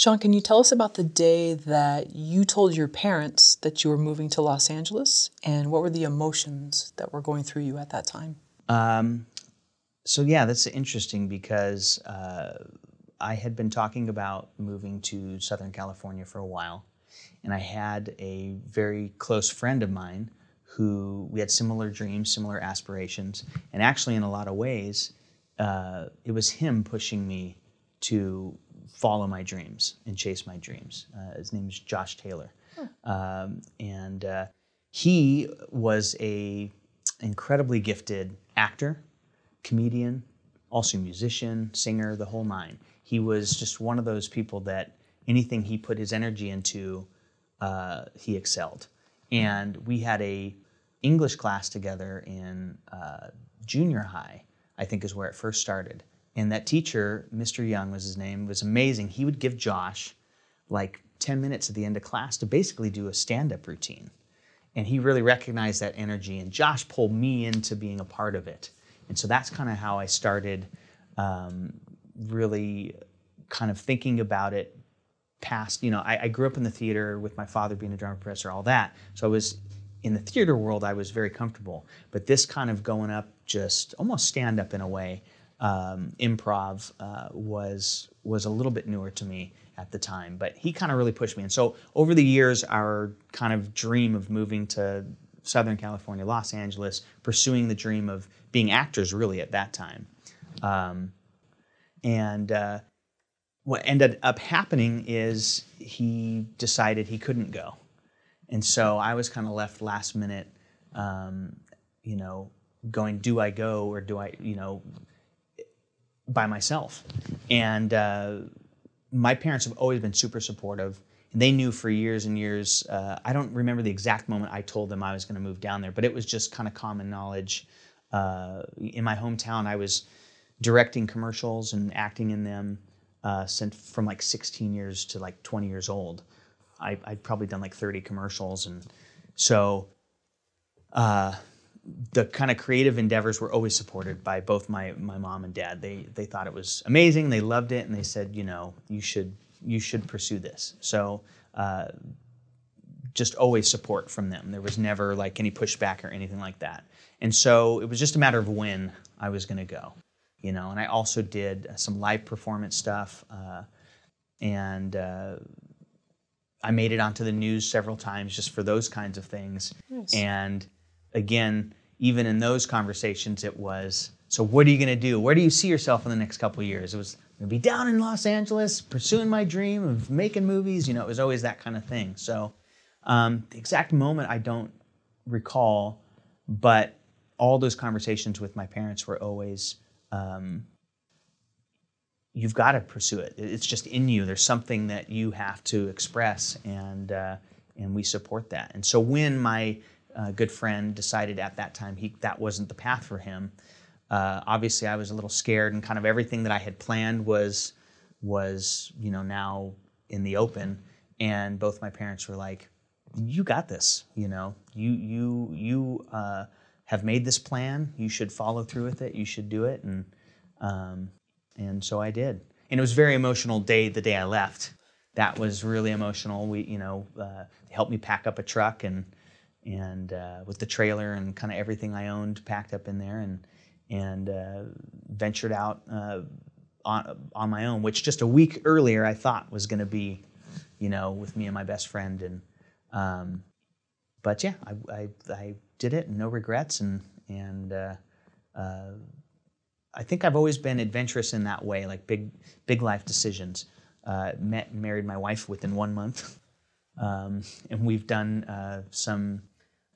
Sean, can you tell us about the day that you told your parents that you were moving to Los Angeles and what were the emotions that were going through you at that time? Um, so, yeah, that's interesting because uh, I had been talking about moving to Southern California for a while, and I had a very close friend of mine who we had similar dreams, similar aspirations, and actually, in a lot of ways, uh, it was him pushing me to follow my dreams and chase my dreams. Uh, his name is Josh Taylor, um, and uh, he was a incredibly gifted actor, comedian, also musician, singer, the whole nine. He was just one of those people that anything he put his energy into, uh, he excelled. And we had a English class together in uh, junior high, I think is where it first started. And that teacher, Mr. Young was his name, was amazing. He would give Josh like 10 minutes at the end of class to basically do a stand up routine. And he really recognized that energy. And Josh pulled me into being a part of it. And so that's kind of how I started um, really kind of thinking about it past, you know, I, I, grew up in the theater with my father being a drama professor, all that. So I was in the theater world, I was very comfortable. But this kind of going up, just almost stand up in a way, um, improv uh, was was a little bit newer to me at the time. But he kind of really pushed me. And so over the years, our kind of dream of moving to Southern California, Los Angeles, pursuing the dream of being actors really at that time. Um, and uh, what ended up happening is he decided he couldn't go. And so I was kind of left last minute, um, you know, going, do I go or do I, you know, by myself? And uh, my parents have always been super supportive. And they knew for years and years. Uh, I don't remember the exact moment I told them I was going to move down there, but it was just kind of common knowledge. Uh, in my hometown, I was directing commercials and acting in them uh, since from like 16 years to like 20 years old. I, I'd probably done like 30 commercials, and so uh, the kind of creative endeavors were always supported by both my my mom and dad. They they thought it was amazing. They loved it, and they said, you know, you should you should pursue this. So. Uh, just always support from them. There was never like any pushback or anything like that. And so it was just a matter of when I was going to go you know. And I also did some live performance stuff, uh, and uh, I made it onto the news several times just for those kinds of things. Nice. And again, even in those conversations, it was so. What are you going to do? Where do you see yourself in the next couple years? It was going to be down in Los Angeles, pursuing my dream of making movies. You know, it was always that kind of thing. So um, the exact moment I don't recall, but all those conversations with my parents were always um, you've got to pursue it. It's just in you. There's something that you have to express, and uh, and we support that. And so when my uh, good friend decided at that time he that wasn't the path for him, uh, obviously I was a little scared, and kind of everything that I had planned was was you know now in the open. And both my parents were like, "You got this. You know, you you you." Uh, have made this plan. You should follow through with it. You should do it. And, um, and so I did. And it was a very emotional day the day I left. That was really emotional. We, you know, uh, helped me pack up a truck and, and uh, with the trailer and kind of everything I owned packed up in there and, and uh, ventured out uh, on, on my own, which just a week earlier I thought was going to be, you know, with me and my best friend. And, um, but yeah, I, I, I did it, and no regrets, and and uh, uh, I think I've always been adventurous in that way, like big big life decisions. Uh, met and married my wife within one month, um, and we've done uh, some.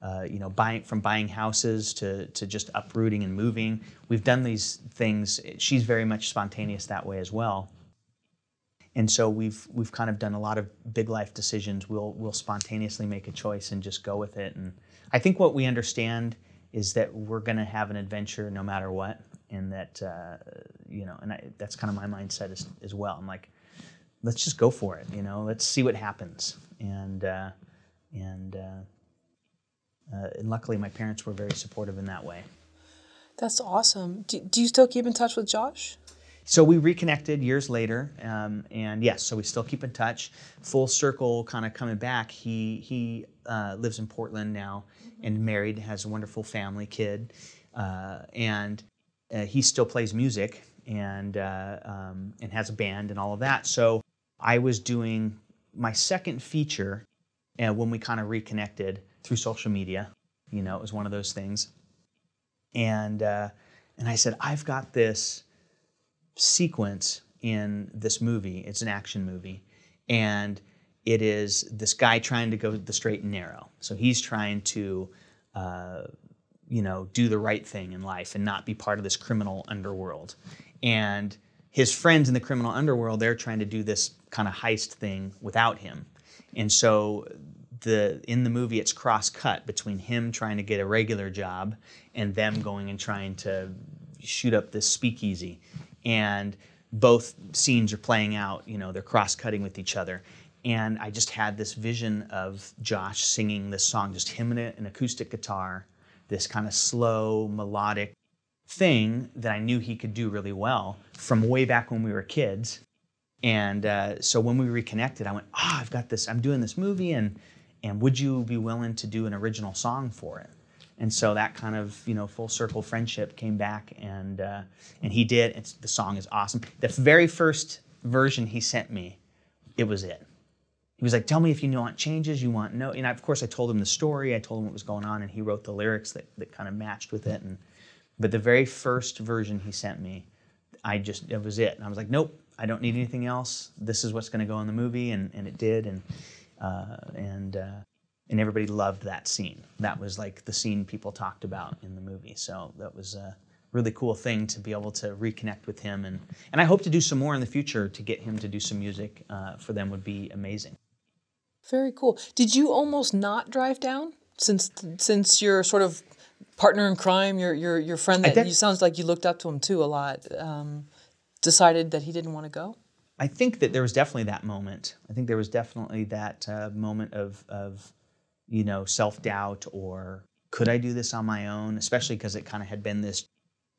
Uh, you know, buying from buying houses to to just uprooting and moving. We've done these things. She's very much spontaneous that way as well and so we've we've kind of done a lot of big life decisions. We'll we'll spontaneously make a choice and just go with it. And I think what we understand is that we're going to have an adventure no matter what, and that uh, you know, and I, that's kind of my mindset as, as well. I'm like, let's just go for it. You know, let's see what happens. And uh, and uh, and luckily, my parents were very supportive in that way. That's awesome. Do, do you still keep in touch with Josh? so we reconnected years later, um, and yes, so we still keep in touch. Full circle, kind of coming back. He he uh, lives in Portland now, and married, has a wonderful family, kid, uh, and uh, he still plays music and uh, um, and has a band and all of that. So I was doing my second feature uh, when we kind of reconnected through social media. You know, it was one of those things, and uh, and I said, I've got this sequence in this movie. It's an action movie, and it is this guy trying to go the straight and narrow. So he's trying to, uh, you know, do the right thing in life and not be part of this criminal underworld. And his friends in the criminal underworld, they're trying to do this kind of heist thing without him. And so the in the movie it's cross cut between him trying to get a regular job and them going and trying to shoot up this speakeasy. And both scenes are playing out you know they're cross cutting with each other. And i just had this vision of josh singing this song just him and an acoustic guitar this kind of slow melodic thing that i knew he could do really well from way back when we were kids. And uh, so when we reconnected i went oh i've got this i'm doing this movie and and would you be willing to do an original song for it? And so that kind of you know full circle friendship came back and uh, and he did. It's, the song is awesome. The very first version he sent me it was it. He was like tell me if you want changes you want no and I, of course i told him the story i told him what was going on and he wrote the lyrics that, that kind of matched with it. And but the very first version he sent me i just it was it. And i was like nope i don't need anything else. This is what's going to go in the movie and, and it did. And uh, and uh, and everybody loved that scene. That was like the scene people talked about in the movie. So that was a really cool thing to be able to reconnect with him, and and I hope to do some more in the future to get him to do some music uh, for them would be amazing. Very cool. Did you almost not drive down since since your sort of partner in crime, your your your friend that you sounds like you looked up to him too a lot, um, decided that he didn't want to go? I think that there was definitely that moment. I think there was definitely that uh, moment of of you know, self doubt or could I do this on my own? Especially because it kind of had been this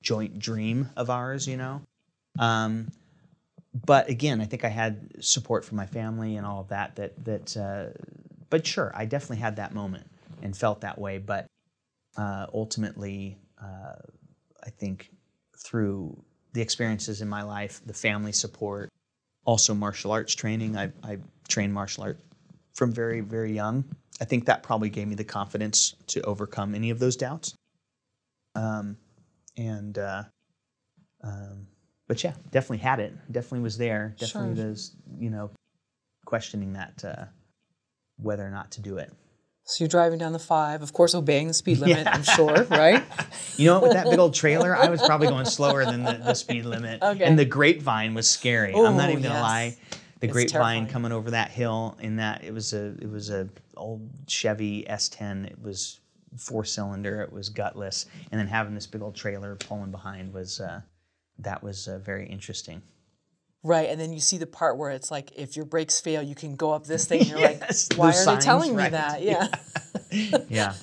joint dream of ours, you know. Um, but again, I think I had support from my family and all of that. That that. Uh, but sure, I definitely had that moment and felt that way. But uh, ultimately, uh, I think through the experiences in my life, the family support, also martial arts training. I, I trained martial art from very very young I think that probably gave me the confidence to overcome any of those doubts. Um, and uh, um, but yeah, definitely had it. Definitely was there. Definitely sure. was you know questioning that uh, whether or not to do it. So you're driving down the five, of course, obeying the speed limit. Yeah. I'm sure, right? you know, with that big old trailer, I was probably going slower than the, the speed limit. Okay. And the grapevine was scary. Ooh, I'm not even gonna lie the grapevine coming over that hill in that it was a it was a old Chevy S10. It was four cylinder. It was gutless, and then having this big old trailer pulling behind was uh, that was uh, very interesting. Right, and then you see the part where it's like, if your brakes fail, you can go up this thing. And you're yes, like, why are signs, they telling right. me that? Yeah. Yeah. yeah.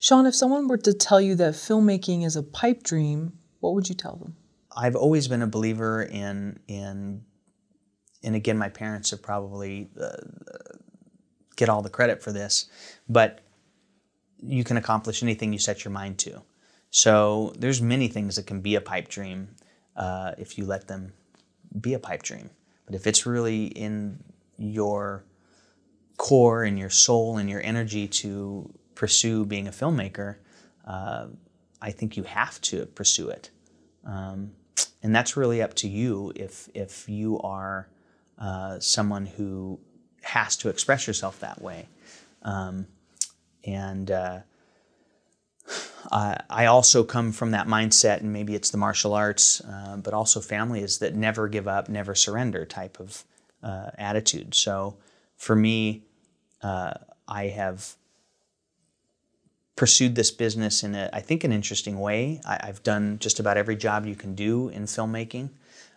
Sean, if someone were to tell you that filmmaking is a pipe dream, what would you tell them? I've always been a believer in in and again, my parents have probably uh, get all the credit for this, but you can accomplish anything you set your mind to. So there's many things that can be a pipe dream uh, if you let them be a pipe dream. But if it's really in your core and your soul and your energy to pursue being a filmmaker, uh, I think you have to pursue it. Um, and that's really up to you if if you are uh, someone who has to express yourself that way. Um, and uh, I, I, also come from that mindset, and maybe it's the martial arts, uh, but also family is that never give up, never surrender type of uh, attitude. So for me, uh, I have pursued this business in a, I think, an interesting way. I, have done just about every job you can do in filmmaking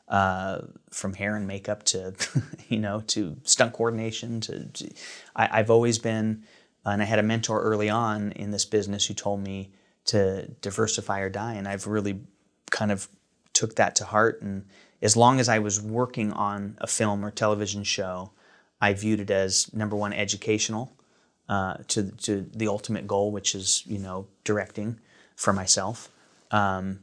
uh, from hair and makeup to, you know, to stunt coordination. To, to I, have always been, and I had a mentor early on in this business who told me to diversify or die, and I've really kind of took that to heart. And as long as I was working on a film or television show, I viewed it as number one, educational uh, to, to the ultimate goal, which is, you know, directing for myself. Um,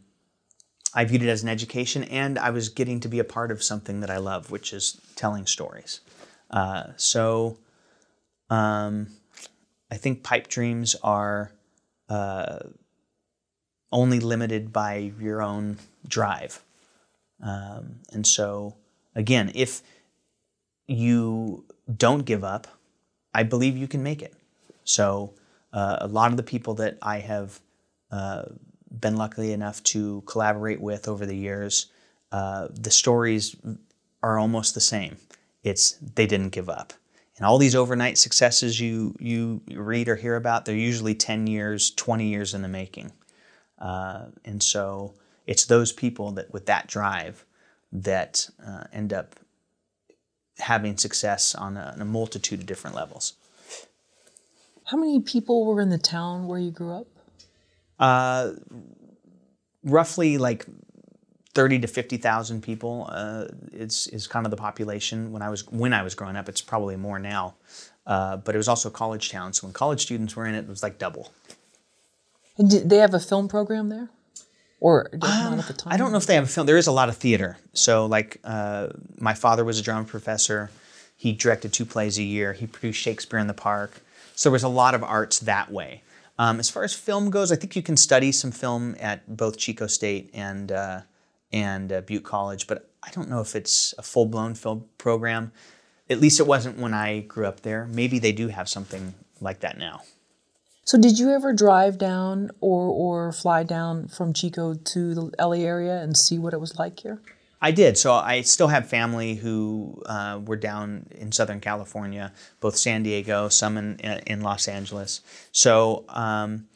I viewed it as an education, and I was getting to be a part of something that I love, which is telling stories. Uh, so um, I think pipe dreams are uh, only limited by your own drive. Um, and so, again, if you don't give up, I believe you can make it. So, uh, a lot of the people that I have uh, been lucky enough to collaborate with over the years, uh, the stories are almost the same. It's they didn't give up. And all these overnight successes you, you read or hear about, they're usually 10 years, 20 years in the making. Uh, and so it's those people that with that drive that uh, end up having success on a, on a, multitude of different levels. How many people were in the town where you grew up? Uh, roughly like 30 to 50,000 people uh, is, is kind of the population when I was when I was growing up. It's probably more now, uh, but it was also a college town. So when college students were in it, it was like double. And did they have a film program there? Or um, at the time? I don't know if they have a film. There is a lot of theater. So like uh, my father was a drama professor. He directed two plays a year. He produced Shakespeare in the Park. So there was a lot of arts that way. Um, as far as film goes, I think you can study some film at both Chico State and uh, and uh, Butte College, but I don't know if it's a full blown film program. At least it wasn't when I grew up there. Maybe they do have something like that now. So did you ever drive down or or fly down from Chico to the LA area and see what it was like here? I did. So I still have family who uh, were down in Southern California, both San Diego, some in, in Los Angeles. So um,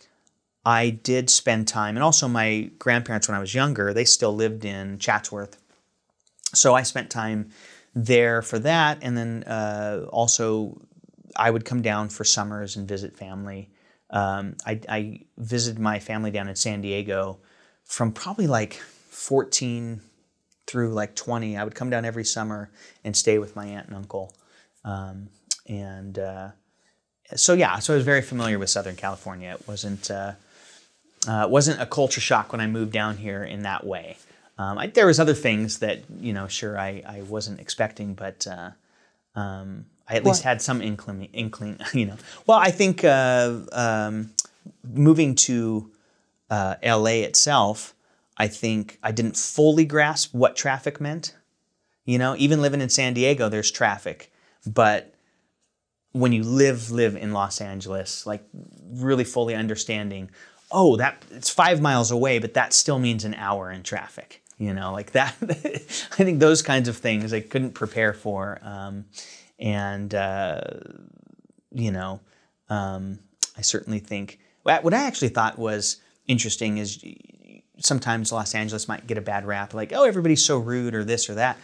I did spend time, and also my grandparents when I was younger, they still lived in Chatsworth. So I spent time there for that, and then uh, also I would come down for summers and visit family. Um, I, I, visited my family down in San Diego from probably like 14 through like 20. I would come down every summer and stay with my aunt and uncle. Um, and uh, so, yeah, so I was very familiar with Southern California. It wasn't, uh, uh, wasn't a culture shock when I moved down here in that way. Um, I, there was other things that, you know, sure, I, I wasn't expecting, but uh, um, I at what? least had some inkling, inkling, you know. Well, I think uh, um, moving to uh, LA itself, I think I didn't fully grasp what traffic meant. You know, even living in San Diego, there's traffic, but when you live live in Los Angeles, like really fully understanding, oh, that it's five miles away, but that still means an hour in traffic. You know, like that. I think those kinds of things I couldn't prepare for. Um, and, uh, you know, um, I certainly think what I actually thought was interesting is sometimes Los Angeles might get a bad rap, like, oh, everybody's so rude or this or that.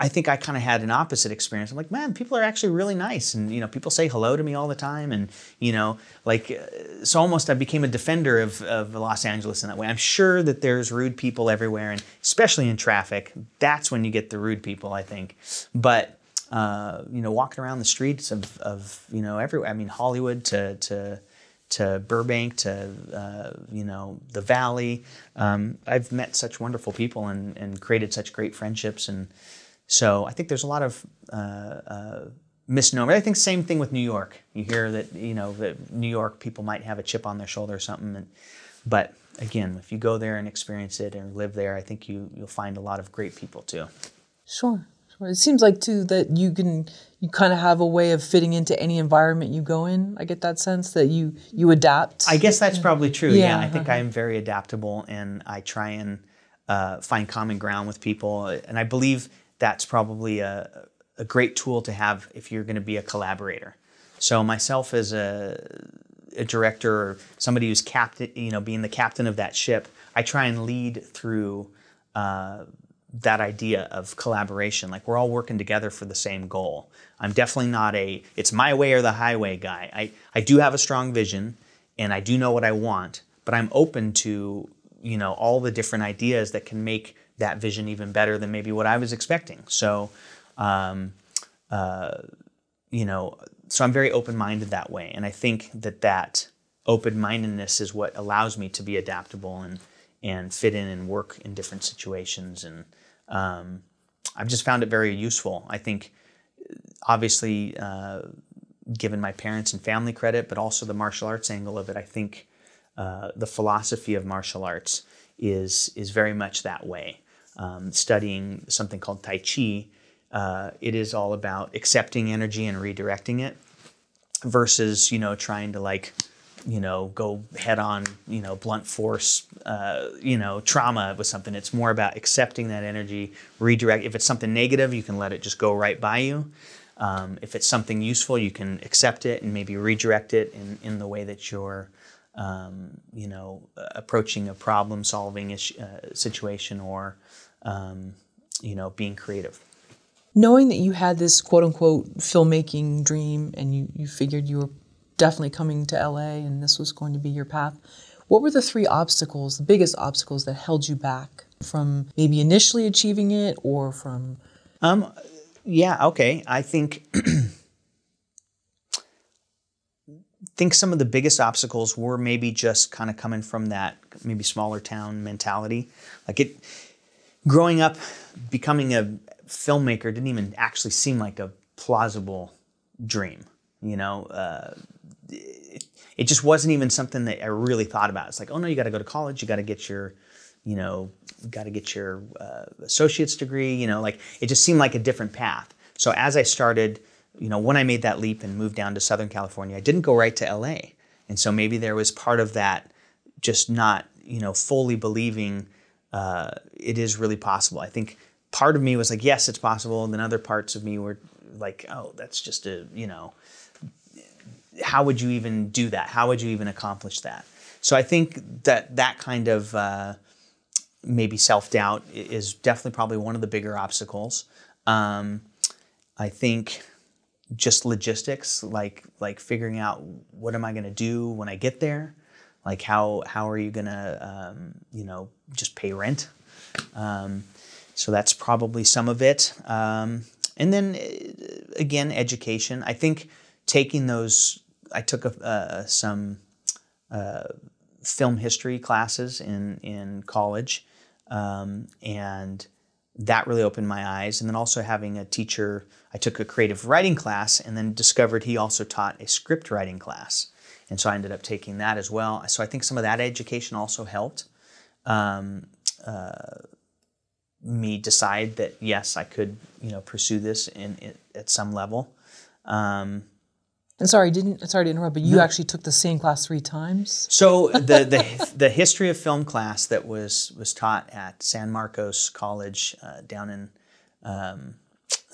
I think I kind of had an opposite experience. I'm like, man, people are actually really nice, and you know, people say hello to me all the time, and you know, like, uh, so almost I became a defender of, of Los Angeles in that way. I'm sure that there's rude people everywhere, and especially in traffic, that's when you get the rude people, I think. But uh, you know, walking around the streets of, of you know everywhere. I mean, Hollywood to to to Burbank to uh, you know the Valley. Um, I've met such wonderful people and and created such great friendships, and so I think there's a lot of uh, uh, misnomer. I think same thing with New York. You hear that you know that New York people might have a chip on their shoulder or something, and, but again, if you go there and experience it and live there, I think you you'll find a lot of great people too. Sure. It seems like too that you can you kind of have a way of fitting into any environment you go in. I get that sense that you you adapt. I guess that's probably true. Yeah, yeah I think uh-huh. I am very adaptable, and I try and uh, find common ground with people. And I believe that's probably a, a great tool to have if you're going to be a collaborator. So myself as a, a director or somebody who's captain, you know, being the captain of that ship, I try and lead through. Uh, that idea of collaboration. Like we're all working together for the same goal. I'm definitely not a it's my way or the highway guy. I, I do have a strong vision and I do know what I want, but I'm open to, you know, all the different ideas that can make that vision even better than maybe what I was expecting. So, um, uh, you know, so I'm very open minded that way. And I think that that open mindedness is what allows me to be adaptable and, and fit in and work in different situations. And um, I've just found it very useful. I think, obviously, uh, given my parents and family credit, but also the martial arts angle of it, I think uh, the philosophy of martial arts is is very much that way. Um, studying something called Tai Chi, uh, it is all about accepting energy and redirecting it, versus you know trying to like you know go head on you know blunt force uh, you know trauma with something. It's more about accepting that energy, redirect. If it's something negative, you can let it just go right by you. Um, if it's something useful, you can accept it and maybe redirect it in, in the way that you're um, you know, approaching a problem solving uh, situation or, um, you know, being creative. Knowing that you had this quote unquote filmmaking dream and you, you figured you were definitely coming to LA and this was going to be your path, what were the three obstacles, the biggest obstacles that held you back from maybe initially achieving it or from? Um, yeah, okay. I think think some of the biggest obstacles were maybe just kind of coming from that maybe smaller town mentality. Like it, growing up, becoming a filmmaker didn't even actually seem like a plausible dream. You know, uh, it, just wasn't even something that I really thought about. It's like, oh no, you got to go to college, you got to get your, you know, got to get your uh, associate's degree. You know, like it just seemed like a different path. So as I started you know, when I made that leap and moved down to Southern California, I didn't go right to LA. And so maybe there was part of that just not, you know, fully believing uh, it is really possible. I think part of me was like, yes, it's possible. And then other parts of me were like, oh, that's just a, you know, how would you even do that? How would you even accomplish that? So I think that that kind of uh, maybe self doubt is definitely probably one of the bigger obstacles. Um, I think just logistics, like like figuring out what am I going to do when I get there, like how how are you going to um, you know just pay rent. Um, so that's probably some of it. Um, and then uh, again, education. I think taking those. I took a, some uh, film history classes in in college, um, and that really opened my eyes. And then also having a teacher, I took a creative writing class and then discovered he also taught a script writing class. And so I ended up taking that as well. So I think some of that education also helped um, uh, me decide that yes, I could you know pursue this in, in at some level. Um, and sorry, didn't sorry to interrupt, but you no. actually took the same class three times. So the the the history of film class that was was taught at San Marcos College uh, down in um,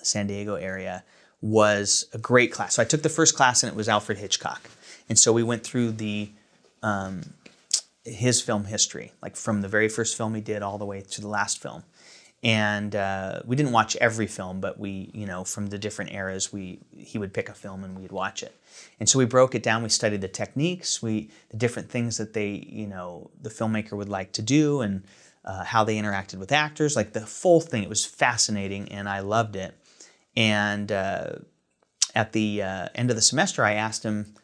San Diego area was a great class. So I took the first class and it was Alfred Hitchcock, and so we went through the um, his film history, like from the very first film he did all the way to the last film and uh, we didn't watch every film, but we, you know, from the different eras, we he would pick a film and we'd watch it, and so we broke it down. We studied the techniques, we the different things that they, you know, the filmmaker would like to do, and uh, how they interacted with actors, like the full thing. It was fascinating, and I loved it. And uh, at the uh, end of the semester, I asked him,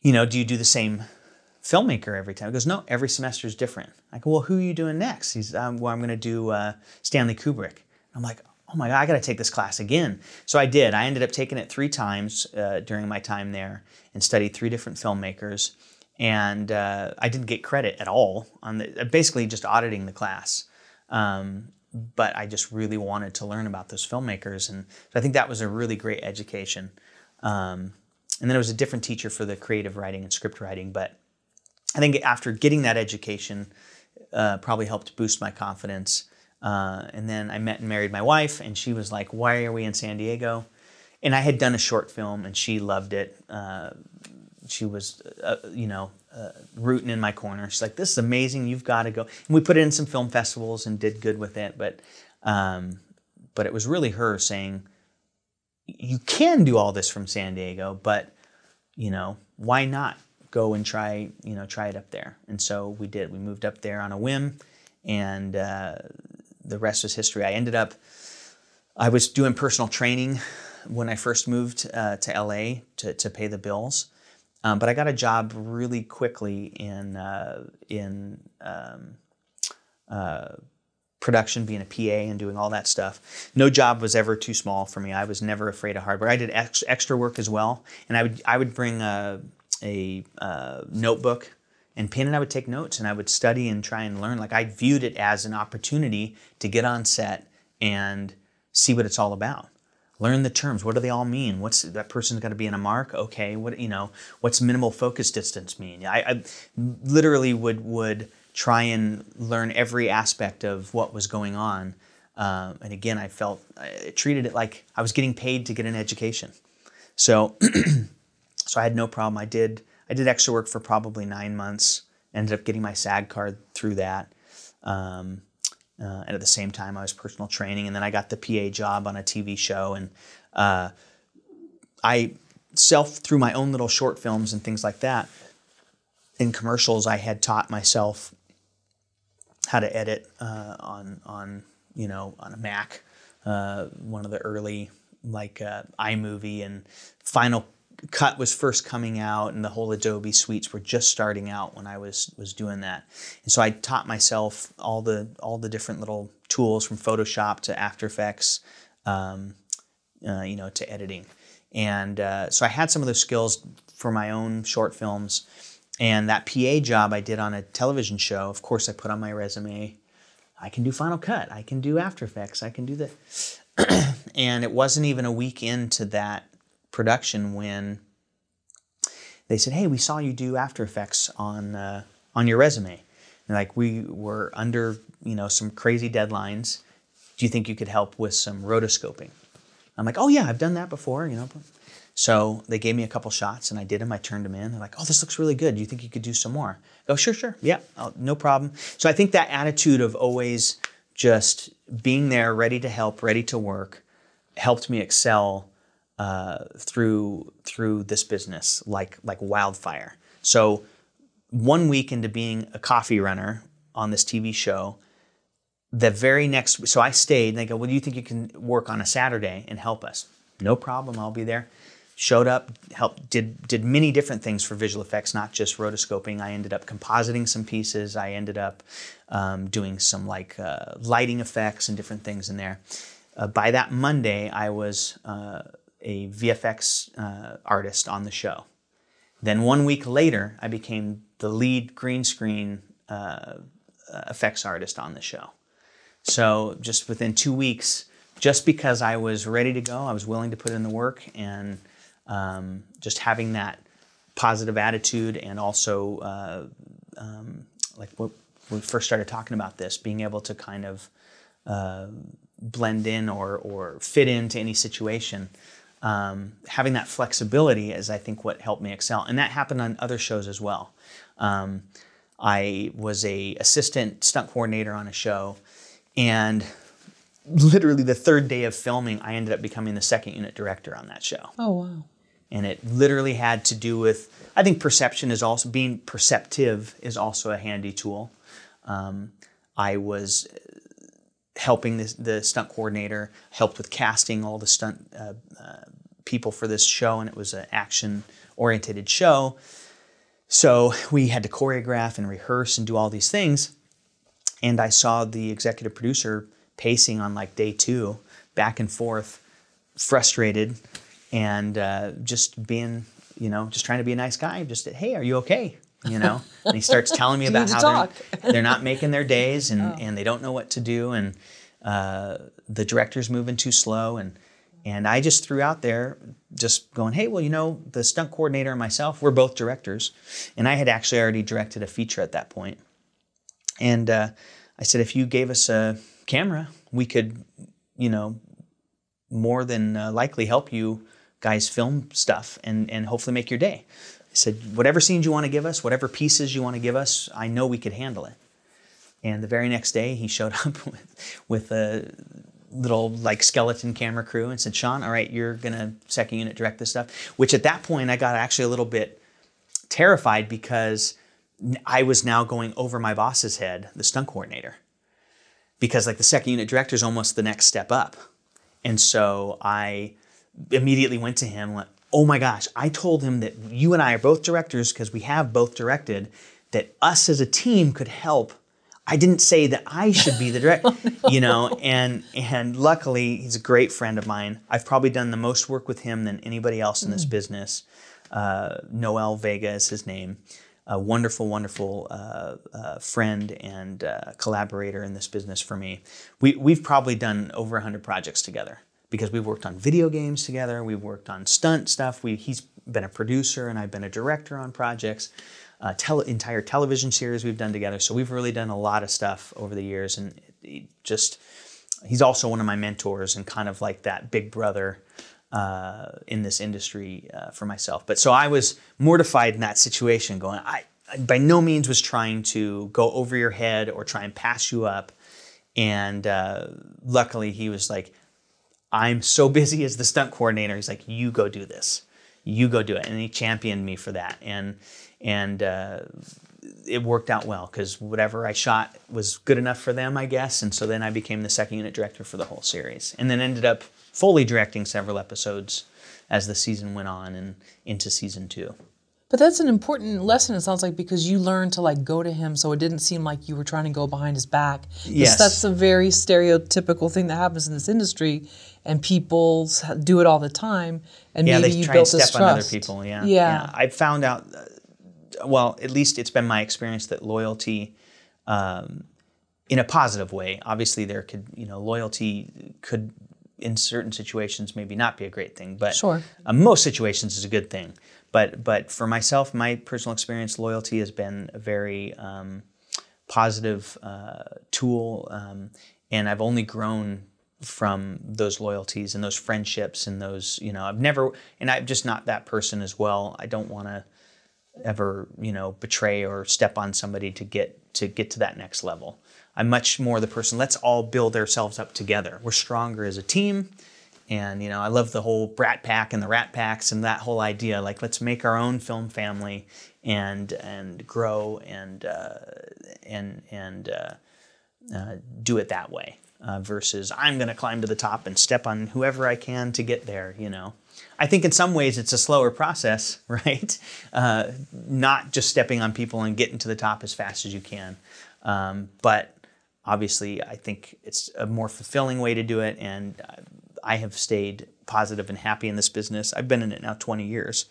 you know, do you do the same filmmaker every time. He goes, no, every semester is different. I go, well, who are you doing next? He's, um, well, I'm going to do uh, Stanley Kubrick. I'm like, oh my God, I got to take this class again. So I did. I ended up taking it three times uh, during my time there and studied three different filmmakers. And uh, I didn't get credit at all on the, basically just auditing the class. Um, but I just really wanted to learn about those filmmakers. And so I think that was a really great education. Um, and then it was a different teacher for the creative writing and script writing, but I think after getting that education, uh, probably helped boost my confidence. Uh, and then I met and married my wife, and she was like, "Why are we in San Diego?" And I had done a short film, and she loved it. Uh, she was, uh, you know, uh, rooting in my corner. She's like, "This is amazing. You've got to go." And we put it in some film festivals and did good with it. But, um, but it was really her saying, "You can do all this from San Diego, but, you know, why not?" Go and try, you know, try it up there. And so we did. We moved up there on a whim, and uh, the rest was history. I ended up, I was doing personal training when I first moved uh, to LA to, to pay the bills. Um, but I got a job really quickly in uh, in um, uh, production, being a PA and doing all that stuff. No job was ever too small for me. I was never afraid of hard work. I did ex- extra work as well, and I would I would bring a, a uh, notebook and pen, and I would take notes, and I would study and try and learn. Like I viewed it as an opportunity to get on set and see what it's all about. Learn the terms. What do they all mean? What's that person's got to be in a mark? Okay what you know what's minimal focus distance mean? I, I, literally would would try and learn every aspect of what was going on um, and again i felt i treated it like i was getting paid to get an education. So so i had no problem i did i did extra work for probably nine months ended up getting my sag card through that um, uh, and at the same time, I was personal training, and then I got the PA job on a TV show, and uh, I self through my own little short films and things like that. In commercials, I had taught myself how to edit uh, on on you know on a Mac, uh, one of the early like uh, iMovie and Final Cut was first coming out, and the whole Adobe suites were just starting out when I was was doing that. And so I taught myself all the all the different little tools from Photoshop to After Effects, um, uh, you know, to editing. And uh, so I had some of those skills for my own short films. And that PA job I did on a television show, of course, I put on my resume. I can do Final Cut. I can do After Effects. I can do that. and it wasn't even a week into that production when they said, "Hey, we saw you do After Effects on uh, on your resume." And like we were under, you know, some crazy deadlines. Do you think you could help with some rotoscoping? I'm like, "Oh yeah, I've done that before," you know. So they gave me a couple shots and I did them. I turned them in. They're like, "Oh, this looks really good. Do you think you could do some more?" I go, "Sure, sure. Yeah, I'll, no problem." So I think that attitude of always just being there, ready to help, ready to work, helped me excel uh, through through this business like like wildfire. So one week into being a coffee runner on this TV show, the very next so I stayed and they go, Well, do you think you can work on a Saturday and help us? No problem, I'll be there. Showed up, helped, did did many different things for visual effects, not just rotoscoping. I ended up compositing some pieces. I ended up um, doing some like uh, lighting effects and different things in there. Uh, by that Monday, I was uh, a VFX uh, artist on the show. Then one week later, I became the lead green screen uh, effects artist on the show. So just within two weeks, just because I was ready to go, I was willing to put in the work, and um, just having that positive attitude, and also uh, um, like when we first started talking about this, being able to kind of uh, blend in or or fit into any situation um, having that flexibility is, I think, what helped me excel, and that happened on other shows as well. Um, I was a assistant stunt coordinator on a show, and literally the third day of filming, I ended up becoming the second unit director on that show. Oh wow! And it literally had to do with I think perception is also being perceptive is also a handy tool. Um, I was helping the, the, stunt coordinator, helped with casting all the stunt uh, uh, people for this show, and it was an action oriented show. So we had to choreograph and rehearse and do all these things. And I saw the executive producer pacing on like day two, back and forth, frustrated, and uh, just being, you know, just trying to be a nice guy. Just, hey, are you okay? You know, and he starts telling me about how they're, they're, not making their days and, oh. and they don't know what to do. And uh, the director's moving too slow. And and I just threw out there, just going, hey, well, you know, the stunt coordinator and myself, we're both directors. And I had actually already directed a feature at that. And uh, I said, if you gave us a camera, we could, you know, more than uh, likely help you guys film stuff and, and hopefully make your day. I said, whatever scenes you want to give us, whatever pieces you want to give us, I know we could handle it. And the very next day, he showed up with, with a little like skeleton camera crew and said, Sean, all right, you're gonna second unit direct this stuff. Which at that point I got actually a little bit terrified because I was now going over my boss's head, the stunt coordinator. because like the second unit director is almost the next step up. And so I immediately went to him oh my gosh, I told him that you and I are both directors because we have both directed, that us as a team could help. I didn't say that I should be the director, oh, no. you know, and and luckily he's a great friend of mine. I've probably done the most work with him than anybody else in this mm. business. Uh, Noel Vega is his name. A wonderful, wonderful uh, uh, friend and uh, collaborator in this business for me. We, we've probably done over 100 projects together because we've worked on video games together, we've worked on stunt stuff. We, he's been a producer and I've been a director on projects. Uh, tele, entire television series we've done together. So we've really done a lot of stuff over the years, and just he's also one of my mentors and kind of like that big brother uh, in this industry uh, for myself. But so I was mortified in that situation, going, I, I by no means was trying to go over your head or try and pass you up. And uh, luckily, he was like, I'm so busy as the stunt coordinator. He's like, you go do this. You go do it. And he championed me for that. And, and, uh, it worked out well because whatever I shot was good enough for them, I guess. And so then I became the second unit director for the whole series, and then ended up fully directing several episodes as the season went on and into season two. But that's an important lesson, it sounds like, because you learned to like go to him so it didn't seem like you were trying to go behind his back. Yes. That's a very stereotypical thing that happens in this industry and people do it all the time. And yeah, maybe you try built and step step on other people. Yeah. yeah. yeah. I found out, uh, well, at least it's been my experience that loyalty, um, in a positive way, obviously there could, you know, loyalty could in certain situations maybe not be a great thing, but sure. uh, most situations is a good thing. But but for myself, my personal experience, loyalty has been a very um, positive uh, tool, um, and I've only grown from those loyalties and those friendships and those you know I've never and I'm just not that person as well. I don't want to ever you know betray or step on somebody to get to get to that next level. I'm much more the person, let's all build ourselves up together. We're stronger as a team. And, you know, I love the whole Brat Pack and the Rat Packs and that whole idea. Like, let's make our own film family and and grow and uh, and and uh, uh, do it that way. Uh, versus I'm going to climb to the top and step on whoever I can to get there. You know, I think in some ways it's a slower process, right? Uh, not just stepping on people and getting to the top as fast as you can, um, but obviously, I think it's a more fulfilling way to do it. And I have stayed positive and happy in this business. I've been in it now 20 years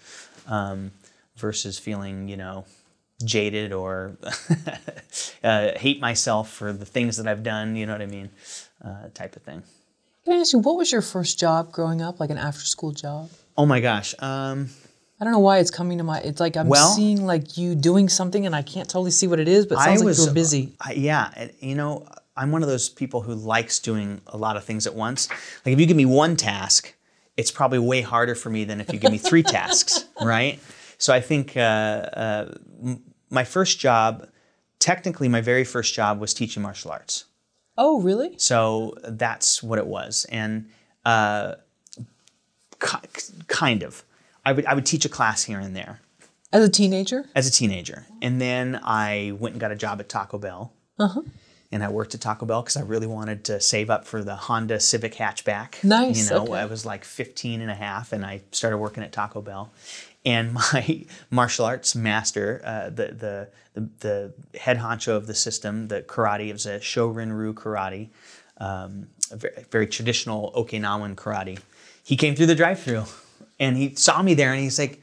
um, versus feeling, you know, jaded or uh, hate myself for the things that I've done, you know what I mean, uh, type of thing. Can I ask you, what was your first job growing up, like an after school job? Oh my gosh. Um, I don't know why it's coming to my. It's like I'm well, seeing like you doing something, and I can't totally see what it is, but it sounds I was, like you're busy. I, yeah, you know, I'm one of those people who likes doing a lot of things at once. Like if you give me one task, it's probably way harder for me than if you give me three tasks, right? So I think uh, uh, my first job, technically, my very first job was teaching martial arts. Oh, really? So that's what it was, and uh, kind of. I would I would teach a class here and there. As a teenager? As a teenager. And then I went and got a job at Taco Bell. Uh-huh. And I worked at Taco Bell because I really wanted to save up for the Honda Civic hatchback. Nice. You know, okay. I was like 15 and a half and I started working at Taco Bell. And my martial arts master, uh, the, the, the, the, head honcho of the system, the karate, it was a Shorin Ryu karate, um, very, very traditional Okinawan karate. He came through the drive through and he saw me there and he's like,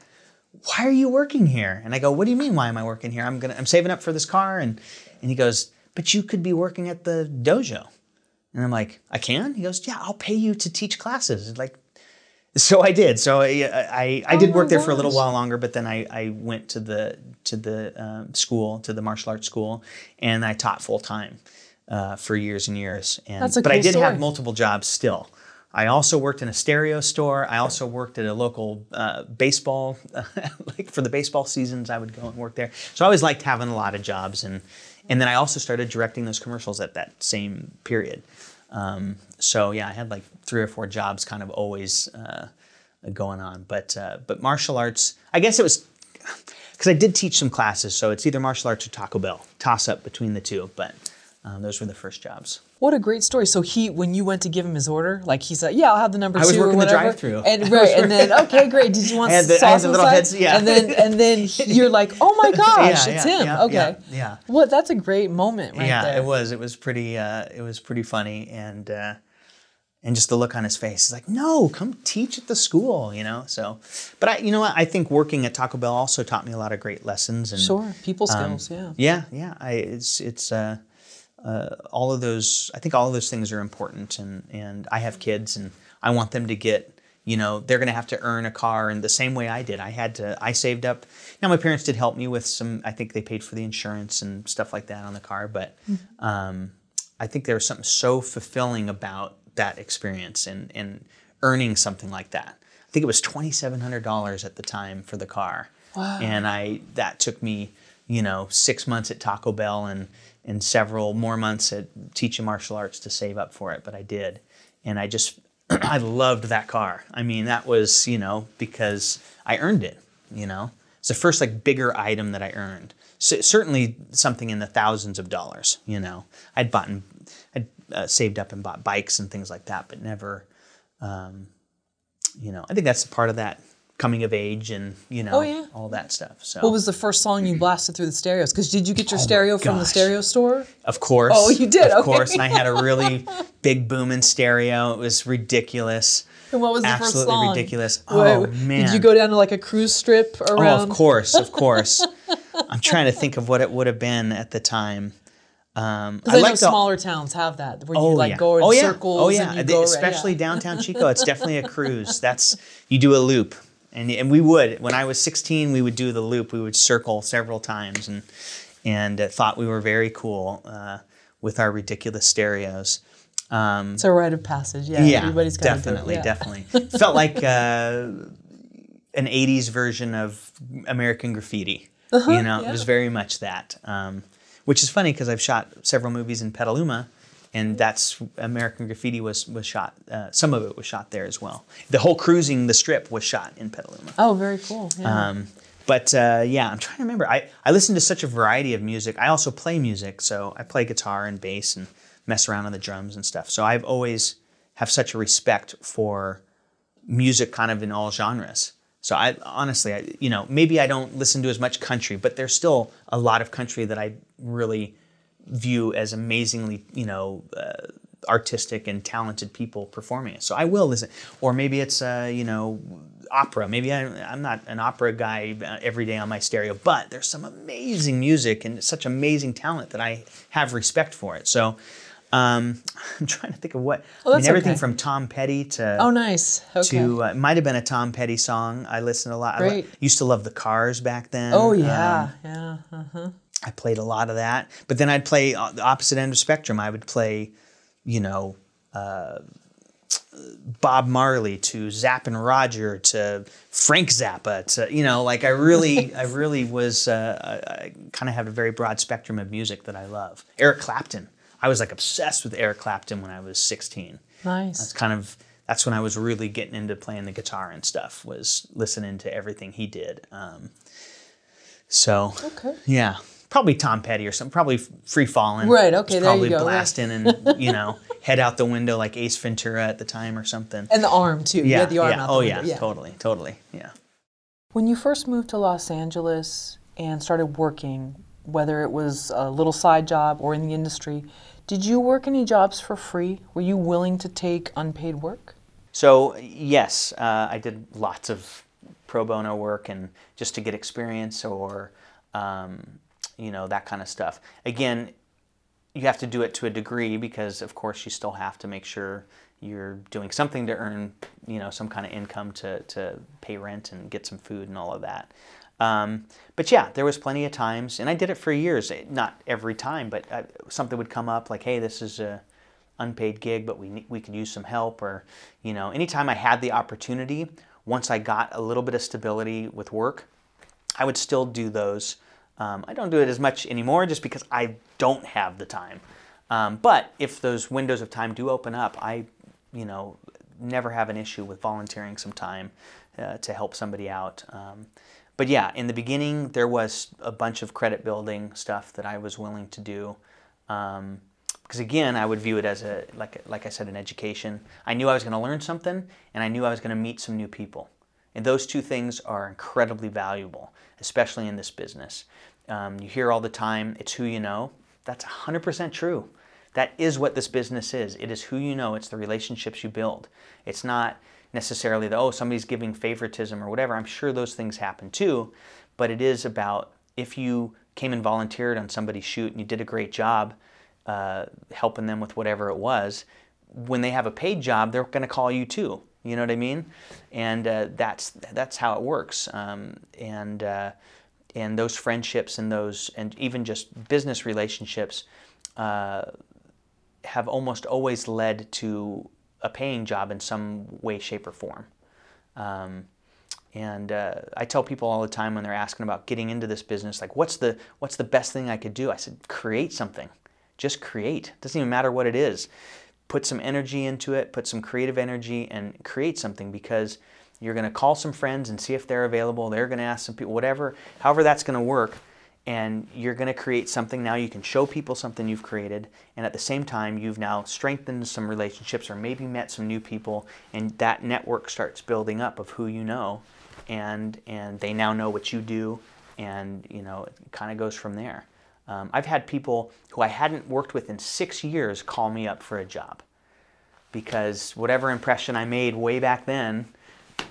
why are you working here? And I go, what do you mean, why am I working here? I'm gonna, I'm saving up for this car. And, and he goes, but you could be working at the dojo. And I'm like, I can? He goes, yeah, I'll pay you to teach classes. Like, so I did. So I, I, I did oh work there for a little while longer, but then I, I went to the, to the um, school, to the martial arts school, and I taught full time uh, for years and years. And, That's a but cool I did story. have multiple jobs still. I also worked in a stereo store. I also worked at a local uh, baseball, like for the baseball seasons, I would go and work there. So I always liked having a lot of jobs, and and then I also started directing those commercials at that same period. Um, so yeah, I had like three or four jobs, kind of always uh, going on. But uh, but martial arts, I guess it was because I did teach some classes, so it's either martial arts or Taco Bell, toss up between the two. But um, those were the first jobs. What a great story. So he, when you went to give him his order, like he said, "Yeah, I'll have the number I was two or working the whatever." drive-thru. and right, and then okay, great. Did you want the- sauce had the little heads, yeah. And then and then you're like, "Oh my gosh, Yeah, it's yeah, him." yeah, okay, yeah, yeah. Well, that's a great moment right yeah, there. it was. It was pretty. Uh, it was pretty funny, and uh, and just the look on his face. He's like, "No, come teach at the school," you know. So, but I, you know what? I think working at Taco Bell also taught me a lot of great lessons. And Sure, people um, skills. yeah. yeah, yeah. I it's it's uh, uh, all of those. I think all of those things are important, and and I have kids, and I want them to get. You know, they're going to have to earn a car in the same way I did. I had to. I saved up. Now my parents did help me with some. I think they paid for the insurance and stuff like that on the car, but um, I think there was something so fulfilling about that experience and and earning something like that. I think it was twenty seven hundred dollars at the time for the car, Wow. and I that took me you know six months at Taco Bell and and several more months at teaching martial arts to save up for it, but I did, and I just I loved that car. I mean that was you know because I earned it. You know it's the first like bigger item that I earned. So, certainly something in the thousands of dollars. You know I'd bought uh, saved up and bought bikes and things like that, but never. Um, you know, I think that's a part of that coming of age and you know Oh, yeah. all that stuff. So What was the first song you blasted through the stereos? Because did you get your stereo from the Oh stereo store? Of course. Oh, you did? Of Okay. course. And I had a really big booming stereo. It was ridiculous. And what was the first Absolutely song? ridiculous. Wait, Oh, Did you go down to like a cruise strip around? Oh, of course, of course. I'm trying to think of what it would have been at the time. Um, Because I, know the- smaller towns have that where Oh you like yeah. go in oh, yeah. circles. Oh yeah. and you The- go, especially yeah. downtown Chico. It's definitely a cruise. That's you do a loop, and and we would when I was 16, we would do the loop. We would circle several times, and and uh, thought we were very cool uh, with our ridiculous stereos. Um, It's a rite of passage. Yeah, yeah, everybody's got definitely, it. Definitely. Felt like uh, an '80s version of American Graffiti. you know, it was very much that. Um, which is funny because I've shot several movies in Petaluma, and that's American Graffiti was was shot. Uh, some of it was shot there as well. The whole cruising the strip was shot in Petaluma. Oh, very cool. Yeah. Um, but uh, yeah, I'm trying to remember. I, I listen to such a variety of music. I also play music, so I play guitar and bass and mess around on the drums and stuff. So I've always have such a respect for music, kind of in all genres. So I honestly, I, you know, maybe I don't listen to as much country, but there's still a lot of country that I really view as amazingly, you know, uh, artistic and talented people performing it. So I will listen. Or maybe it's, uh, you know, opera. Maybe I, I'm not an opera guy uh, every day on my stereo, but there's some amazing music and such amazing talent that I have respect for it. So um, I'm trying to think of what. Oh, I mean, everything okay. from Tom Petty to oh, nice. Okay. to uh, might have been a Tom Petty song. I listened a lot. I Great. used to love the Cars back then. oh Um, yeah, yeah. Uh-huh. I played a lot of that. But then I'd play uh, the opposite end of spectrum. I would play, you know, uh, Bob Marley to Zapp and Roger to Frank Zappa to you know like I really I really was uh, I, I kind of have a very broad spectrum of music that I love. Eric Clapton. I was like obsessed with Eric Clapton when I was 16. Nice. That's kind of that's when I was really getting into playing the guitar and stuff. Was listening to everything he did. Um, so Okay. yeah, probably Tom Petty or something. Probably Free Falling. Right, okay, there you Probably go, right. blasting and you know head out the window like Ace Ventura at the time or something. And the arm too. yeah, Yeah, the arm yeah. oh window. yeah, totally, totally. Yeah. When you first moved to Los Angeles and started working, whether it was a little side job or in the industry, did you work any jobs for free? Were you willing to take unpaid work? So yes, uh, I did lots of pro bono work and just to get experience or um, you know that kind of stuff. Again, you have to do it to a degree because of course you still have to make sure you're doing something to earn you know some kind of income to, to pay rent and get some food and all of that. Um, but yeah, there was plenty of times, and I did it for years. Not every time, but uh, something would come up like, "Hey, this is a unpaid gig, but we we could use some help." Or you know, anytime I had the opportunity, once I got a little bit of stability with work, I would still do those. Um, I don't do it as much anymore just because I don't have the time. Um, but if those windows of time do open up, I, you know, never have an issue with volunteering some time uh, to help somebody out. Um, but yeah, in the beginning, there was a bunch of credit building stuff that I was willing to do because because again, I would view it as a like like I said, an education. I knew I was going to learn something, and I knew I was going to meet some new people. And those two things are incredibly valuable, especially in this business. Um, you hear all the time, it's who you know. That's 100% true. That is what this business is. It is who you know, it's the relationships you build. It's not necessarily the, oh, somebody's giving favoritism or whatever. I'm sure those things happen too, but it is about if you came and volunteered on somebody's shoot and you did a great job uh, helping them with whatever it was, when they have a paid job, they're going to call you too. You know what I mean? And uh, that's that's how it works. Um, and uh, and those friendships and those and even just business relationships uh, have almost always led to a paying job in some way, shape, or form. Um, and uh, I tell people all the time when they're asking about getting into this business, like, what's the what's the best thing I could do? I said, create something. Just create. Doesn't even matter what it is. Put some energy into it. Put some creative energy and create something because you're going to call some friends and see if they're available. They're going to ask some people, whatever, however that's going to work and you're going to create something. Now you can show people something you've created and at the same time you've now strengthened some relationships or maybe met some new people and that network starts building up of who you know and and they now know what you do and you know it kind of goes from there. Um, i've had people who i hadn't worked with in six years call me up for a job because whatever impression i made way back then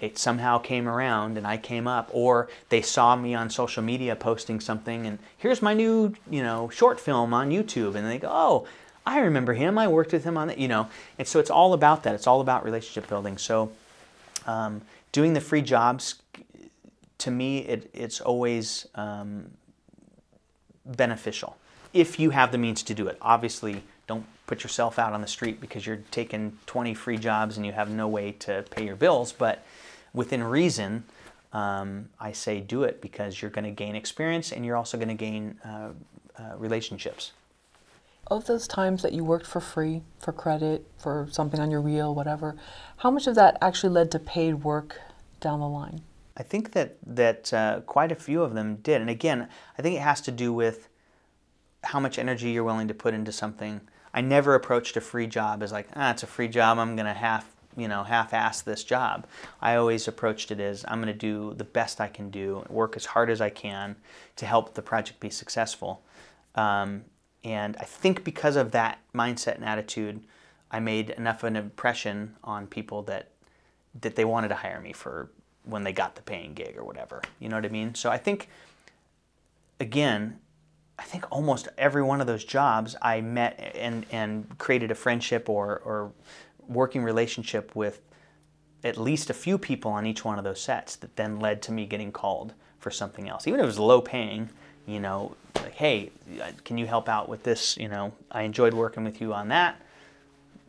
it somehow came around and I came up, or they saw me on social media posting something, and here's my new, you know, short film on YouTube, and they go, oh, I remember him. I worked with him on that, you know, and so it's all about that. It's all about relationship building. So, um, doing the free jobs, to me, it, it's always um, beneficial if you have the means to do it. Obviously, put yourself out on the street because you're taking 20 free jobs and you have no way to pay your bills. But within reason, um, I say do it because you're going to gain experience and you're also going to gain uh, uh, relationships. Of those times that you worked for free, for credit, for something on your reel, whatever, how much of that actually led to paid work down the line? I think that that uh, quite a few of them did, and again, I think it has to do with how much energy you're willing to put into something. I never approached a free job as like, ah, it's a free job. I'm gonna half you know half-ass this job. I always approached it as I'm to do the best I can do, work as hard as I can to help the project be successful. Um, and I think because of that mindset and attitude, I made enough of an impression on people that that they wanted to hire me for when they got the paying gig or whatever. You know what I mean? So I think again, I think almost every one of those jobs I met and and created a friendship or or working relationship with at least a few people on each one of those sets that then led to me getting called for something else. Even if it was low paying, you know, like, hey, can you help out with this? You know, I enjoyed working with you on that.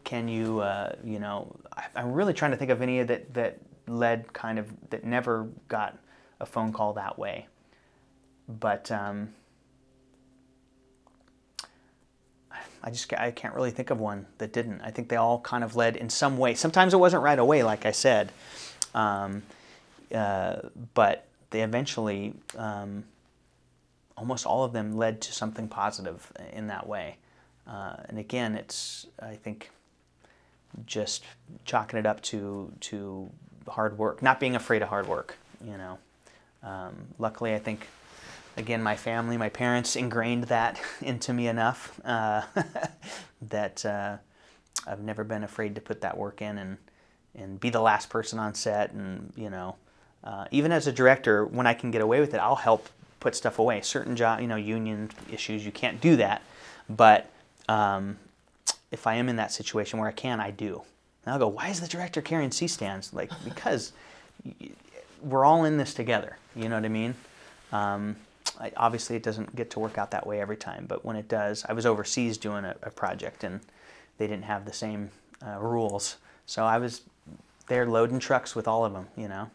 Can you, uh, you know, I, am really trying to think of any that, that led kind of, that never got a phone call that way. But, um, I just I can't really think of one that didn't. I think they all kind of led in some way. Sometimes it wasn't right away, like I said, um, uh, but they eventually, um, almost all of them led to something positive in that way. Uh, and again, it's I think just chalking it up to to hard work, not being afraid of hard work. You know, um, luckily I think again, my family, my parents ingrained that into me enough uh, that uh, I've never been afraid to put that work in and and be the last person on set. And you know, uh, even as a director, when I can get away with it, I'll help put stuff away. Certain job, you know, union issues, you can't do that. But um, if I am in that situation where I can, I do. And I'll go, why is the director carrying C stands? Like because we're all in this together. You know what I mean? Um, obviously it doesn't get to work out that way every time, but when it does, I was overseas doing a, a project and they didn't have the same uh, rules, so I was there loading trucks with all of them, you know,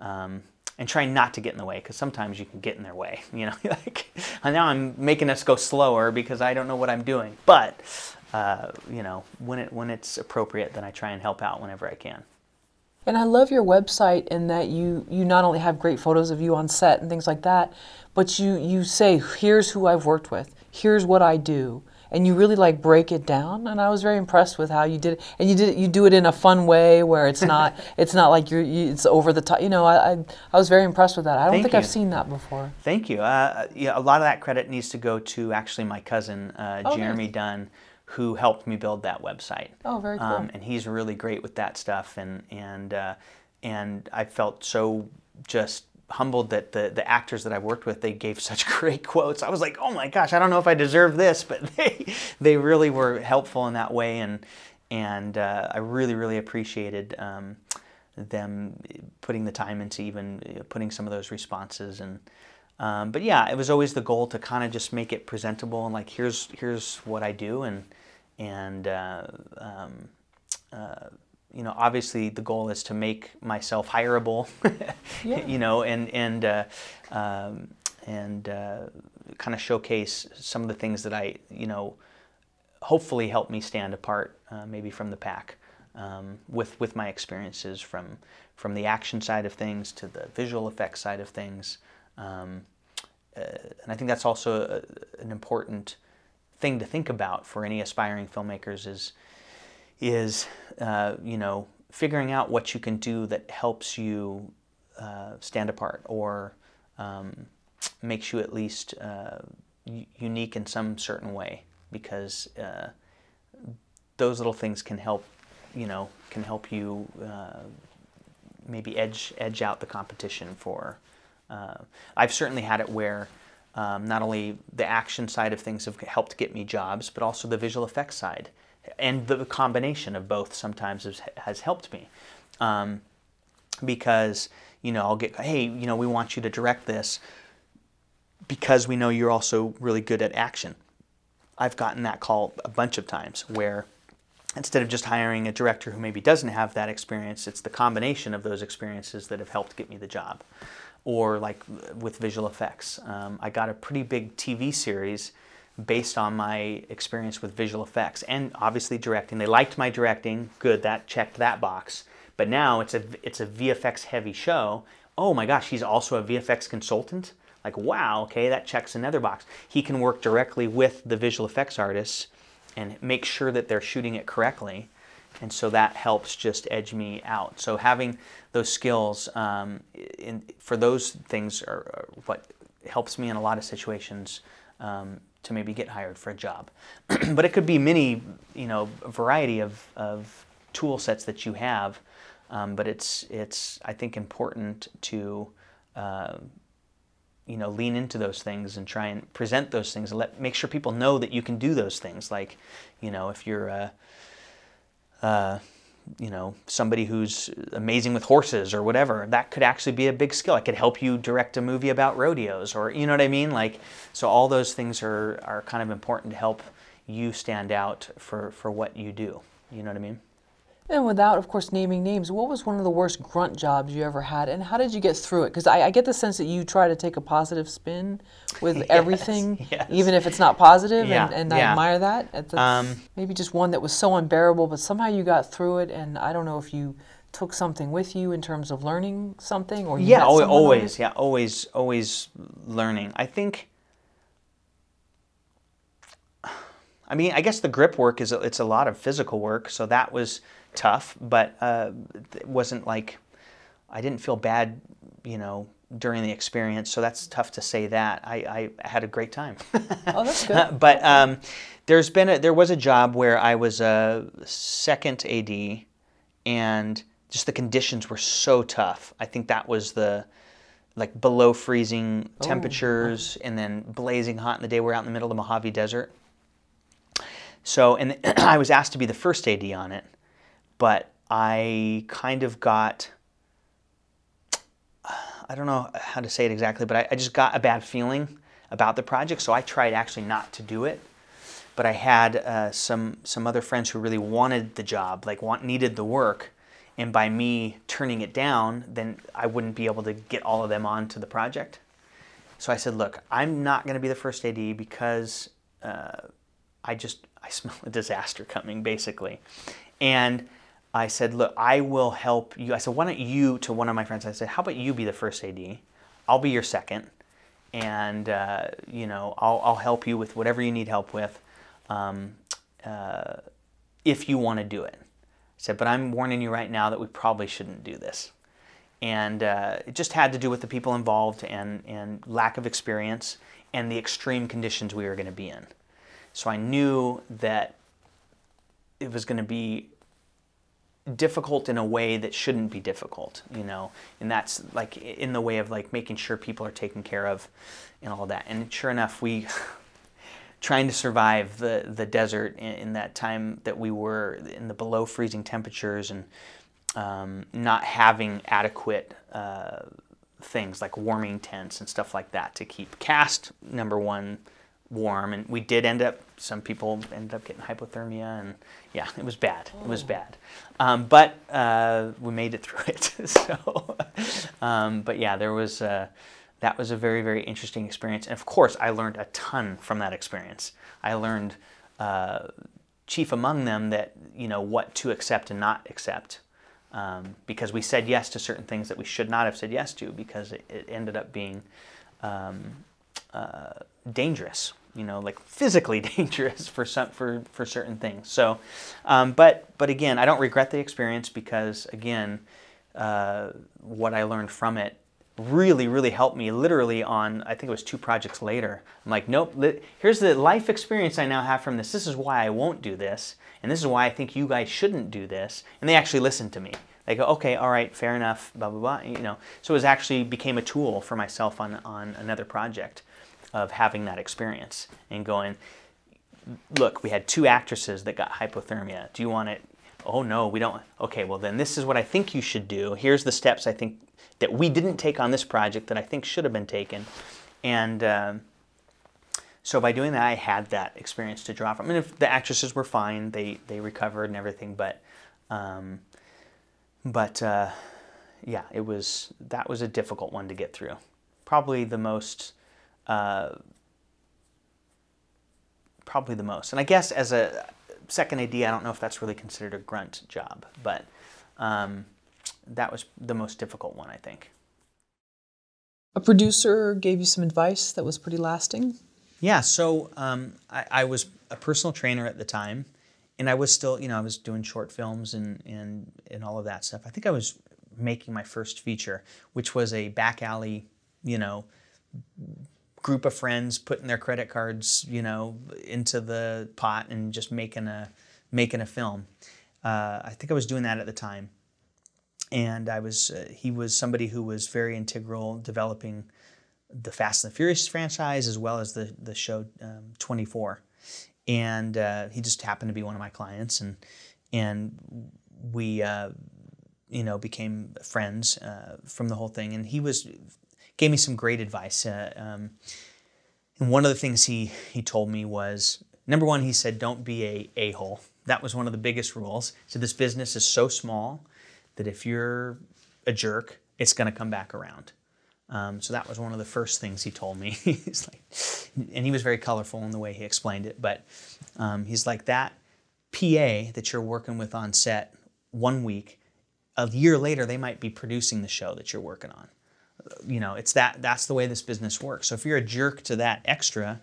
um, and trying not to get in the way because sometimes you can get in their way, you know. like now I'm making us go slower because I don't know what I'm doing, but uh, you know when it when it's appropriate, then I try and help out whenever I can. And I love your website in that you you not only have great photos of you on set and things like that, but you you say here's who I've worked with, here's what I do, and you really like break it down. And I was very impressed with how you did it. And you did it, you do it in a fun way where it's not it's not like you're you, it's over the top. You know, I, I, I was very impressed with that. I don't Thank think you. I've seen that before. Thank you. Uh, yeah, a lot of that credit needs to go to actually my cousin uh, oh, Jeremy nice. Dunn who helped me build that website. Oh, very cool. Um, and he's really great with that stuff, and and uh, and I felt so just humbled that the the actors that I worked with they gave such great quotes. I was like, oh my gosh, I don't know if I deserve this, but they they really were helpful in that way, and and uh, I really really appreciated. Um, them putting the time into even putting some of those responses and um, but yeah it was always the goal to kind of just make it presentable and like here's here's what I do and and uh, um, uh, you know, obviously the goal is to make myself hireable, yeah. you know, and and uh, um, and uh, kind of showcase some of the things that I, you know, hopefully help me stand apart, uh, maybe from the pack, um, with with my experiences from from the action side of things to the visual effects side of things, um, uh, and I think that's also a, an important thing to think about for any aspiring filmmakers is is uh, you know figuring out what you can do that helps you uh, stand apart or um, makes you at least uh, unique in some certain way because uh, those little things can help you know can help you uh, maybe edge edge out the competition for uh, I've certainly had it where um, not only the action side of things have helped get me jobs, but also the visual effects side. And the combination of both sometimes has, has helped me. Um, because, you know, I'll get, hey, you know, we want you to direct this because we know you're also really good at action. I've gotten that call a bunch of times where instead of just hiring a director who maybe doesn't have that experience, it's the combination of those experiences that have helped get me the job or like with visual effects. Um, I got a pretty big TV series based on my experience with visual effects and obviously directing. They liked my directing, good, that checked that box. But now it's a it's a VFX heavy show. Oh my gosh, he's also a VFX consultant. Like wow, okay, that checks another box. He can work directly with the visual effects artists and make sure that they're shooting it correctly and so that helps just edge me out. So having those skills um, in, for those things are, are, what helps me in a lot of situations um, to maybe get hired for a job. but it could be many, you know, a variety of, of tool sets that you have. Um, but it's it's I think important to uh, you know lean into those things and try and present those things and let make sure people know that you can do those things. Like you know if you're uh, uh, you know, somebody who's amazing with horses or whatever. That could actually be a big skill. It could help you direct a movie about rodeos or you know what I mean? Like so all those things are are kind of important to help you stand out for for what you do. You know what I mean? And without, of course, naming names, what was one of the worst grunt jobs you ever had, and how did you get through it? Because I, I, get the sense that you try to take a positive spin with yes, everything, yes. even if it's not positive, yeah, and, and yeah. I admire that. Um, maybe just one that was so unbearable, but somehow you got through it, and I don't know if you took something with you in terms of learning something, or yeah, always, yeah, always, always learning. I think. I mean, I guess the grip work is it's a lot of physical work, so that was tough, but uh, it wasn't like I didn't feel bad, you know, during the experience. So that's tough to say that. I, I had a great time. oh, that's good. but um, there's been a, there was a job where I was a second AD, and just the conditions were so tough. I think that was the like below freezing oh, temperatures oh. and then blazing hot in the day. We're out in the middle of the Mojave Desert. So, and I was asked to be the first AD on it but I kind of got I don't know how to say it exactly, but I, I, just got a bad feeling about the project, so I tried actually not to do it. But I had uh, some some other friends who really wanted the job, like want needed the work, and by me turning it down, then I wouldn't be able to get all of them onto the project. So I said, look, I'm not going to be the first AD because uh, I just I smell a disaster coming, basically, and I said, look, I will help you. I said, why don't you, to one of my friends, I said, how about you be the first AD? I'll be your second. And, uh, you know, I'll, I'll help you with whatever you need help with. um, uh, if you want to do it. I said, but I'm warning you right now that we probably shouldn't do this. And uh, it just had to do with the people involved and, and lack of experience and the extreme conditions we were going to be in. So I knew that it was going to be difficult in a way that shouldn't be difficult, you know, and that's like in the way of like making sure people are taken care of and all that. And sure enough, we trying to survive the the desert in, in, that time that we were in the below freezing temperatures and um, not having adequate uh, things like warming tents and stuff like that to keep cast number one warm and we did end up some people ended up getting hypothermia and yeah it was bad it was oh. bad um, but uh, we made it through it so um, but yeah there was uh, that was a very very interesting experience. And of course i learned a ton from that experience. I learned uh, chief among them that you know what to accept and not accept um, because we said yes to certain things that we should not have said yes to because it, it ended up being um, uh, dangerous you know, like physically dangerous for some for for certain things. So, um, but but again, I don't regret the experience because again, uh, what I learned from it really really helped me. Literally on I think it was two projects later. I'm like, nope. Li- here's the life experience I now have from this. This is why I won't do this, and this is why I think you guys shouldn't do this. And they actually listened to me. They go, okay, all right, fair enough, blah blah blah. You know, so it was actually became a tool for myself on on another project of having that experience and going, look, we had two actresses that got hypothermia. Do you want it? Oh no, we don't. Okay, well then this is what I think you should do. Here's the steps I think that we didn't take on this project that I think should have been taken. And um, so by doing that, I had that experience to draw from. I mean, if the actresses were fine, they they recovered and everything, but um, but uh, yeah, it was that was a difficult one to get through. Probably the most uh, probably the most. And I guess as a second AD, I don't know if that's really considered a grunt job, but um, that was the most difficult one, I think. A producer gave you some advice that was pretty lasting? Yeah, so um, I, I, was a personal trainer at the time, and I was still, you know, I was doing short films and, and, and all of that stuff. I think I was making my first feature, which was a back alley, you know, group of friends putting their credit cards, you know, into the pot and just making a making a film. Uh, I think I was doing that at the time, and I was uh, he was somebody who was very integral developing the Fast and the Furious franchise as well as the the show um, 24, and uh, he just happened to be one of my clients, and and we uh, you know became friends uh, from the whole thing, and he was gave me some great advice. Uh, um, and one of the things he, he told me was number one, he said, don't be a a hole. That was one of the biggest rules. So this business is so small that if you're a jerk, it's going to come back around. Um, so that was one of the first things he told me. he's like, and he was very colorful in the way he explained it. But um, he's like that PA that you're working with on set one week, a year later they might be producing the show that you're working on you know, it's that that's the way this business works. So if you're a jerk to that extra,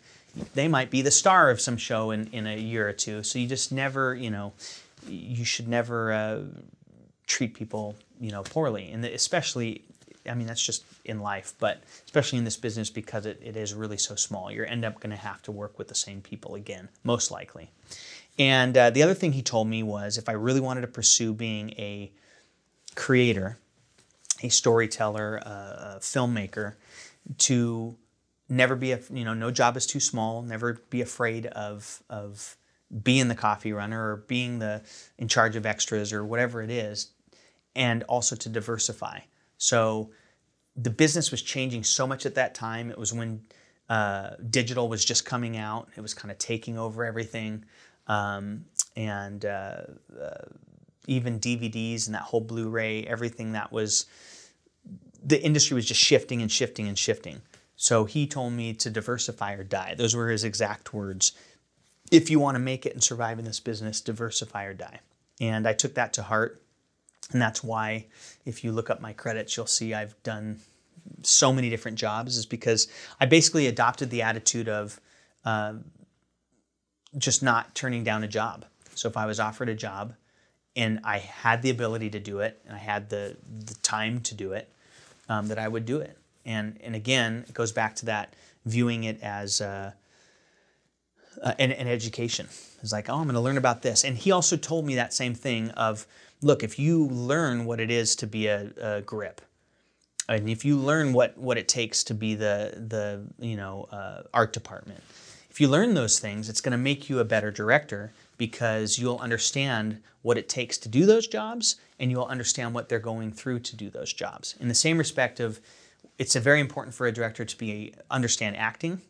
they might be the star of some show in, in a year or two. So you just never, you know, you should never uh, treat people, you know, poorly. And especially, I mean, that's just in life, but especially in this business because it, it is really so small. You end up going to have to work with the same people again, most likely. And uh, the other thing he told me was if I really wanted to pursue being a creator, a storyteller, a, filmmaker, to never be a you know no job is too small. Never be afraid of of being the coffee runner or being the in charge of extras or whatever it is, and also to diversify. So the business was changing so much at that time. It was when uh, digital was just coming out. It was kind of taking over everything, um, and uh, uh, even DVDs and that whole Blu-ray, everything that was the industry was just shifting and shifting and shifting. So he told me to diversify or die. Those were his exact words. If you want to make it and survive in this business, diversify or die. And I took that to heart. And that's why, if you look up my credits, you'll see I've done so many different jobs, is because I basically adopted the attitude of uh, just not turning down a job. So if I was offered a job and I had the ability to do it and I had the, the time to do it, um, that I would do it. And, and again, it goes back to that viewing it as uh, uh, an, an education. It's like, oh, I'm going to learn about this. And he also told me that same thing of, look, if you learn what it is to be a, a grip, and if you learn what, what it takes to be the, the you know, uh, art department, if you learn those things, it's going to make you a better director because you'll understand what it takes to do those jobs and you'll understand what they're going through to do those jobs. In the same respect of, it's very important for a director to be understand acting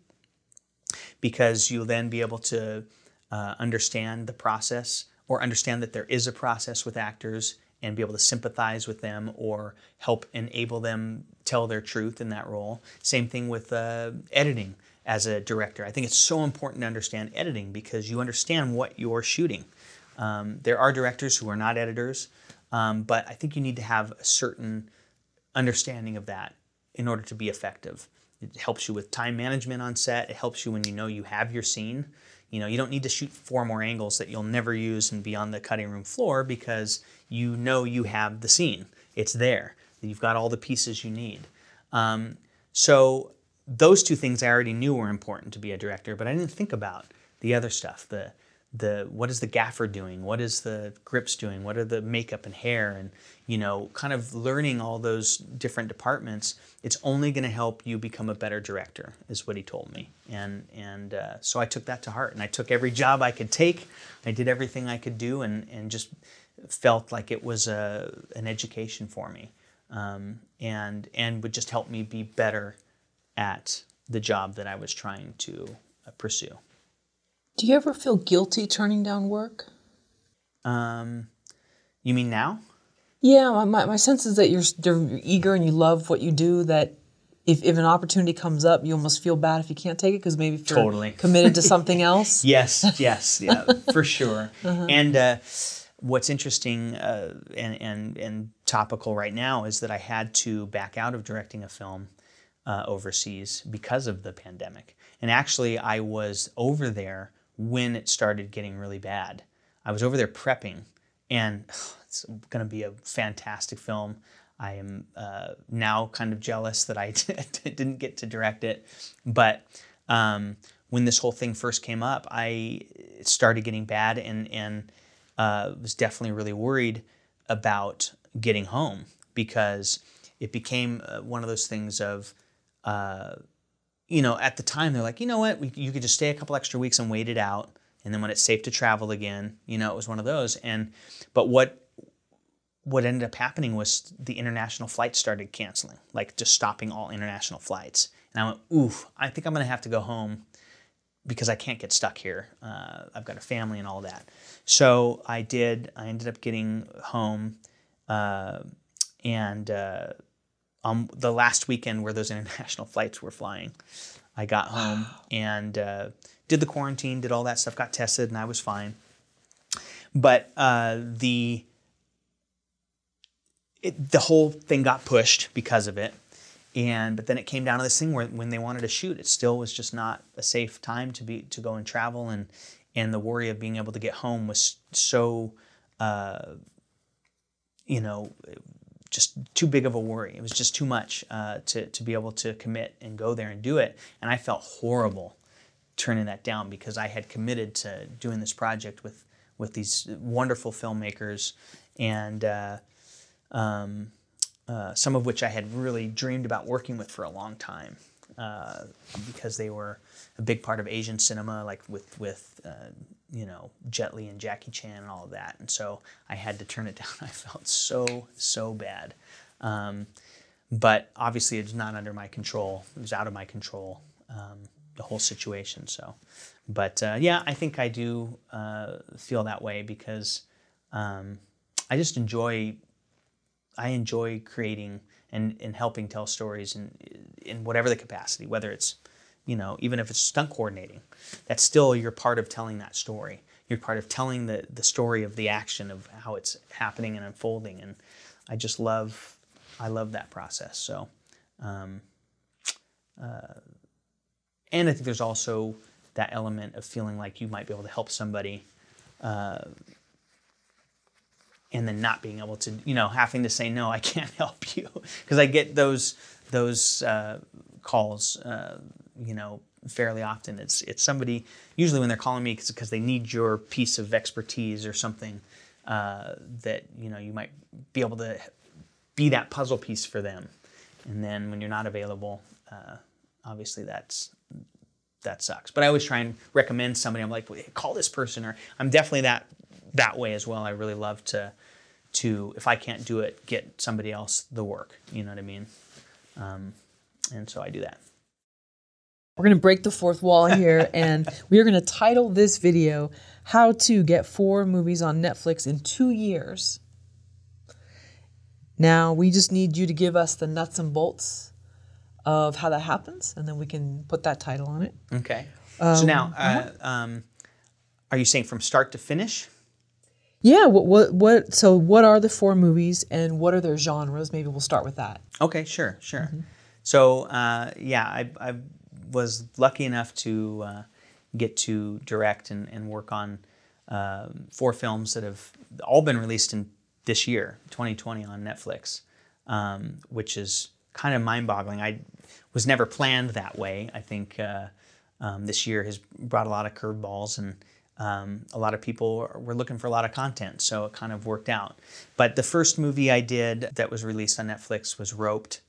because you'll then be able to uh, understand the process or understand that there is a process with actors and be able to sympathize with them or help enable them tell their truth in that role. Same thing with uh, editing as a director. I think it's so important to understand editing because you understand what you're shooting. Um, there are directors who are not editors, um, but I think you need to have a certain understanding of that in order to be effective. It helps you with time management on set. It helps you when you know you have your scene. You know, you don't need to shoot four more angles that you'll never use and be on the cutting room floor because you know you have the scene. It's there. You've got all the pieces you need. Um, so those two things I already knew were important to be a director, but I didn't think about the other stuff, the the what is the gaffer doing? What is the grips doing? What are the makeup and hair? And you know kind of learning all those different departments it's only going to help you become a better director is what he told me. And and uh, so i took that to heart and i took every job i could take. I did everything i could do and and just felt like it was a an education for me. Um, and and would just help me be better at the job that i was trying to uh, pursue do you ever feel guilty turning down work? Um, you mean now? Yeah, my, my sense is that you're, you're eager and you love what you do. That if, if an opportunity comes up, you almost feel bad if you can't take it because maybe if you're totally. committed to something else. yes, yes, yeah, for sure. Uh-huh. And uh, what's interesting uh, and, and, and topical right now is that I had to back out of directing a film uh, overseas because of the pandemic. And actually, I was over there when it started getting really bad. I was over there prepping, and ugh, it's going to be a fantastic film. I am uh, now kind of jealous that I didn't get to direct it. But um, when this whole thing first came up, I started getting bad and, and uh, was definitely really worried about getting home because it became uh, one of those things of uh, you know, at the time they're like, you know what, we, you could just stay a couple extra weeks and wait it out, and then when it's safe to travel again, you know, it was one of those. And but what what ended up happening was the international flights started canceling, like just stopping all international flights. And I went, oof, I think I'm gonna have to go home because I can't get stuck here. Uh, I've got a family and all that. So I did. I ended up getting home, uh, and uh, um, the last weekend where those international flights were flying. I got home and uh, did the quarantine, did all that stuff, got tested, and I was fine. But uh, the it, the whole thing got pushed because of it, and but then it came down to this thing where when they wanted to shoot, it still was just not a safe time to be to go and travel, and and the worry of being able to get home was so, uh, you know, just too big of a worry. It was just too much uh, to, to be able to commit and go there and do it. And I felt horrible turning that down because I had committed to doing this project with, with these wonderful filmmakers and uh, um, uh, some of which I had really dreamed about working with for a long time uh, because they were a big part of Asian cinema, like with, with uh, you know, Jet Li and Jackie Chan and all of that. And so I had to turn it down. I felt so, so bad. Um, but obviously, it's not under my control. It was out of my control, um, the whole situation. So, but uh, yeah, I think I do uh, feel that way because um, I just enjoy, I enjoy creating and, and helping tell stories in, in whatever the capacity, whether it's you know, even if it's stunt coordinating, that's still you're part of telling that story. You're part of telling the the story of the action of how it's happening and unfolding. And I just love, I love that process. So, um, uh, and I think there's also that element of feeling like you might be able to help somebody uh, and then not being able to you know having to say no i can't help you because i get those those uh, calls uh, you know fairly often. It's it's somebody usually when they're calling me because they need your piece of expertise or something uh, that you know you might be able to be that puzzle piece for them. And then when you're not available uh, obviously that's that sucks. But i always try and recommend somebody. I'm like well, call this person or i'm definitely that that way as well. I really love to to if i can't do it get somebody else the work. You know what i mean? Um, and so i do that we're going to break the fourth wall here and we are going to title this video how to get four movies on netflix in two years now we just need you to give us the nuts and bolts of how that happens, and then we can put that title on it. Okay. Um, so now, uh, uh-huh. um, are you saying from start to finish? Yeah. What, what? What? So, what are the four movies, and what are their genres? Maybe we'll start with that. Okay. Sure. Sure. Mm-hmm. So, uh, yeah, I, I, was lucky enough to uh, get to direct and, and work on uh, four films that have all been released in this year, 2020, on Netflix, um, which is kind of mind-boggling. I was never planned that way. I think uh, um, this year has brought a lot of curveballs and um, a lot of people were looking for a lot of content, so it kind of worked out. But the first movie I did that was released on Netflix was Roped,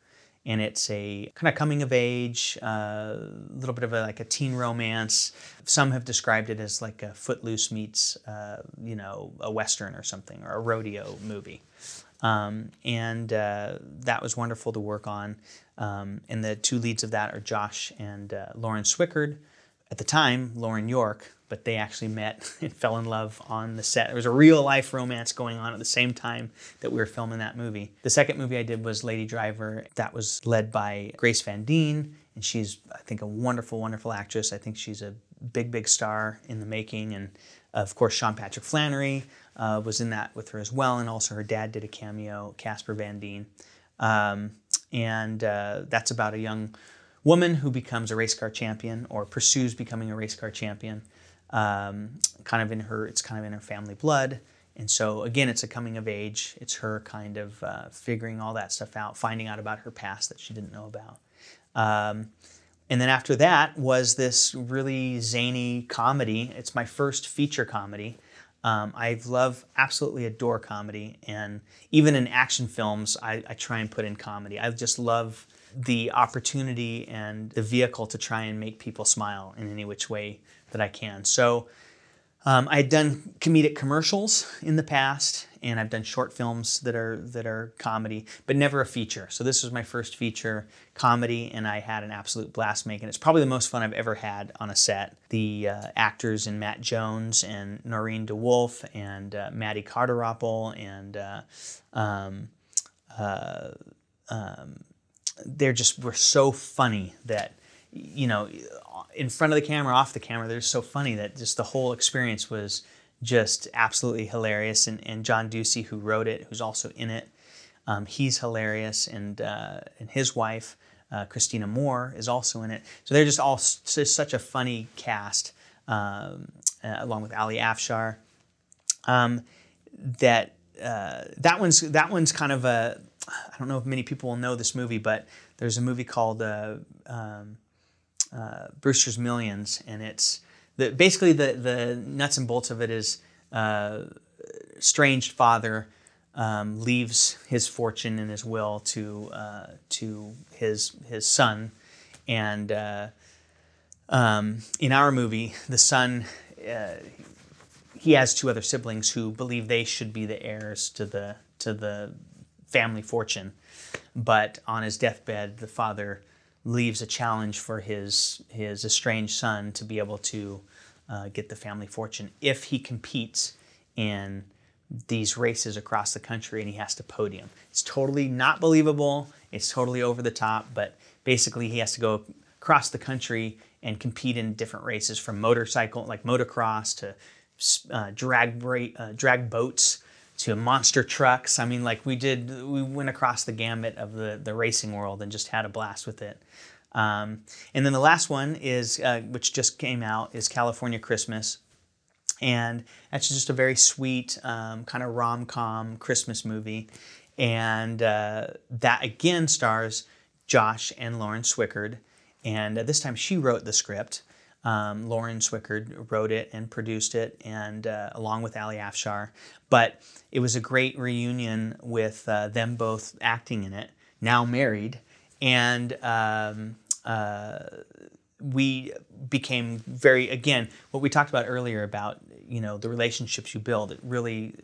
and it's a kind of coming of age, a uh, little bit of a, like a teen romance. Some have described it as like a Footloose meets, uh, you know, a western or something, or a rodeo movie. Um, and uh, that was wonderful to work on. Um, and the two leads of that are Josh and uh, Lauren Swickard. At the time, Lauren York, but they actually met and fell in love on the set. There was a real life romance going on at the same time that we were filming that movie. The second movie I did was Lady Driver. That was led by Grace Van Dien, and she's, I think, a wonderful, wonderful actress. I think she's a big, big star in the making. And of course, Sean Patrick Flanery uh, was in that with her as well, and also her dad did a cameo, Casper Van Dien. Um, and uh, that's about a young woman who becomes a race car champion or pursues becoming a race car champion. Um, kind of in her, it's kind of in her family blood. And so again, it's a coming of age. It's her kind of uh, figuring all that stuff out, finding out about her past that she didn't know about. Um, and then after that was this really zany comedy. It's my first feature comedy. Um, I love, absolutely adore comedy, and even in action films, I, I, try and put in comedy. I just love the opportunity and the vehicle to try and make people smile in any which way that I can. So um, I had done comedic commercials in the past, and I've done short films that are that are comedy, but never a feature. So this was my first feature comedy, and I had an absolute blast making. It's probably the most fun I've ever had on a set. The uh, actors in Matt Jones and Noureen DeWulf and uh, Maddie Carteropple and uh, um, uh, um, they're just were so funny that you know in front of the camera, off the camera, they're so funny that just the whole experience was just absolutely hilarious. And, and John Ducey, who wrote it, who's also in it, um, he's hilarious. And, uh, and his wife, uh, Christina Moore, is also in it. So they're just all just such a funny cast, um, uh, along with Ali Afshar. Um, that uh, that one's that one's kind of a I don't know if many people will know this movie, but there's a movie called uh, um, uh, Brewster's Millions, and it's the, basically the the nuts and bolts of it is uh, estranged father um, leaves his fortune and his will to uh, to his his son, and uh, um, in our movie, the son uh, he has two other siblings who believe they should be the heirs to the to the family fortune, but on his deathbed, the father leaves a challenge for his his estranged son to be able to uh, get the family fortune if he competes in these races across the country and he has to podium. It's totally not believable. It's totally over the top, but basically he has to go across the country and compete in different races from motorcycle like motocross to uh, drag uh, drag boats to monster trucks. I mean, like we did, we went across the gamut of the, the racing world and just had a blast with it. Um, and then the last one is, uh, which just came out, is California Christmas. And that's just a very sweet, um, kind of rom com Christmas movie. And uh, that again stars Josh and Lauren Swickard. And uh, this time she wrote the script. Um, Lauren Swickard wrote it and produced it, and uh, along with Ali Afshar. But it was a great reunion with uh, them both acting in it, now married, and um, uh, we became very again what we talked about earlier about you know the relationships you build. It really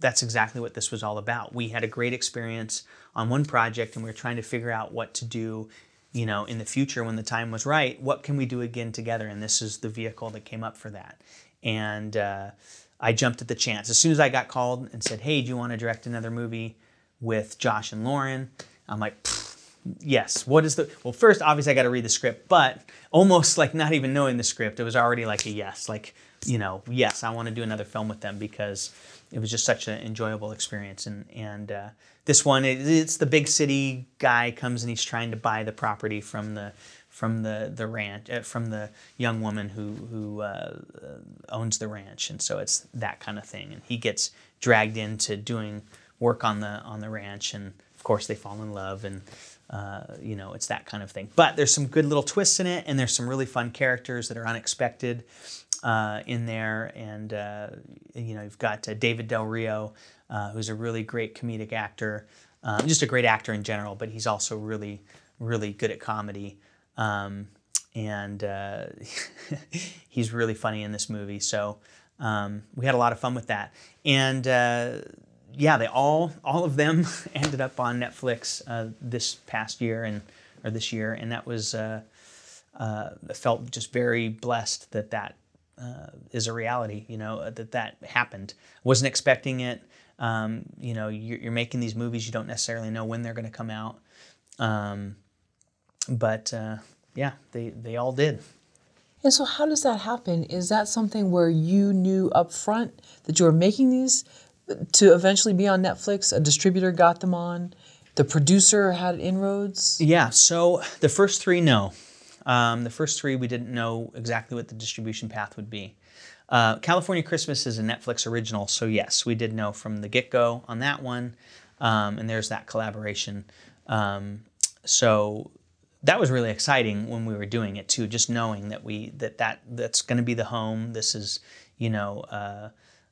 that's exactly what this was all about. We had a great experience on one project, and we were trying to figure out what to do you know, in the future when the time was right, what can we do again together? And this is the vehicle that came up for that. And uh, I jumped at the chance. As soon as I got called and said, hey, do you want to direct another movie with Josh and Lauren? I'm like, yes. What is the, well, first, obviously, I got to read the script, but almost like not even knowing the script, it was already like a yes. Like, you know, yes, I want to do another film with them because it was just such an enjoyable experience. And, and, uh, this one, it's the big city guy comes and he's trying to buy the property from the from the the ranch uh, from the young woman who who uh, owns the ranch, and so it's that kind of thing. And he gets dragged into doing work on the on the ranch, and of course they fall in love, and uh, you know it's that kind of thing. But there's some good little twists in it, and there's some really fun characters that are unexpected uh, in there, and uh, you know you've got uh, David Del Rio uh, who's a really great comedic actor, um, just a great actor in general, but he's also really, really good at comedy. Um, and he's really funny in this movie. So um, we had a lot of fun with that. And yeah, they all, all of them ended up on Netflix uh, this past year and or this year, and that was uh, uh, felt just very blessed that that is a reality. You know that that happened. Wasn't expecting it. Um, you know, you're, you're, making these movies, you don't necessarily know when they're going to come out. Um, but uh, yeah, they, they all did. And so, how does that happen? Is that something where you knew up front that you were making these to eventually be on Netflix? A distributor got them on? The producer had inroads? Yeah, so the first three, no. Um, the first three, we didn't know exactly what the distribution path would be. Uh, California Christmas is a Netflix original, so yes, we did know from the get go on that one, um, and there's that collaboration. Um, so that was really exciting when we were doing it too, just knowing that we that that that's going to be the home. This is, you know, uh,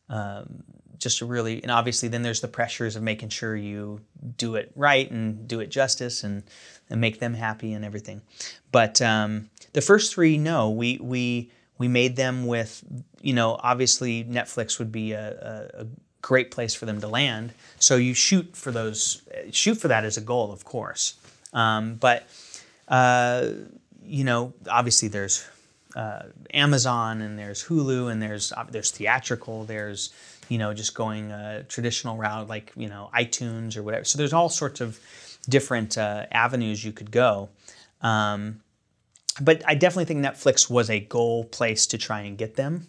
um, just a really and obviously then there's the pressures of making sure you do it right and do it justice and and make them happy and everything. But um, the first three, no, we we we made them with, you know, obviously Netflix would be a, a, a great place for them to land. So you shoot for those, shoot for that as a goal, of course. Um, but uh, you know, obviously there's uh, Amazon and there's Hulu and there's uh, there's theatrical. There's you know just going a traditional route like you know iTunes or whatever. So there's all sorts of different uh, avenues you could go. Um, but I definitely think Netflix was a goal place to try and get them.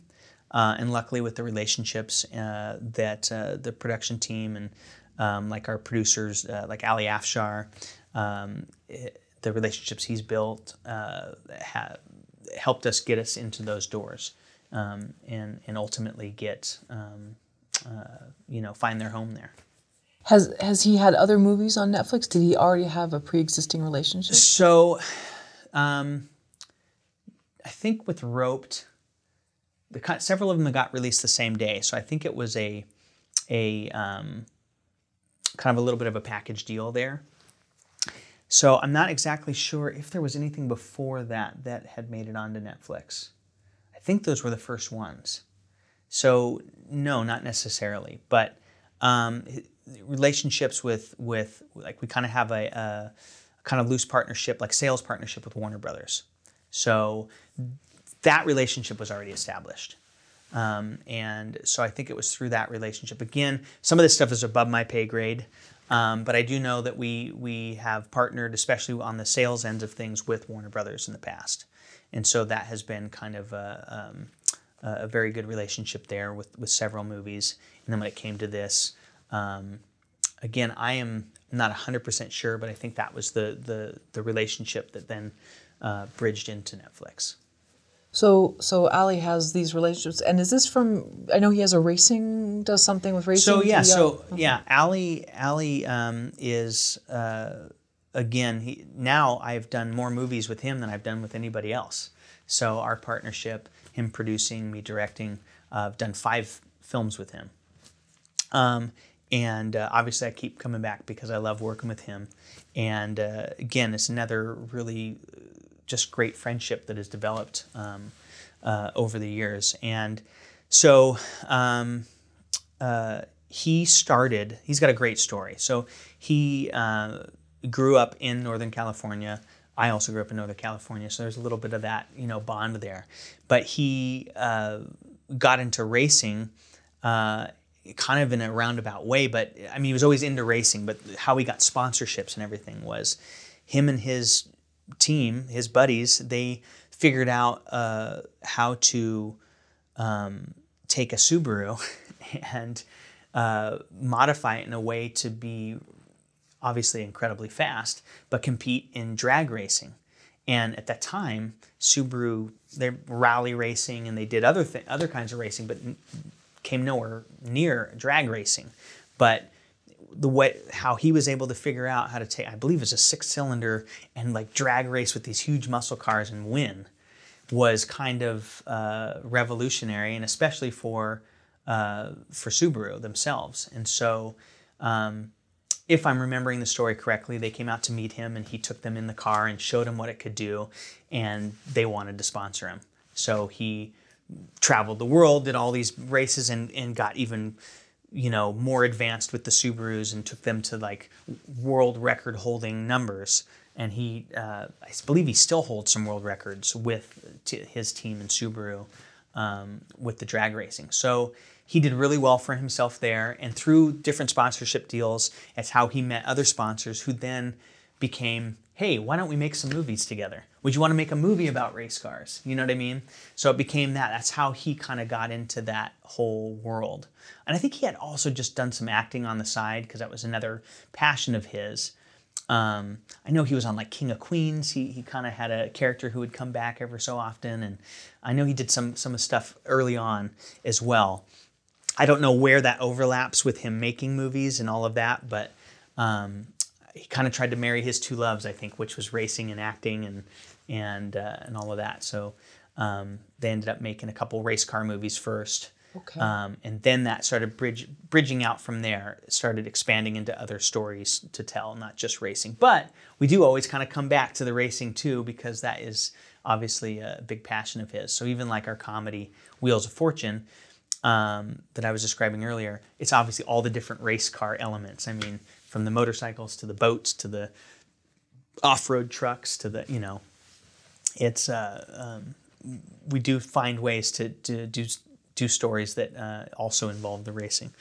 Uh, and luckily, with the relationships uh, that uh, the production team and um, like our producers, uh, like Ali Afshar, um, it, the relationships he's built uh, helped us get us into those doors um, and, and ultimately get, um, you know, find their home there. Has, has he had other movies on Netflix? Did he already have a pre existing relationship? So, um, I think with Roped, the several of them got released the same day. So I think it was a a um, kind of a little bit of a package deal there. So I'm not exactly sure if there was anything before that that had made it onto Netflix. I think those were the first ones. So no, not necessarily, but um, relationships with with like we kind of have a, a kind of loose partnership, like sales partnership with Warner Brothers. So that relationship was already established. Um, and so I think it was through that relationship. Again, some of this stuff is above my pay grade, um, but I do know that we we have partnered, especially on the sales ends of things, with Warner Brothers in the past, and so that has been kind of a, um, a very good relationship there with with several movies. And then when it came to this, um, again, I am not 100% sure, but I think that was the, the, the relationship that then uh, bridged into Netflix. So, so Ali has these relationships, and is this from? I know he has a racing, does something with racing. So yeah, so yeah, Ali, Ali um, is uh, again. He, now I've done more movies with him than I've done with anybody else. So our partnership, him producing, me directing, uh, I've done five films with him. Um, and uh, obviously, I keep coming back because I love working with him. And uh, again, it's another really uh, just great friendship that has developed um, uh, over the years. And so um, uh, he started, he's got a great story. So he uh, grew up in Northern California. I also grew up in Northern California, so there's a little bit of that, you know, bond there. But he got into racing uh, kind of in a roundabout way, but I mean, he was always into racing, but how he got sponsorships and everything was him and his team, his buddies, they figured out uh, how to um, take a Subaru and uh, modify it in a way to be obviously incredibly fast, but compete in drag racing. And at that time, Subaru, they rally racing and they did other th- other kinds of racing, but came nowhere near drag racing. But the way how he was able to figure out how to take, I believe, it's a six cylinder and like drag race with these huge muscle cars and win, was kind of uh, revolutionary, and especially for uh, for Subaru themselves. And so. Um, if I'm remembering the story correctly, they came out to meet him and he took them in the car and showed him what it could do, and they wanted to sponsor him. So he traveled the world, did all these races, and, and got even you know more advanced with the Subarus and took them to like world record holding numbers. And he, uh, I believe, he still holds some world records with t- his team in Subaru um, with the drag racing. So he did really well for himself there, and through different sponsorship deals, it's how he met other sponsors who then became hey, why don't we make some movies together? Would you want to make a movie about race cars? You know what I mean? So it became that. That's how he kind of got into that whole world. And I think he had also just done some acting on the side because that was another passion of his. Um, I know he was on like King of Queens. He, he kind of had a character who would come back ever so often, and I know he did some some stuff early on as well. I don't know where that overlaps with him making movies and all of that, but um, he kind of tried to marry his two loves, I think, which was racing and acting and and uh, and all of that. So um, they ended up making a couple race car movies first. Okay. Um, and then that started bridge, bridging out from there. It started expanding into other stories to tell, not just racing. But we do always kind of come back to the racing too, because that is obviously a big passion of his. So even like our comedy, Wheels of Fortune, um, that I was describing earlier, it's obviously all the different race car elements. I mean, from the motorcycles to the boats to the off-road trucks to the you know it's uh, um, we do find ways to, to do do stories that uh, also involve the racing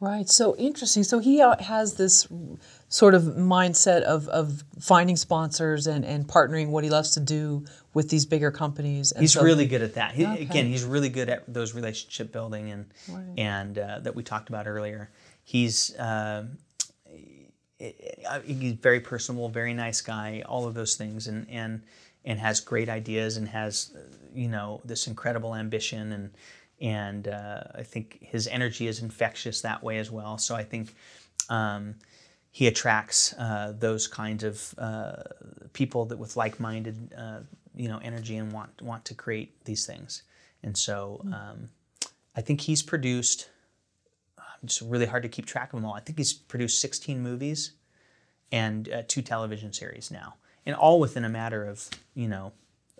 right so interesting so he uh, has this sort of mindset of, of finding sponsors and, and partnering what he loves to do with these bigger companies. And he's so, really good at that. He, okay. Again, he's really good at those relationship building and right. and uh, that we talked about earlier. He's uh, he's very personable, very nice guy, all of those things, and and and has great ideas and has you know this incredible ambition and and uh, I think his energy is infectious that way as well. So I think um, he attracts uh, those kinds of uh, people that with like-minded uh, you know energy and want want to create these things. And so hmm. um, I think he's produced it's really hard to keep track of them all. I think he's produced 16 movies and uh, two television series now, and all within a matter of you know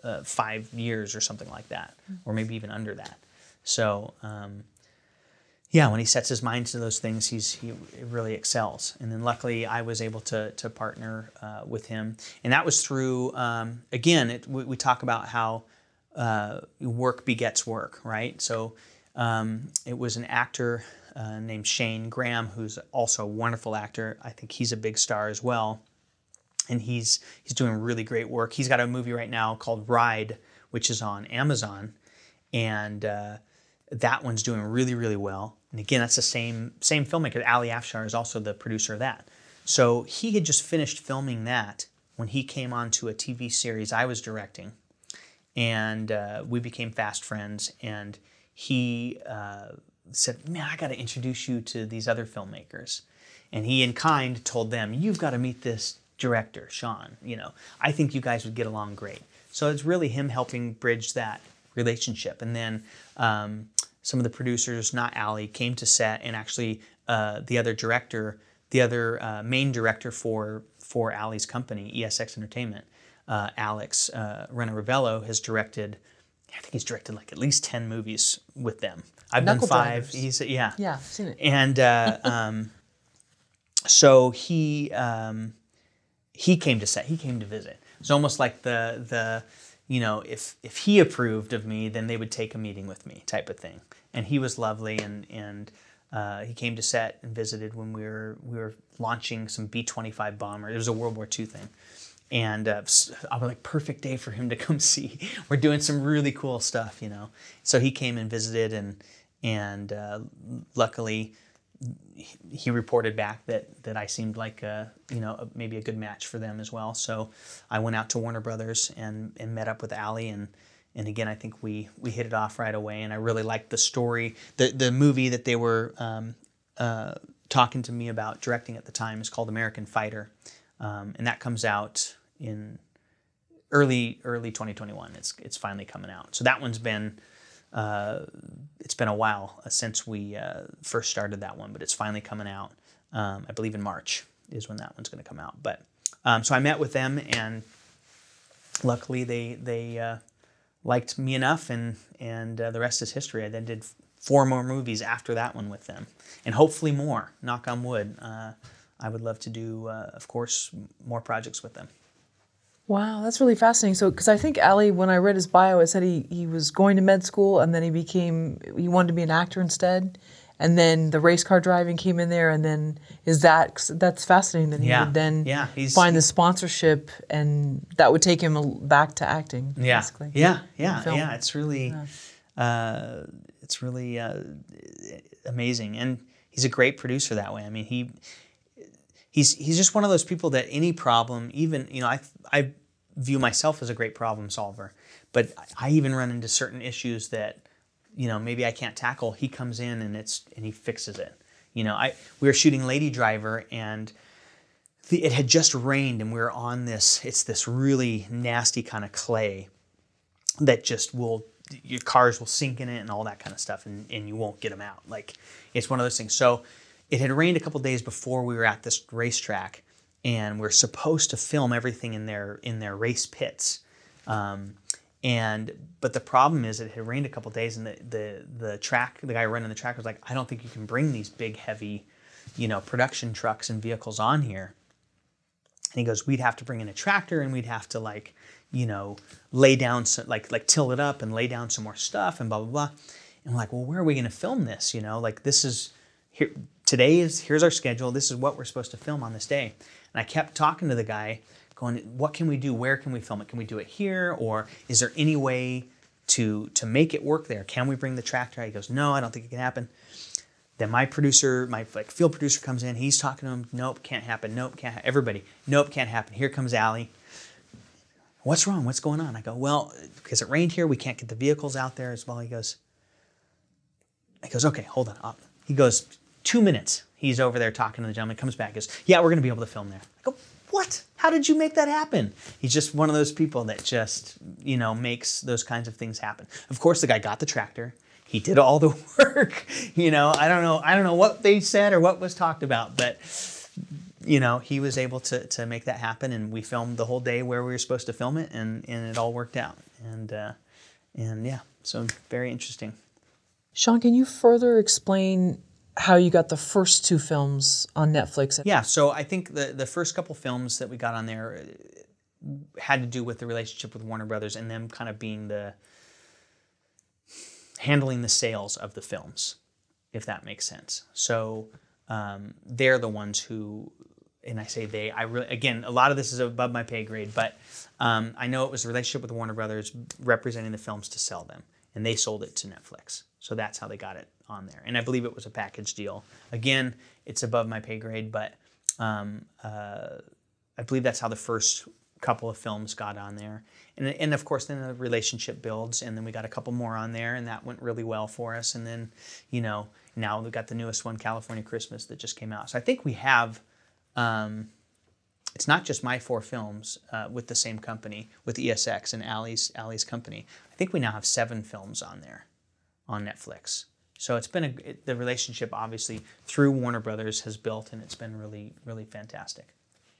uh, five years or something like that, or maybe even under that. So um, yeah, when he sets his mind to those things, he's he really excels. And then luckily, I was able to to partner uh, with him, and that was through um, again. It, we, we, talk about how uh, work begets work, right? So um, it was an actor uh, named Shane Graham, who's also a wonderful actor. I think he's a big star as well, and he's he's doing really great work. He's got a movie right now called Ride, which is on Amazon, and uh, that one's doing really really well. and again, that's the same same filmmaker. Ali Afshar is also the producer of that. So he had just finished filming that when he came on to a TV series I was directing, and uh, we became fast friends. And he uh, said, "Man, I got to introduce you to these other filmmakers." And he, in kind, told them, "You've got to meet this director, Sean. You know, I think you guys would get along great." So it's really him helping bridge that relationship. And then um, some of the producers, not Ali, came to set, and actually uh, the other director, the other uh, main director for for Ali's company, ESX Entertainment, uh, Alex uh, Rena has directed. I think he's directed like at least ten movies with them. I've Knuckle done five. He's yeah yeah I've seen it. And uh, um, so he um, he came to set. He came to visit. It's almost like the the you know if if he approved of me, then they would take a meeting with me type of thing and he was lovely and and uh, he came to set and visited when we were we were launching some B-25 bomber. It was a World War II thing, and uh, I was like perfect day for him to come see. We're doing some really cool stuff, you know. So he came and visited, and and uh, luckily he reported back that that I seemed like a, you know maybe a good match for them as well. So I went out to Warner Brothers and and met up with Ali and and again, I think we we hit it off right away, and I really liked the story. the The movie that they were um, uh, talking to me about directing at the time is called American Fighter, um, and that comes out in early early 2021. It's it's finally coming out. So that one's been uh, it's been a while since we uh, first started that one, but it's finally coming out. Um, I believe in March is when that one's going to come out. But um, so I met with them, and luckily they they uh, liked me enough, and and uh, the rest is history. I then did four more movies after that one with them, and hopefully more. Knock on wood. Uh, I would love to do, uh, of course, more projects with them. Wow, that's really fascinating. So, because I think Ali, when I read his bio, it said he, he was going to med school and then he became, he wanted to be an actor instead and then the race car driving came in there, and then is that that's fascinating that he yeah. would then yeah, find the sponsorship, and that would take him back to acting. Yeah, basically. yeah, yeah, yeah. It's really, yeah. Uh, it's really uh, amazing, and he's a great producer that way. I mean, he he's he's just one of those people that any problem, even you know, I I view myself as a great problem solver, but I even run into certain issues that you know maybe I can't tackle, he comes in and it's and he fixes it. You know, I we were shooting Lady Driver and the, it had just rained and we were on this. It's this really nasty kind of clay that just will your cars will sink in it and all that kind of stuff and, and you won't get them out. Like it's one of those things. So it had rained a couple days before we were at this racetrack and we're supposed to film everything in their in their race pits. Um, and but the problem is it had rained a couple days and the, the the track the guy running the track was like i don't think you can bring these big heavy you know production trucks and vehicles on here. And he goes we'd have to bring in a tractor and we'd have to like you know lay down some like like till it up and lay down some more stuff and blah blah blah. And like well where are we going to film this you know? Like this is here today is here's our schedule. This is what we're supposed to film on this day and i kept talking to the guy going, what can we do? Where can we film it? Can we do it here? Or is there any way to, to make it work there? Can we bring the tractor? He goes, no, I don't think it can happen. Then my producer, my like field producer comes in. He's talking to him. Nope, can't happen. Nope, can't. Ha-. Everybody, nope, can't happen. Here comes Ali. What's wrong? What's going on? I go, well, because it rained here, we can't get the vehicles out there as well. He goes, he goes, okay, hold on. He goes, two minutes. He's over there talking to the gentleman. Comes back, goes, yeah, we're going to be able to film there. I go, what? How did you make that happen? He's just one of those people that just, you know, makes those kinds of things happen. Of course, the guy got the tractor. He did all the work. you know, I don't know, I don't know what they said or what was talked about, but you know, he was able to, to make that happen and we filmed the whole day where we were supposed to film it and, and it all worked out. And uh, and yeah, so very interesting. Sean, can you further explain how you got the first two films on Netflix. Yeah, so I think the the first couple films that we got on there uh, had to do with the relationship with Warner Brothers and them kind of being the handling the sales of the films, if that makes sense. So um, they're the ones who, and I say they, I really again a lot of this is above my pay grade, but um, I know it was a relationship with Warner Brothers representing the films to sell them and they sold it to Netflix. So that's how they got it on there. And I believe it was a package deal. Again, it's above my pay grade, but um, uh, I believe that's how the first couple of films got on there. And, and of course, then the relationship builds, and then we got a couple more on there, and that went really well for us. And then, you know, now we've got the newest one, California Christmas, that just came out. So I think we have. Um, it's not just my four films uh, with the same company, with ESX and Ali's Allie's company. I think we now have seven films on there, on Netflix. So it's been a it, the relationship obviously through Warner Brothers has built, and it's been really really fantastic.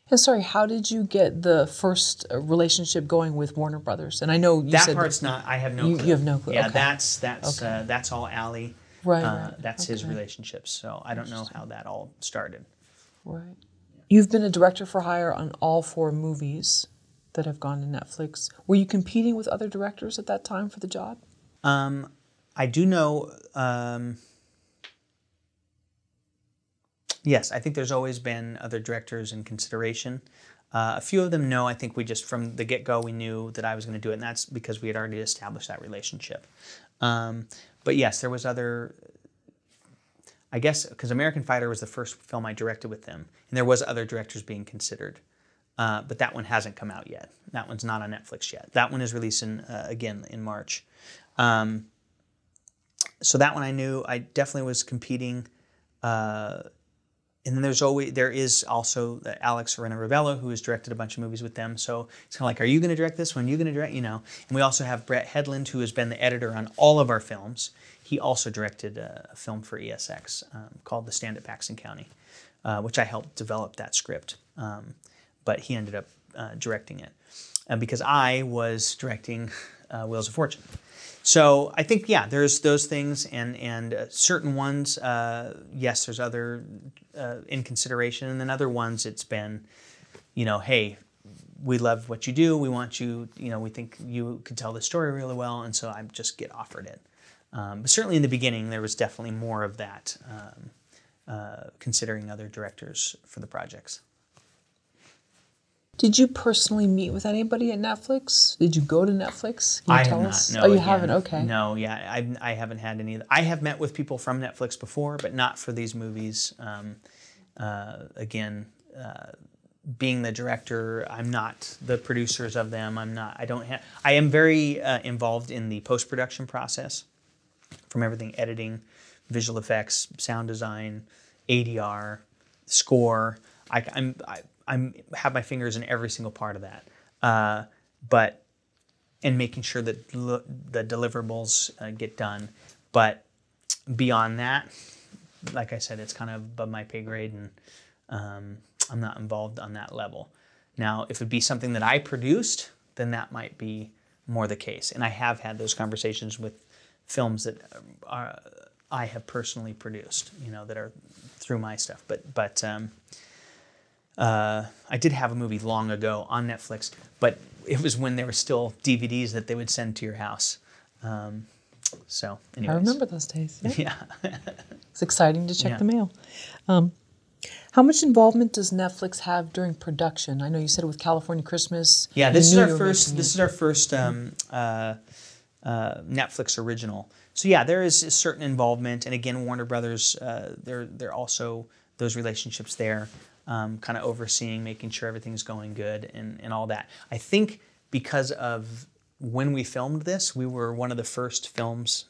Yeah, sorry, how did you get the first uh, relationship going with Warner Brothers? And I know you that said part's not. I have no. You, clue. you have no clue. Yeah, okay. that's that's Okay. uh, that's all Ali. Right, Uh. That's his Okay. relationships. So I don't know how that all started. Right. You've been a director for hire on all four movies that have gone to Netflix. Were you competing with other directors at that time for the job? Um, I do know. Um, yes, I think there's always been other directors in consideration. Uh, a few of them know. I think we just from the get go we knew that I was going to do it, and that's because we had already established that relationship. Um, but yes, there was other. I guess because American Fighter was the first film I directed with them, and there was other directors being considered. Uh, but that one hasn't come out yet. That one's not on Netflix yet. That one is releasing uh, again in March. Um, so that one I knew. I definitely was competing. Uh, and then there's always there is also Alex Ranarivelo who has directed a bunch of movies with them. So it's kind of like, are you going to direct this one? Are you going to direct? You know. And we also have Brett Hedlund who has been the editor on all of our films. He also directed a, a film for ESX um, called The Stand at Paxton County, uh, which I helped develop that script. Um, but he ended up uh, directing it uh, because I was directing uh, Wheels of Fortune. So I think yeah, there's those things, and and uh, certain ones, uh, yes, there's other uh, in consideration, and then other ones it's been, you know, hey, we love what you do, we want you, you know, we think you could tell the story really well, and so I just get offered it. Um, but certainly in the beginning, there was definitely more of that, um, uh, considering other directors for the projects. Did you personally meet with anybody at Netflix? Did you go to Netflix? Can you I tell have not. us? No, oh, you again, haven't. Okay. No, yeah, I, I haven't had any. I have met with people from Netflix before, but not for these movies. Um, uh, again, uh, being the director, I'm not the producers of them. I'm not. I don't have. I am very uh, involved in the post production process, from everything editing, visual effects, sound design, ADR, score. I, I'm I, I'm have my fingers in every single part of that. Uh, but and making sure that the deliverables uh, get done. But beyond that, like I said, it's kind of above my pay grade, and um, I'm not involved on that level. Now, if it be something that I produced, then that might be more the case. And I have had those conversations with films that are, I have personally produced, you know, that are through my stuff. But but um, uh, I did have a movie long ago on Netflix, but it was when there were still DVDs that they would send to your house. Um, so, anyways. I remember those days. Yeah. Yeah. It's exciting to check Yeah. the mail. Um, how much involvement does Netflix have during production? I know you said it with California Christmas. Yeah, this is our first. This is our first um, uh, uh, Netflix original. So yeah, there is a certain involvement, and again, Warner Brothers. Uh, they're they're also those relationships there, um, kind of overseeing, making sure everything's going good, and and all that. I think because of when we filmed this, we were one of the first films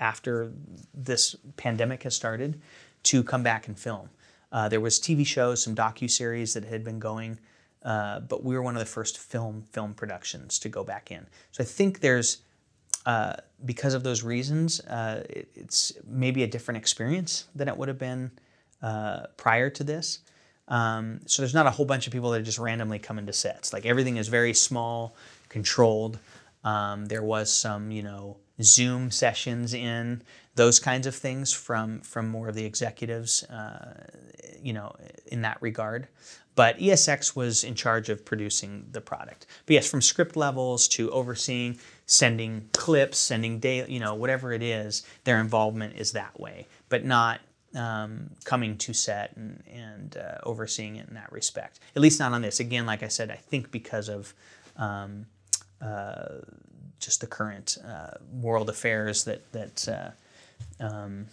after this pandemic has started to come back and film. Uh, there was TV shows, some docu series that had been going, uh, but we were one of the first film film productions to go back in. So I think there's uh, because of those reasons, uh, it, it's maybe a different experience than it would have been uh, prior to this. Um, so there's not a whole bunch of people that just randomly come into sets. Like everything is very small, controlled. Um, there was some, you know, Zoom sessions in those kinds of things from from more of the executives, uh, you know, in that regard. But ESX was in charge of producing the product. But yes, from script levels to overseeing, sending clips, sending day, you know, whatever it is, their involvement is that way, but not um, coming to set and, and uh, overseeing it in that respect. At least not on this. Again, like I said, I think because of um, uh, just the current uh, world affairs that that uh, um,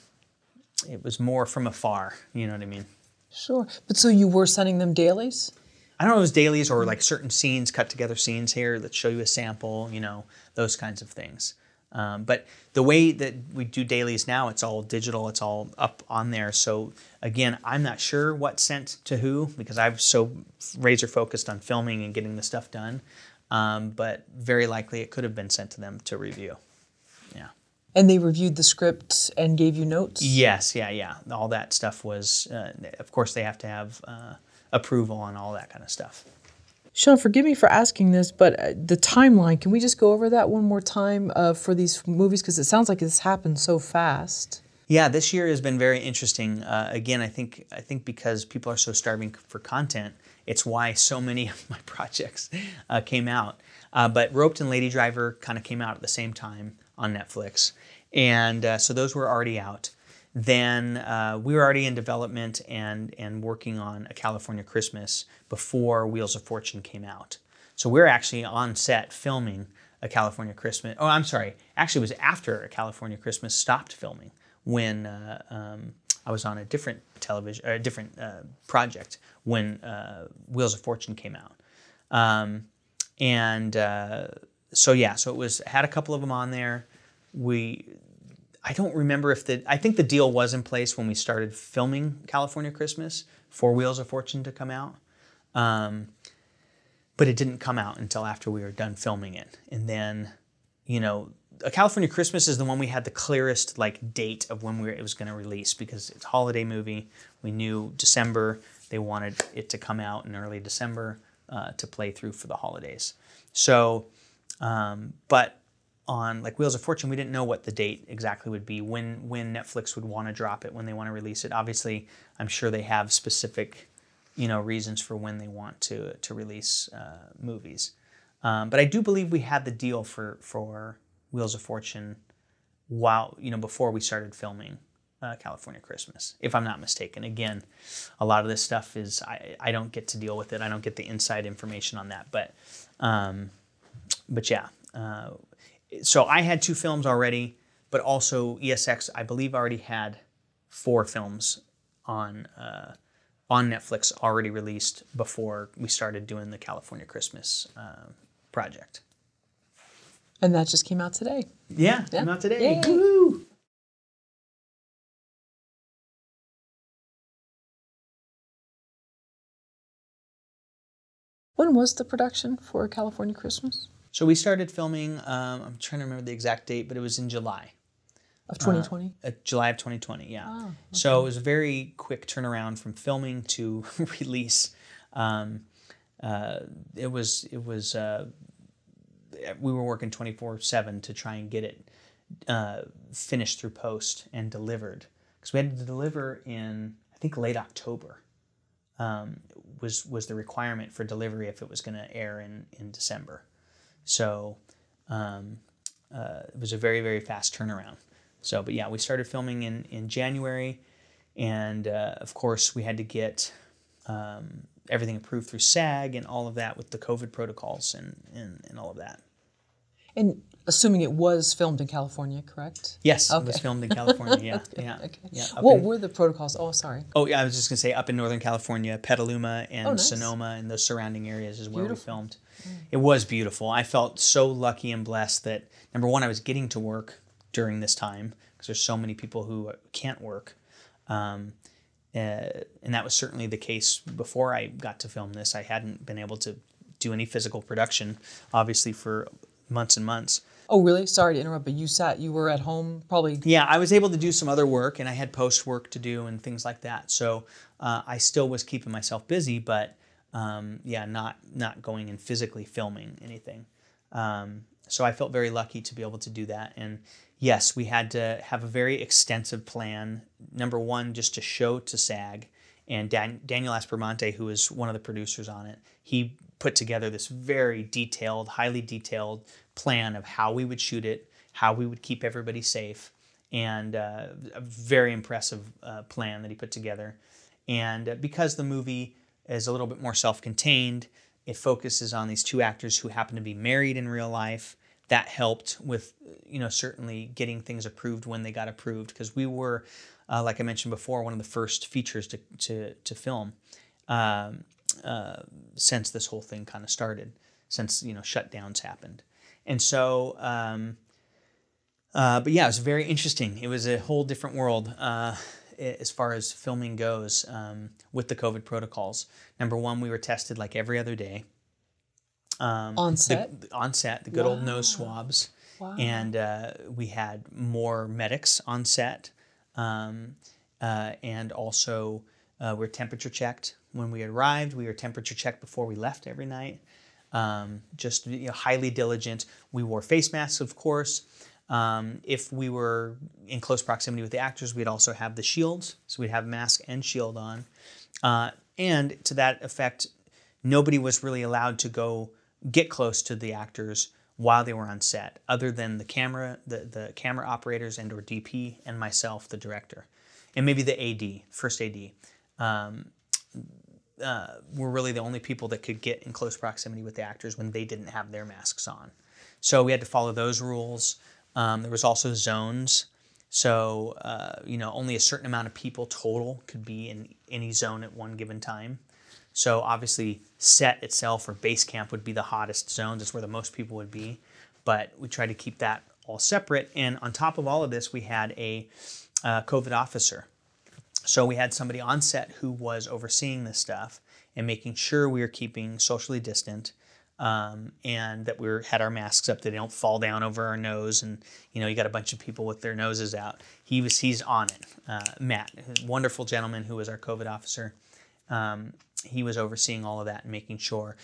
it was more from afar. You know what I mean? Sure. But so you were sending them dailies? I don't know if it was dailies or like certain scenes, cut together scenes here that show you a sample, you know, those kinds of things. Um, but the way that we do dailies now, it's all digital, it's all up on there. So again, I'm not sure what sent to who because I'm so razor focused on filming and getting the stuff done. Um, but very likely it could have been sent to them to review. Yeah. And they reviewed the script and gave you notes? Yes, yeah, yeah. All that stuff was, uh, of course, they have to have uh, approval and all that kind of stuff. Sean, forgive me for asking this, but uh, the timeline, can we just go over that one more time uh, for these movies? Because it sounds like this happened so fast. Yeah, this year has been very interesting. Uh, again, I think I think because people are so starving for content, it's why so many of my projects uh, came out. Uh, but Roped and Lady Driver kind of came out at the same time on Netflix, and uh, so those were already out then uh, we were already in development and, and working on A California Christmas before Wheels of Fortune came out. So we are actually on set filming A California Christmas. Oh, I'm sorry. Actually, it was after A California Christmas stopped filming when uh, um, I was on a different television, a different uh, project when uh, Wheels of Fortune came out. Um, and uh, so yeah, so it was had a couple of them on there. We I don't remember if the I think the deal was in place when we started filming California Christmas for Wheels of Fortune to come out, um, but it didn't come out until after we were done filming it. And then, you know, a California Christmas is the one we had the clearest like date of when we were, it was going to release because it's a holiday movie. We knew December. They wanted it to come out in early December uh, to play through for the holidays. So, um, but on like Wheels of Fortune, we didn't know what the date exactly would be when when Netflix would want to drop it, when they want to release it. Obviously, I'm sure they have specific, you know, reasons for when they want to to release uh, movies. Um, but I do believe we had the deal for for Wheels of Fortune while you know before we started filming uh, California Christmas, if I'm not mistaken. Again, a lot of this stuff is I, I don't get to deal with it. I don't get the inside information on that. But um, but yeah, uh, so I had two films already, but also ESX, I believe, already had four films on uh, on Netflix already released before we started doing the California Christmas uh, project. And that just came out today. Yeah, yeah. came out today. Woo! When was the production for California Christmas? So we started filming. Um, I'm trying to remember the exact date, but it was in July of 2020. Uh, July of 2020. Yeah. Oh, okay. So it was a very quick turnaround from filming to release. Um, uh, it was it was uh, we were working 24 seven to try and get it uh, finished through post and delivered because we had to deliver in I think late October. Um, was was the requirement for delivery if it was going to air in in December. So um, uh, it was a very, very fast turnaround. So, but yeah, we started filming in, in January. And uh, of course, we had to get um, everything approved through SAG and all of that with the COVID protocols and, and, and all of that. And assuming it was filmed in California, correct? Yes, okay. it was filmed in California. Yeah, okay. yeah. Okay. yeah what in, were the protocols? Oh, sorry. Oh, yeah. I was just gonna say up in Northern California, Petaluma and oh, nice. Sonoma and those surrounding areas is where beautiful. we filmed. Mm. It was beautiful. I felt so lucky and blessed that number one, I was getting to work during this time because there's so many people who can't work. Um, uh, and that was certainly the case before I got to film this. I hadn't been able to do any physical production, obviously, for months and months. Oh, really? Sorry to interrupt, but you sat, you were at home probably. Yeah, I was able to do some other work and I had post work to do and things like that. So uh, I still was keeping myself busy, but um, yeah, not not going and physically filming anything. Um, so I felt very lucky to be able to do that. And yes, we had to have a very extensive plan. Number one, just to show to SAG. And Dan- Daniel Aspromonte, who is one of the producers on it, he put together this very detailed, highly detailed plan of how we would shoot it, how we would keep everybody safe, and uh, a very impressive uh, plan that he put together. And uh, because the movie is a little bit more self contained, it focuses on these two actors who happen to be married in real life. that helped with you know certainly getting things approved when they got approved because we were uh, like I mentioned before one of the first features to to, to film um, uh, since this whole thing kind of started since you know shutdowns happened and so um, uh, but yeah it was very interesting it was a whole different world uh, as far as filming goes um, with the COVID protocols. Number one, we were tested like every other day. Um, on set? The, on set, the good wow. old nose swabs. Wow. And uh, we had more medics on set. Um, uh, and also, uh, we are temperature checked when we arrived. We were temperature checked before we left every night. Um, just you know, highly diligent. We wore face masks, of course. Um, if we were in close proximity with the actors, we'd also have the shields. So we'd have mask and shield on. Uh, and to that effect, nobody was really allowed to go get close to the actors while they were on set, other than the camera, the, the camera operators and or DP, and myself, the director, and maybe the AD, first AD. Um, uh, were really the only people that could get in close proximity with the actors when they didn't have their masks on. So we had to follow those rules. Um, there was also zones. So, uh, you know, only a certain amount of people total could be in any zone at one given time. So obviously set itself or base camp would be the hottest zones. That's where the most people would be. But we tried to keep that all separate. And on top of all of this, we had a uh, COVID officer. So we had somebody on set who was overseeing this stuff and making sure we were keeping socially distant um, and that we were, had our masks up that they don't fall down over our nose. And you know, you got a bunch of people with their noses out. He was he's on it. Uh, Matt, wonderful gentleman who was our COVID officer. Um, he was overseeing all of that and making sure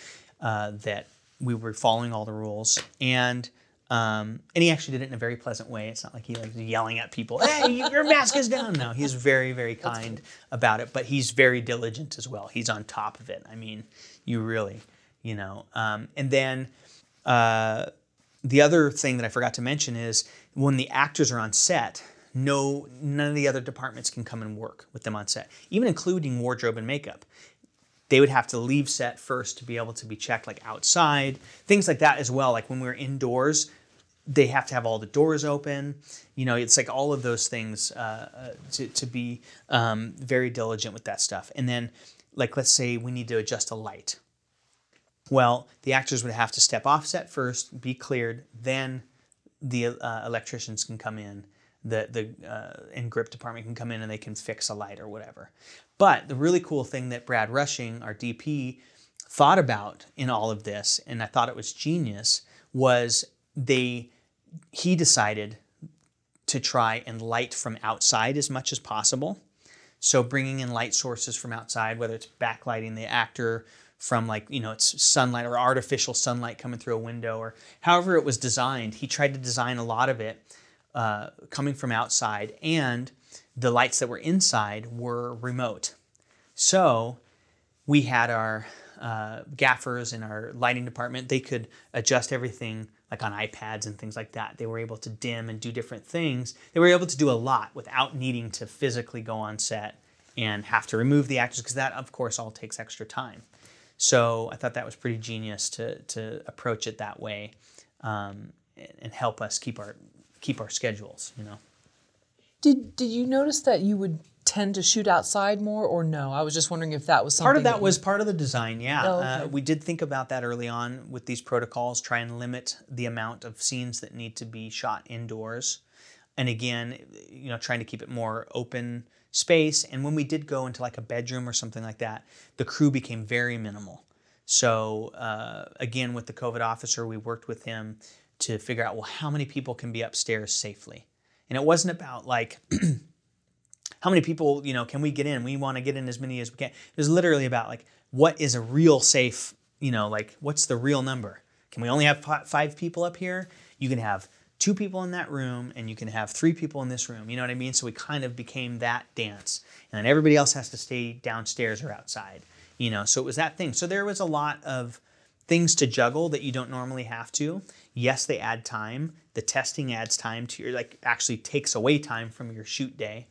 uh, that we were following all the rules. And um, and he actually did it in a very pleasant way. It's not like he was yelling at people, "Hey, your mask is down." No, he's very, very kind about it. But he's very diligent as well. He's on top of it. I mean, you really you know. Um, and then uh, the other thing that I forgot to mention is when the actors are on set, no, none of the other departments can come and work with them on set, even including wardrobe and makeup. They would have to leave set first to be able to be checked, like outside, things like that as well. Like when we are indoors, they have to have all the doors open. You know, it's like all of those things uh, uh to, to be um, very diligent with that stuff. And then, like, let's say we need to adjust a light well, the actors would have to step off set first, be cleared, then the uh, electricians can come in, the the uh, in grip department can come in and they can fix a light or whatever. But the really cool thing that Brad Rushing, our DP, thought about in all of this, and I thought it was genius, was they he decided to try and light from outside as much as possible. So bringing in light sources from outside, whether it's backlighting the actor from like you know it's sunlight or artificial sunlight coming through a window or however it was designed he tried to design a lot of it uh, coming from outside and the lights that were inside were remote so we had our uh, gaffers in our lighting department they could adjust everything like on ipads and things like that they were able to dim and do different things they were able to do a lot without needing to physically go on set and have to remove the actors because that of course all takes extra time so I thought that was pretty genius to to approach it that way, um, and help us keep our keep our schedules. You know. Did Did you notice that you would tend to shoot outside more, or no? I was just wondering if that was something. Part of that, that was part of the design. Yeah, oh, okay. uh, we did think about that early on with these protocols. Try and limit the amount of scenes that need to be shot indoors, and again, you know, trying to keep it more open space. And when we did go into like a bedroom or something like that, the crew became very minimal. So uh, again, with the COVID officer, we worked with him to figure out well how many people can be upstairs safely. And it wasn't about like how many people you know can we get in. We want to get in as many as we can. It was literally about like what is a real safe you know like what's the real number. Can we only have five people up here? You can have two people in that room and you can have three people in this room. You know what I mean? So we kind of became that dance. And then everybody else has to stay downstairs or outside. You know, so it was that thing. So there was a lot of things to juggle that you don't normally have to. Yes, they add time. The testing adds time to your like actually takes away time from your shoot day.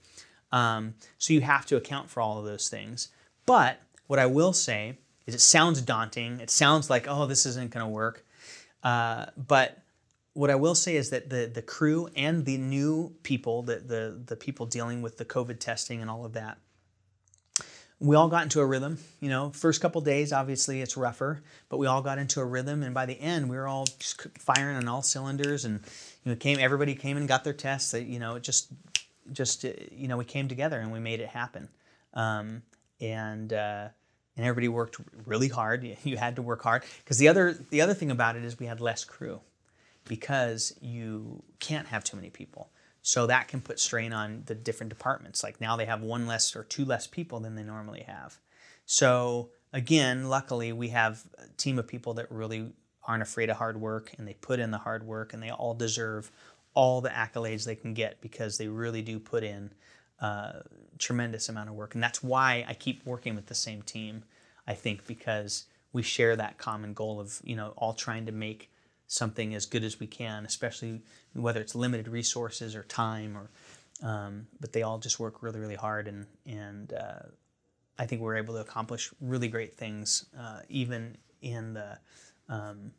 Um, so you have to account for all of those things. But what I will say is it sounds daunting. It sounds like, oh, this isn't going to work. Uh, but what I will say is that the the crew and the new people, the the the people dealing with the COVID testing and all of that, we all got into a rhythm. You know, first couple days, obviously it's rougher, but we all got into a rhythm, and by the end, we were all just firing on all cylinders, and you know, came everybody came and got their tests. That you know, it just just uh, you know, we came together and we made it happen, um, and. Uh, and everybody worked really hard. You had to work hard because the other the other thing about it is we had less crew because you can't have too many people. So that can put strain on the different departments. Like now they have one less or two less people than they normally have. So again, luckily we have a team of people that really aren't afraid of hard work and they put in the hard work and they all deserve all the accolades they can get because they really do put in a tremendous amount of work. And that's why I keep working with the same team, I think, because we share that common goal of, you know, all trying to make something as good as we can, especially whether it's limited resources or time or um, but they all just work really really hard and and uh, I think we're able to accomplish really great things uh, even in the um,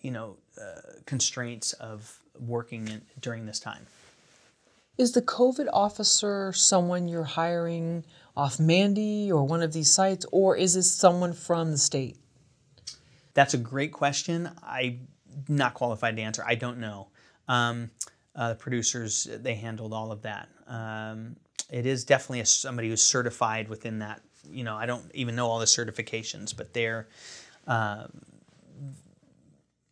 you know uh, constraints of working in, during this time. Is the COVID officer someone you're hiring off Mandy or one of these sites, or is this someone from the state? That's a great question. I'm not qualified to answer. I don't know. Um, uh, the producers they handled all of that. Um, it is definitely a, somebody who's certified within that. You know, I don't even know all the certifications, but they're. Uh,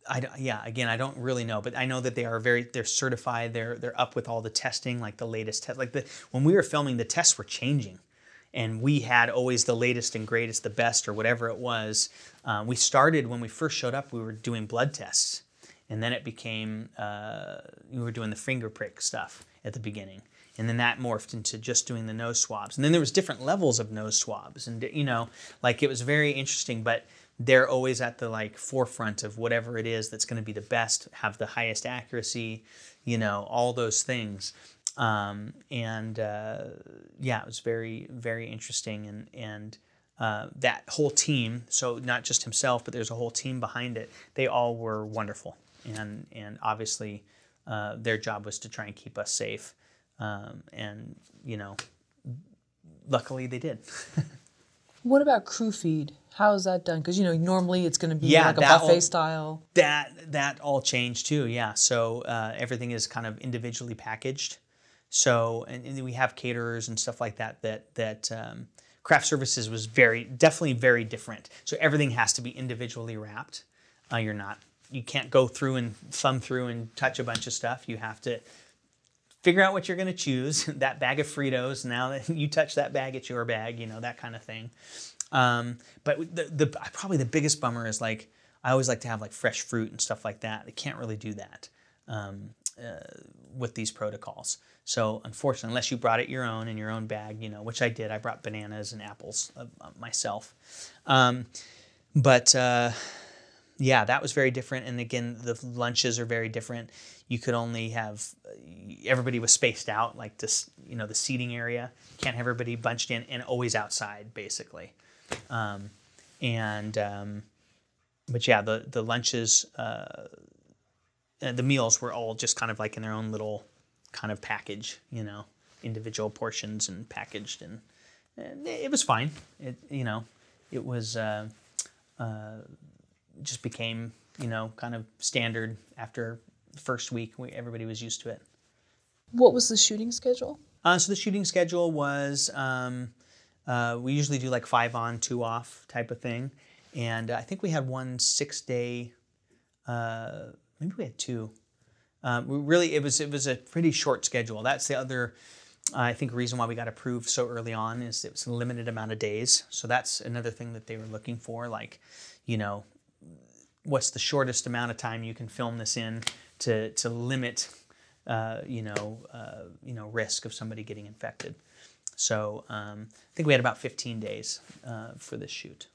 I, yeah, again, I don't really know, but I know that they are very, they're certified. They're they're up with all the testing, like the latest test. Like the when we were filming, the tests were changing and we had always the latest and greatest, the best, or whatever it was. Uh, we started when we first showed up, we were doing blood tests, and then it became uh, we were doing the finger prick stuff at the beginning, and then that morphed into just doing the nose swabs, and then there was different levels of nose swabs, and you know, like it was very interesting, but they're always at the like forefront of whatever it is that's going to be the best, have the highest accuracy, you know, all those things. Um, and uh, yeah, it was very, very interesting. And, and uh, that whole team, so not just himself, but there's a whole team behind it, they all were wonderful. And, and obviously, uh, their job was to try and keep us safe. Um, and, you know, luckily they did. what about crew feed? How is that done? Because you know normally it's going to be yeah, like a buffet all, style. That that all changed too. Yeah, so uh, everything is kind of individually packaged. So, and, and, we have caterers and stuff like that. That that um, craft services was very definitely very different. So everything has to be individually wrapped. Uh, you're not you can't go through and thumb through and touch a bunch of stuff. You have to figure out what you're going to choose. that bag of Fritos. Now that you touch that bag, it's your bag. You know that kind of thing. Um, but the, the probably the biggest bummer is like I always like to have like fresh fruit and stuff like that. I can't really do that um, uh, with these protocols. So unfortunately, unless you brought it your own in your own bag, you know, which I did, I brought bananas and apples uh, uh, myself. Um, but uh, yeah, that was very different. And again, the lunches are very different. You could only have uh, everybody was spaced out, like this, you know, the seating area. Can't have everybody bunched in and always outside, basically. Um, and um, but yeah, the the lunches, uh, the meals were all just kind of like in their own little kind of package, you know, individual portions and packaged, and, and it was fine. It you know, it was uh, uh, just became you know kind of standard after the first week. We, everybody was used to it. What was the shooting schedule? Uh, so the shooting schedule was um, uh, we usually do like five on, two off type of thing, and I think we had one six day. Uh, maybe we had two um, we really, it was it was a pretty short schedule. That's the other, uh, I think, reason why we got approved so early on is it was a limited amount of days. So that's another thing that they were looking for. Like, you know, what's the shortest amount of time you can film this in to to limit, uh, you know, uh, you know, risk of somebody getting infected. So um, I think we had about 15 days uh, for this shoot,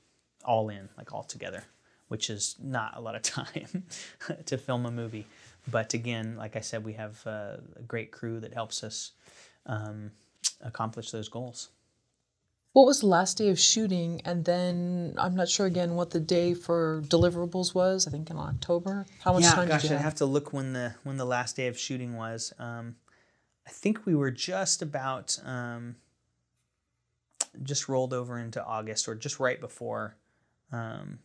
all in, like all together, which is not a lot of time to film a movie. But again, like I said, we have uh, a great crew that helps us um, accomplish those goals. What was the last day of shooting? And then I'm not sure again what the day for deliverables was. I think in October. How much yeah, time gosh, did you have? I'd have to look when the when the last day of shooting was. Um, I think we were just about um, just rolled over into August or just right before um,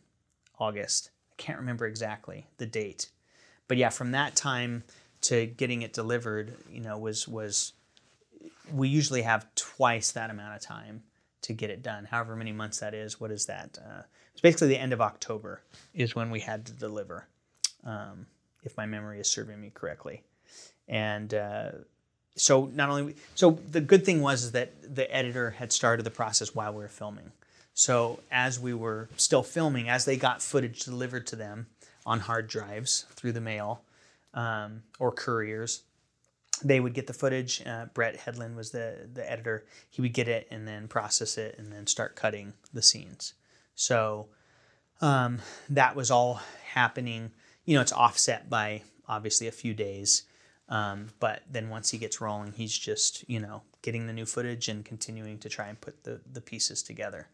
August. I can't remember exactly the date, but yeah, from that time to getting it delivered, you know, was was we usually have twice that amount of time to get it done. However many months that is, what is that? Uh, it's basically the end of October is when we had to deliver, um, if my memory is serving me correctly. And uh, so not only so the good thing was is that the editor had started the process while we were filming. So as we were still filming, as they got footage delivered to them on hard drives through the mail um, or couriers, they would get the footage. Uh, Brett Hedlund was the the editor. He would get it and then process it and then start cutting the scenes. So um, that was all happening. You know, it's offset by obviously a few days, um, but then once he gets rolling, he's just you know getting the new footage and continuing to try and put the the pieces together.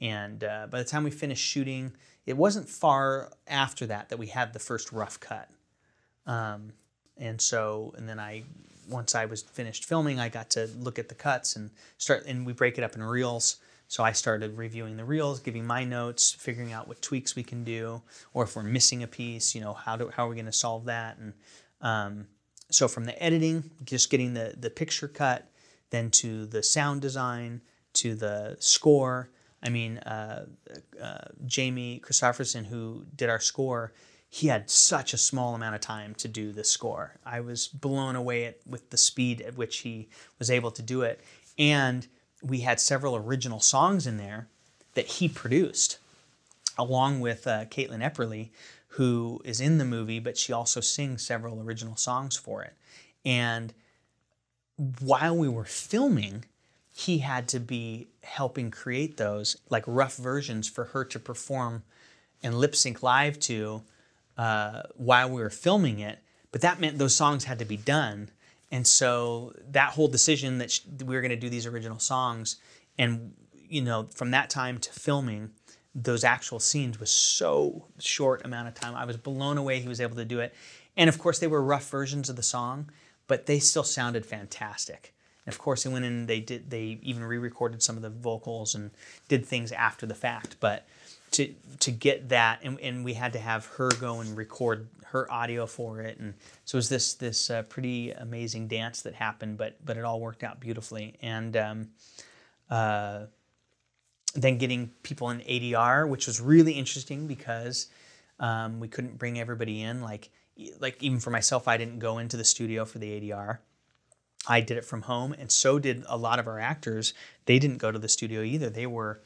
And uh, by the time we finished shooting, it wasn't far after that that we had the first rough cut. Um, and so and then I once I was finished filming, I got to look at the cuts and start and we break it up in reels. So I started reviewing the reels, giving my notes, figuring out what tweaks we can do, or if we're missing a piece, you know, how do how are we going to solve that? And um, so from the editing, just getting the the picture cut, then to the sound design, to the score. I mean, uh, uh, Jamie Christopherson, who did our score, he had such a small amount of time to do the score. I was blown away at, with the speed at which he was able to do it. And we had several original songs in there that he produced, along with uh, Caitlin Epperly, who is in the movie, but she also sings several original songs for it. And while we were filming, he had to be helping create those like rough versions for her to perform and lip sync live to uh, while we were filming it, but that meant those songs had to be done. And so that whole decision that we were going to do these original songs, and you know, from that time to filming those actual scenes was so short amount of time. I was blown away he was able to do it. And of course, they were rough versions of the song, but they still sounded fantastic. And of course, they went in and they did. They even re-recorded some of the vocals and did things after the fact. But to to get that and, and we had to have her go and record her audio for it and so it was this this uh, pretty amazing dance that happened but but it all worked out beautifully and um, uh, then getting people in ADR which was really interesting because um, we couldn't bring everybody in like like even for myself I didn't go into the studio for the ADR I did it from home and so did a lot of our actors they didn't go to the studio either they were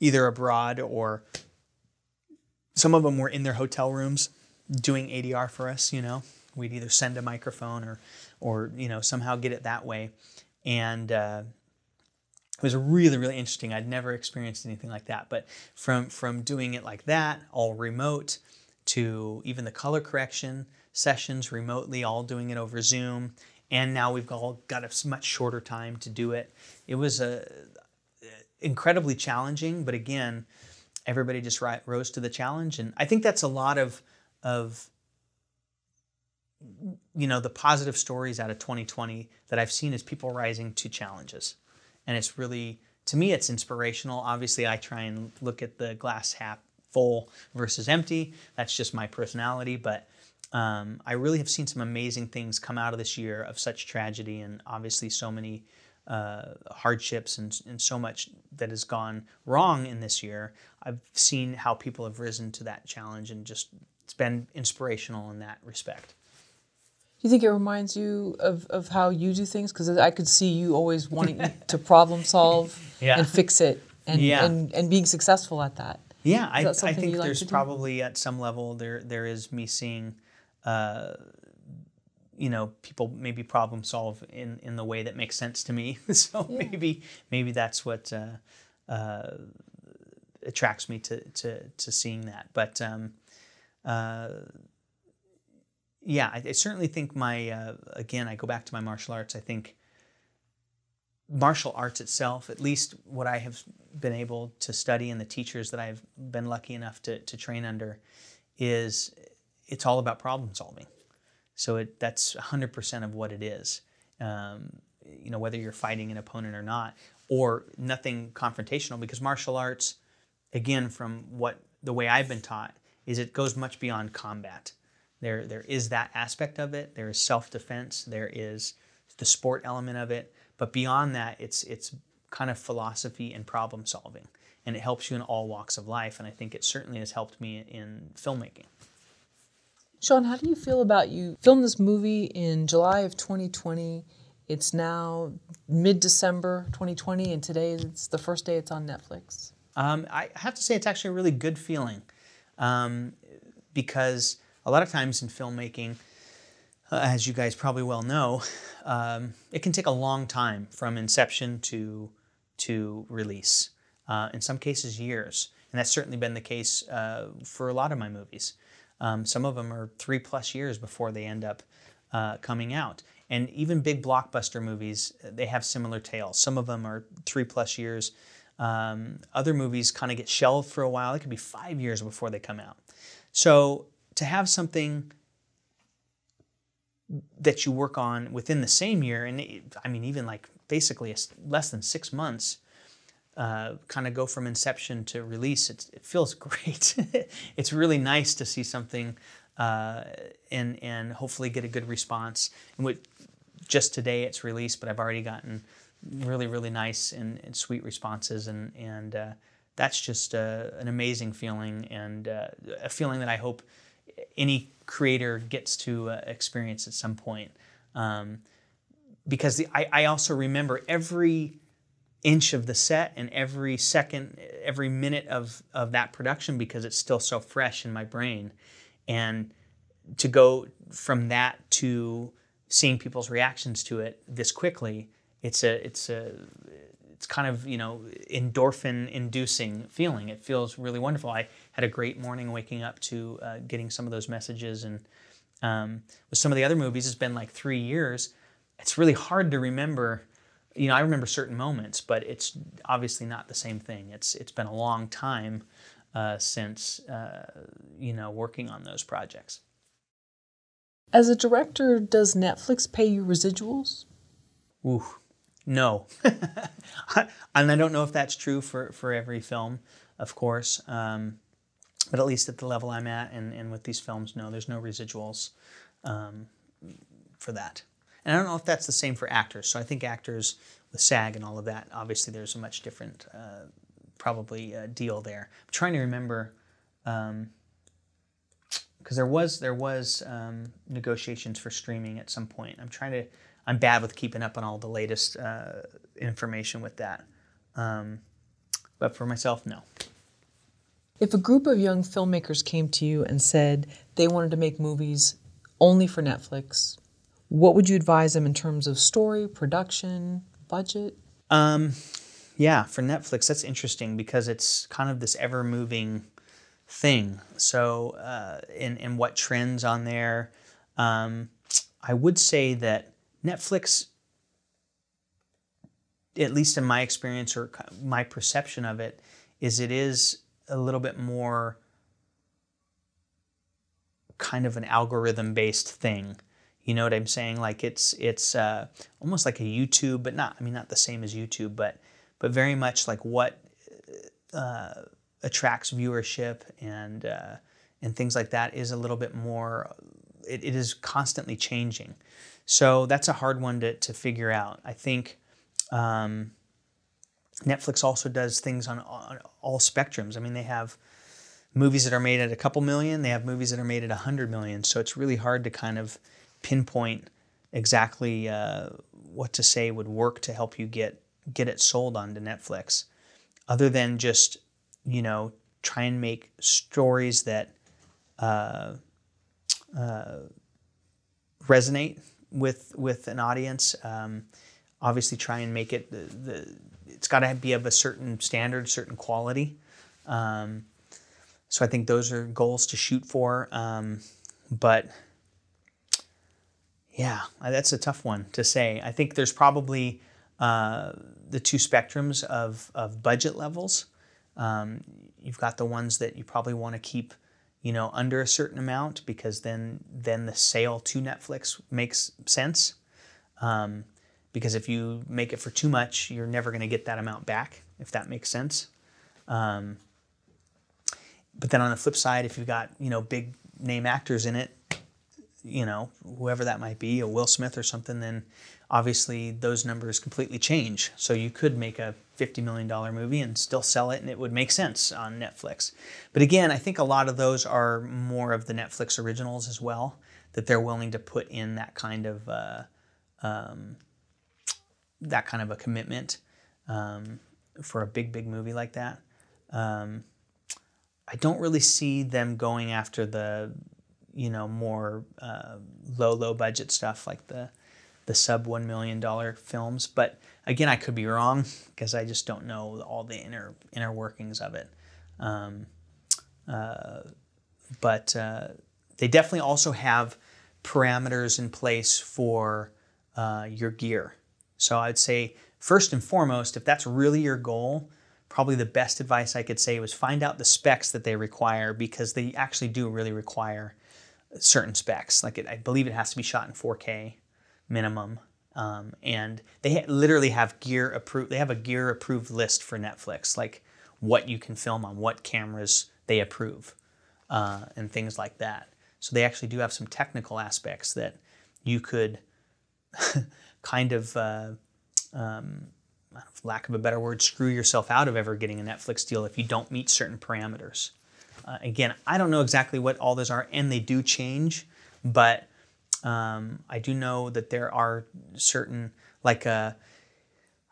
either abroad or some of them were in their hotel rooms doing ADR for us, you know. We'd either send a microphone or or you know somehow get it that way. And uh, it was really really interesting. I'd never experienced anything like that. But from from doing it like that, all remote, to even the color correction sessions remotely, all doing it over Zoom, and now we've all got a much shorter time to do it. It was a incredibly challenging, but again, everybody just rose to the challenge, and I think that's a lot of of you know the positive stories out of 2020 that I've seen is people rising to challenges, and it's really to me it's inspirational. Obviously, I try and look at the glass half full versus empty. That's just my personality, but. Um, I really have seen some amazing things come out of this year of such tragedy and obviously so many uh, hardships and, and so much that has gone wrong in this year, I've seen how people have risen to that challenge and just it's been inspirational in that respect. Do you think it reminds you of, of how you do things? Because I could see you always wanting to problem solve yeah. and fix it and, yeah. and, and being successful at that. Yeah, I, I think there's probably at some level there there is me seeing uh, you know people maybe problem solve in in the way that makes sense to me so yeah. maybe maybe that's what uh, uh, attracts me to to to seeing that but um, uh, yeah I, I, certainly think my uh, again I go back to my martial arts I think martial arts itself, at least what I have been able to study and the teachers that I've been lucky enough to, to train under, is it's all about problem solving. So it, that's 100% of what it is. Um, you know, whether you're fighting an opponent or not, or nothing confrontational, because martial arts, again, from what the way I've been taught, is it goes much beyond combat. There, there is that aspect of it. There is self-defense. There is the sport element of it. But beyond that, it's it's kind of philosophy and problem solving, and it helps you in all walks of life. And I think it certainly has helped me in filmmaking. Sean, how do you feel about you filmed this movie in July of 2020? It's now mid December 2020, and today it's the first day it's on Netflix. Um, I have to say, it's actually a really good feeling um, because a lot of times in filmmaking, uh, as you guys probably well know, um, it can take a long time from inception to to release. Uh, in some cases, years, and that's certainly been the case uh, for a lot of my movies. Um, some of them are three plus years before they end up uh, coming out. And even big blockbuster movies, they have similar tales. Some of them are three plus years. Um, other movies kind of get shelved for a while. It could be five years before they come out. So to have something that you work on within the same year, and it, I mean, even like basically less than six months, uh, kind of go from inception to release, it feels great. it's really nice to see something uh, and and hopefully get a good response. And with just today it's released, but I've already gotten really really nice and, and sweet responses, and and uh, that's just uh, an amazing feeling and uh, a feeling that I hope any creator gets to uh, experience at some point. Um, because the, I, I also remember every inch of the set and every second, every minute of, of that production because it's still so fresh in my brain. And to go from that to seeing people's reactions to it this quickly, it's a, it's a, it's kind of you know endorphin inducing feeling it feels really wonderful i had a great morning waking up to uh, getting some of those messages. And um, with some of the other movies it's been like three years. It's really hard to remember you know i remember certain moments but it's obviously not the same thing. It's it's been a long time uh, since uh, you know working on those projects. As a director does netflix pay you residuals? Ooh, no. and I don't know if that's true for, for every film, of course. Um, but at least at the level I'm at and, and with these films, no, there's no residuals um, for that. And I don't know if that's the same for actors. So I think actors with SAG and all of that, obviously there's a much different, uh, probably, uh, deal there. I'm trying to remember, because um, there was there was um, negotiations for streaming at some point. I'm trying to I'm bad with keeping up on all the latest uh, information with that. Um, but for myself, no. If a group of young filmmakers came to you and said they wanted to make movies only for Netflix, what would you advise them in terms of story, production, budget? Um, yeah, for Netflix, that's interesting because it's kind of this ever moving thing. So, uh, in, what trends on there, um, I would say that Netflix, at least in my experience or my perception of it, is it is a little bit more kind of an algorithm based thing. You know what I'm saying? Like it's it's uh, almost like a YouTube, but not I mean not the same as YouTube, but but very much like what uh, attracts viewership and uh, and things like that is a little bit more. It, it is constantly changing. So that's a hard one to, to figure out. I think um, Netflix also does things on, on, all spectrums. I mean, they have movies that are made at a couple million, they have movies that are made at a hundred million. So it's really hard to kind of pinpoint exactly uh, what to say would work to help you get get it sold onto Netflix, other than just you know try and make stories that uh, uh, resonate with with an audience. Um, obviously, try and make it the, the it's got to be of a certain standard, certain quality. Um, so I think those are goals to shoot for. Um, but yeah, that's a tough one to say. I think there's probably uh, the two spectrums of, of budget levels. Um, you've got the ones that you probably want to keep, you know, under a certain amount because then then the sale to Netflix makes sense. Um, because if you make it for too much, you're never going to get that amount back, if that makes sense. Um, but then on the flip side, if you've got you know big name actors in it, you know whoever that might be, a Will Smith or something, then obviously those numbers completely change. So you could make a $50 million movie and still sell it and it would make sense on Netflix. But again, I think a lot of those are more of the Netflix originals as well, that they're willing to put in that kind of uh, um, that kind of a commitment um, for a big, big movie like that. Um, I don't really see them going after the, you know, more uh, low, low budget stuff like the the sub one million dollar films. But again, I could be wrong because I just don't know all the inner inner workings of it. Um, uh, but uh, they definitely also have parameters in place for uh, your gear. So I'd say first and foremost, if that's really your goal, probably the best advice I could say was find out the specs that they require because they actually do really require certain specs. Like it, I believe it has to be shot in 4K minimum. Um, and they ha- literally have gear approved. They have a gear approved list for Netflix, like what you can film on, what cameras they approve, uh, and things like that. So they actually do have some technical aspects that you could kind of, uh, um, lack of a better word, screw yourself out of ever getting a Netflix deal if you don't meet certain parameters. Uh, again, I don't know exactly what all those are, and they do change, but um, I do know that there are certain, like, uh,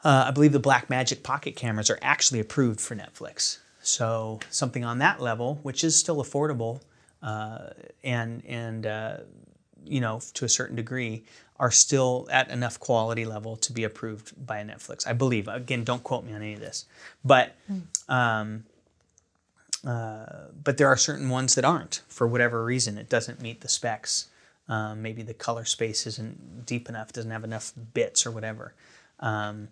uh, I believe the Blackmagic pocket cameras are actually approved for Netflix. So something on that level, which is still affordable, uh, and and uh, you know to a certain degree, are still at enough quality level to be approved by Netflix. I believe. Again, don't quote me on any of this, but. Um, uh, but there are certain ones that aren't for whatever reason. It doesn't meet the specs. Um, maybe the color space isn't deep enough, doesn't have enough bits or whatever. Um,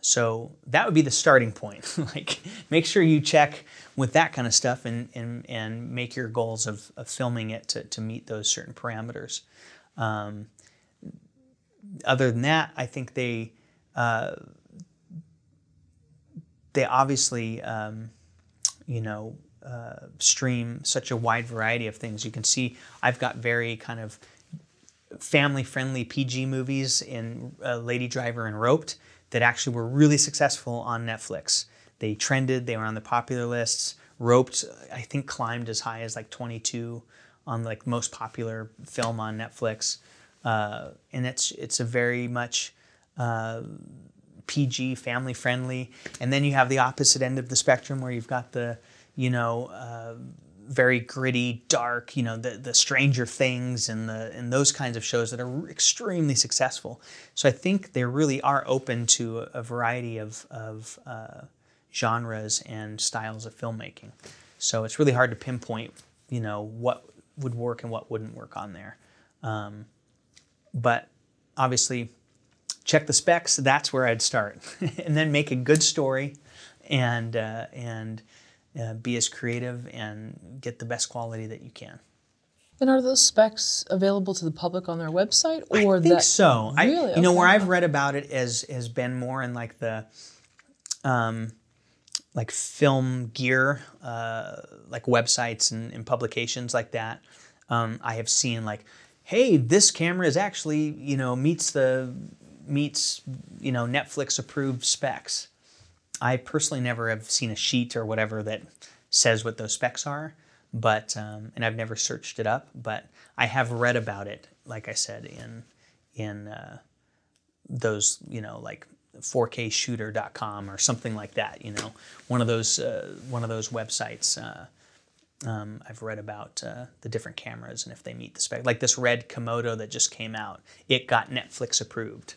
so that would be the starting point. like, make sure you check with that kind of stuff and, and, and make your goals of, of filming it to, to meet those certain parameters. Um, other than that, I think they uh, they obviously um, you know uh, stream such a wide variety of things. You can see I've got very kind of family friendly PG movies in uh, Lady Driver and Roped that actually were really successful on Netflix. They trended, they were on the popular lists. Roped, I think, climbed as high as like 22 on like most popular film on Netflix. Uh, and it's it's a very much uh, PG, family friendly. And then you have the opposite end of the spectrum where you've got the you know uh, very gritty, dark, you know, the, the Stranger Things and the and those kinds of shows that are extremely successful. So I think they really are open to a, variety of, of uh, genres and styles of filmmaking. So it's really hard to pinpoint, you know, what would work and what wouldn't work on there. Um, but obviously, check the specs. That's where I'd start, and then make a good story, and uh, and uh, be as creative and get the best quality that you can. And are those specs available to the public on their website, or I think that, so? Really? I, you know, where I've read about it has has been more in like the, um, like film gear, uh, like websites and, and publications like that. Um, I have seen like, hey, this camera is actually you know meets the meets you know Netflix approved specs. I personally never have seen a sheet or whatever that says what those specs are, but um, and I've never searched it up, but I have read about it. Like I said in in uh, those you know like 4kshooter.com or something like that. You know, one of those uh, one of those websites. Uh, um, I've read about uh, the different cameras and if they meet the spec. Like this red Komodo that just came out, it got Netflix approved.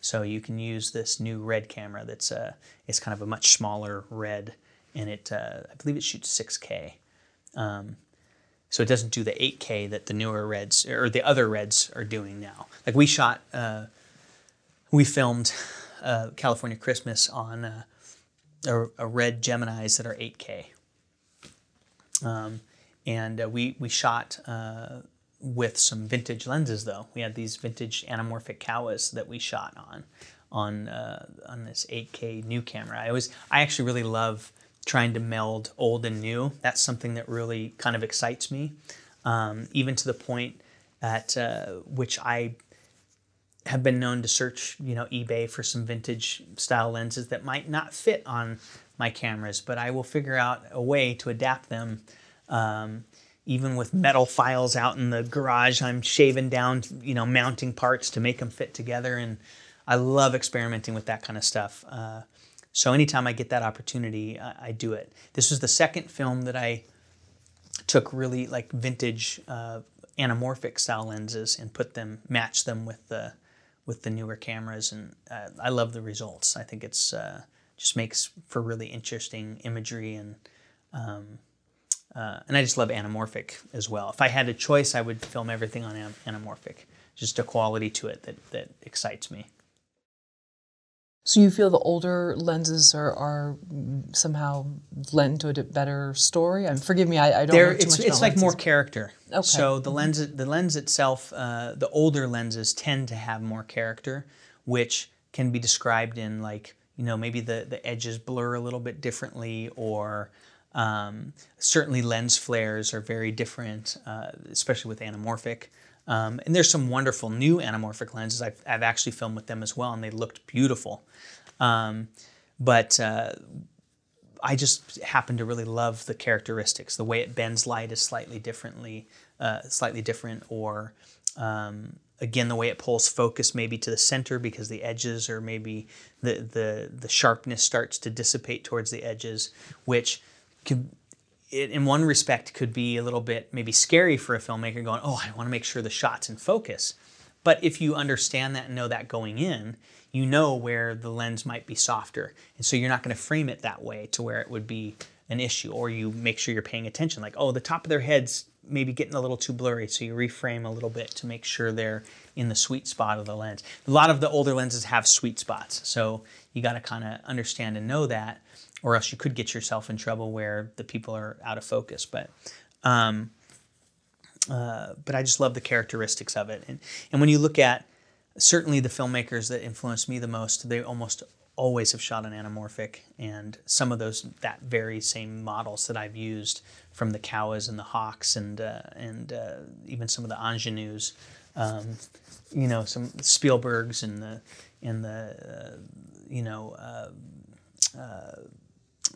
So you can use this new red camera that's uh, it's kind of a much smaller red, and it uh, I believe it shoots 6K. Um, so it doesn't do the 8K that the newer reds or the other reds are doing now. Like we shot, uh, we filmed uh, California Christmas on uh, a, a, red Gemini's that are 8K. Um, and uh, we, we shot uh, with some vintage lenses though. We had these vintage anamorphic Kowas that we shot on on uh, on this 8K new camera. I was I actually really love trying to meld old and new. That's something that really kind of excites me, um, even to the point at uh, which I have been known to search, you know, eBay for some vintage style lenses that might not fit on my cameras, but I will figure out a way to adapt them. Um, even with metal files out in the garage, I'm shaving down, you know, mounting parts to make them fit together. And I love experimenting with that kind of stuff. Uh, so anytime I get that opportunity, I, I, do it. This was the second film that I took really like vintage uh, anamorphic style lenses and put them, match them with the with the newer cameras, and uh, I love the results. I think it's uh, just makes for really interesting imagery and. Um, uh, and I just love anamorphic as well. If I had a choice, I would film everything on anamorphic. Just a quality to it that, that excites me. So you feel the older lenses are, are somehow lend to a better story? Mean, forgive me, I, I don't. They're, it's it's like lenses. more character. Okay. So the lens the lens itself, uh, the older lenses tend to have more character, which can be described in like you know maybe the the edges blur a little bit differently or um, certainly lens flares are very different, uh, especially with anamorphic. Um, and there's some wonderful new anamorphic lenses. I've, I've actually filmed with them as well, and they looked beautiful. Um, but uh, I just happen to really love the characteristics. The way it bends light is slightly differently, uh, slightly different, or um, again the way it pulls focus maybe to the center because the edges or maybe the the the sharpness starts to dissipate towards the edges, which it in one respect could be a little bit maybe scary for a filmmaker going, oh, I want to make sure the shot's in focus. But if you understand that and know that going in, you know where the lens might be softer. And so you're not going to frame it that way to where it would be an issue. Or you make sure you're paying attention, like, oh, the top of their head's maybe getting a little too blurry. So you reframe a little bit to make sure they're in the sweet spot of the lens. A lot of the older lenses have sweet spots. So you got to kind of understand and know that or else you could get yourself in trouble where the people are out of focus. But um, uh, but I just love the characteristics of it. And and when you look at certainly the filmmakers that influenced me the most, they almost always have shot an anamorphic, and some of those that very same models that I've used from the Kowas and the Hawks and uh, and uh, even some of the Angenieux, um, you know, some Spielbergs and the and the uh, you know. Uh, uh,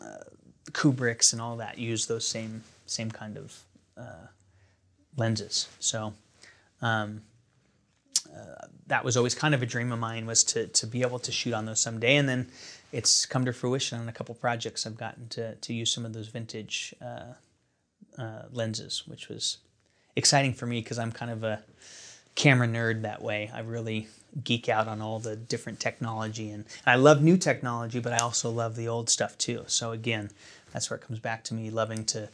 uh, Kubricks and all that use those same same kind of lenses. So um, that was always kind of a dream of mine was to to be able to shoot on those someday, and then it's come to fruition on a couple projects. I've gotten to to use some of those vintage uh, uh, lenses, which was exciting for me because I'm kind of a camera nerd that way. I really geek out on all the different technology and I love new technology, but I also love the old stuff too. So again, that's where it comes back to me loving to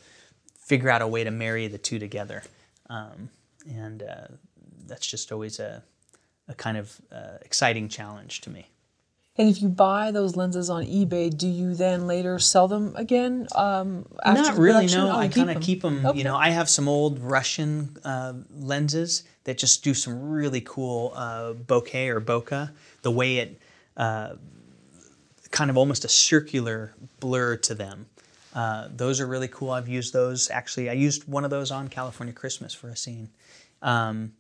figure out a way to marry the two together. Um, and uh, that's just always a, a kind of uh, exciting challenge to me. And if you buy those lenses on eBay, do you then later sell them again? Um, Not really. No, oh, I kind of keep them. Okay. You know, I have some old Russian uh, lenses that just do some really cool uh, bokeh or bokeh. The way it uh, kind of almost a circular blur to them. Uh, those are really cool. I've used those. Actually, I used one of those on California Christmas for a scene. Um,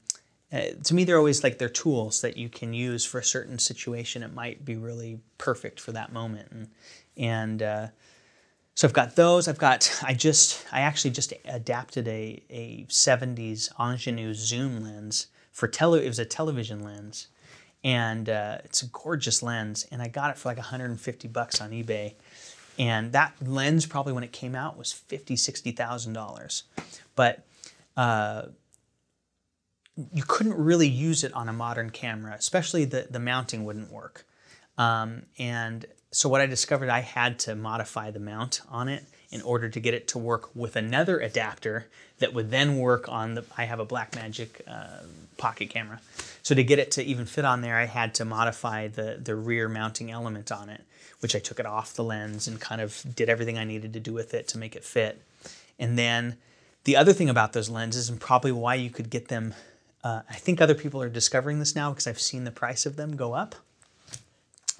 uh, to me, they're always like they're tools that you can use for a certain situation. It might be really perfect for that moment, and and uh, so I've got those. I've got I just I actually just adapted a a '70s Angenieux zoom lens for tele. It was a television lens, and uh, it's a gorgeous lens. And I got it for like 150 bucks on eBay. And that lens probably when it came out was fifty, sixty thousand dollars, but uh, you couldn't really use it on a modern camera, especially the, the mounting wouldn't work. Um, and so what I discovered, I had to modify the mount on it in order to get it to work with another adapter that would then work on the. I have a Blackmagic uh, pocket camera, so to get it to even fit on there, I had to modify the the rear mounting element on it, which I took it off the lens and kind of did everything I needed to do with it to make it fit, and then the other thing about those lenses, and probably why you could get them, uh, I think other people are discovering this now because I've seen the price of them go up.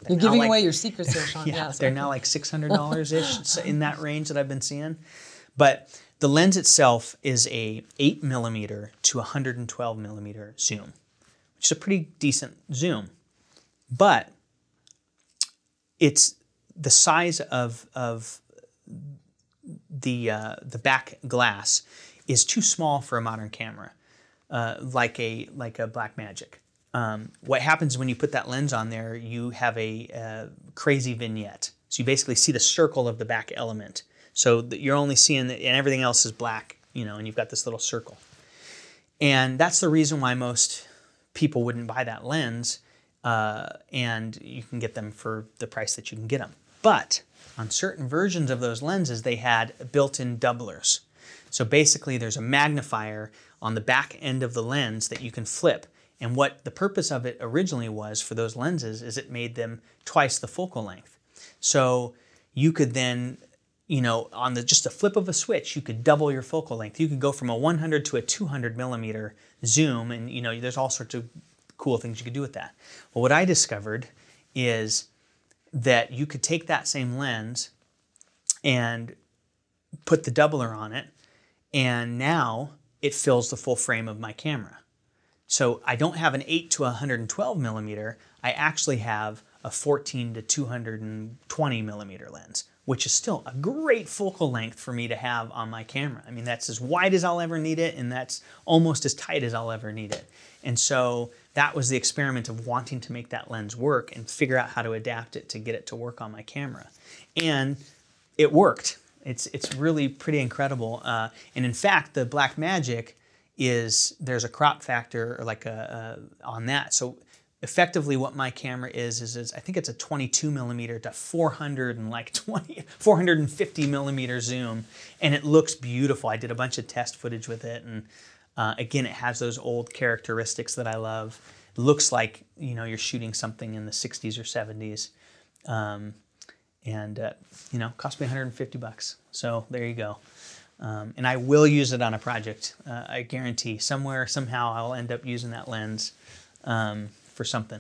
You're giving like, away your secrets there, Sean. yeah, yes, they're now like six hundred dollars ish in that range that I've been seeing. But the lens itself is a eight millimeter to 112 millimeter zoom, which is a pretty decent zoom. But it's the size of of the uh, the back glass is too small for a modern camera, uh, like a like a Blackmagic. Um, what happens when you put that lens on there? You have a, a crazy vignette. So you basically see the circle of the back element. So you're only seeing the, and everything else is black, you know, and you've got this little circle. And that's the reason why most people wouldn't buy that lens. Uh, and you can get them for the price that you can get them. But on certain versions of those lenses, they had built-in doublers. So basically there's a magnifier on the back end of the lens that you can flip. And what the purpose of it originally was for those lenses is it made them twice the focal length. So you could then, you know, on the just a flip of a switch, you could double your focal length. You could go from a 100 to a 200 millimeter zoom, and you know, there's all sorts of cool things you could do with that. Well, what I discovered is that you could take that same lens and put the doubler on it, and now it fills the full frame of my camera. So I don't have an 8 to 112 millimeter, I actually have a 14 to 220 millimeter lens, which is still a great focal length for me to have on my camera. I mean, that's as wide as I'll ever need it, and that's almost as tight as I'll ever need it. And so that was the experiment of wanting to make that lens work and figure out how to adapt it to get it to work on my camera. And it worked. It's, it's really pretty incredible. Uh, and in fact, the Blackmagic is, there's a crop factor or like a, a, on that. So effectively what my camera is, is, is I think it's a 22 millimeter to 400 and like 20, 450 millimeter zoom. And it looks beautiful. I did a bunch of test footage with it and uh, again, it has those old characteristics that I love. It looks like you know you're shooting something in the 60s or 70s, um, and uh, you know cost me 150 bucks. So there you go. Um, and I will use it on a project. Uh, I guarantee somewhere somehow I'll end up using that lens um, for something.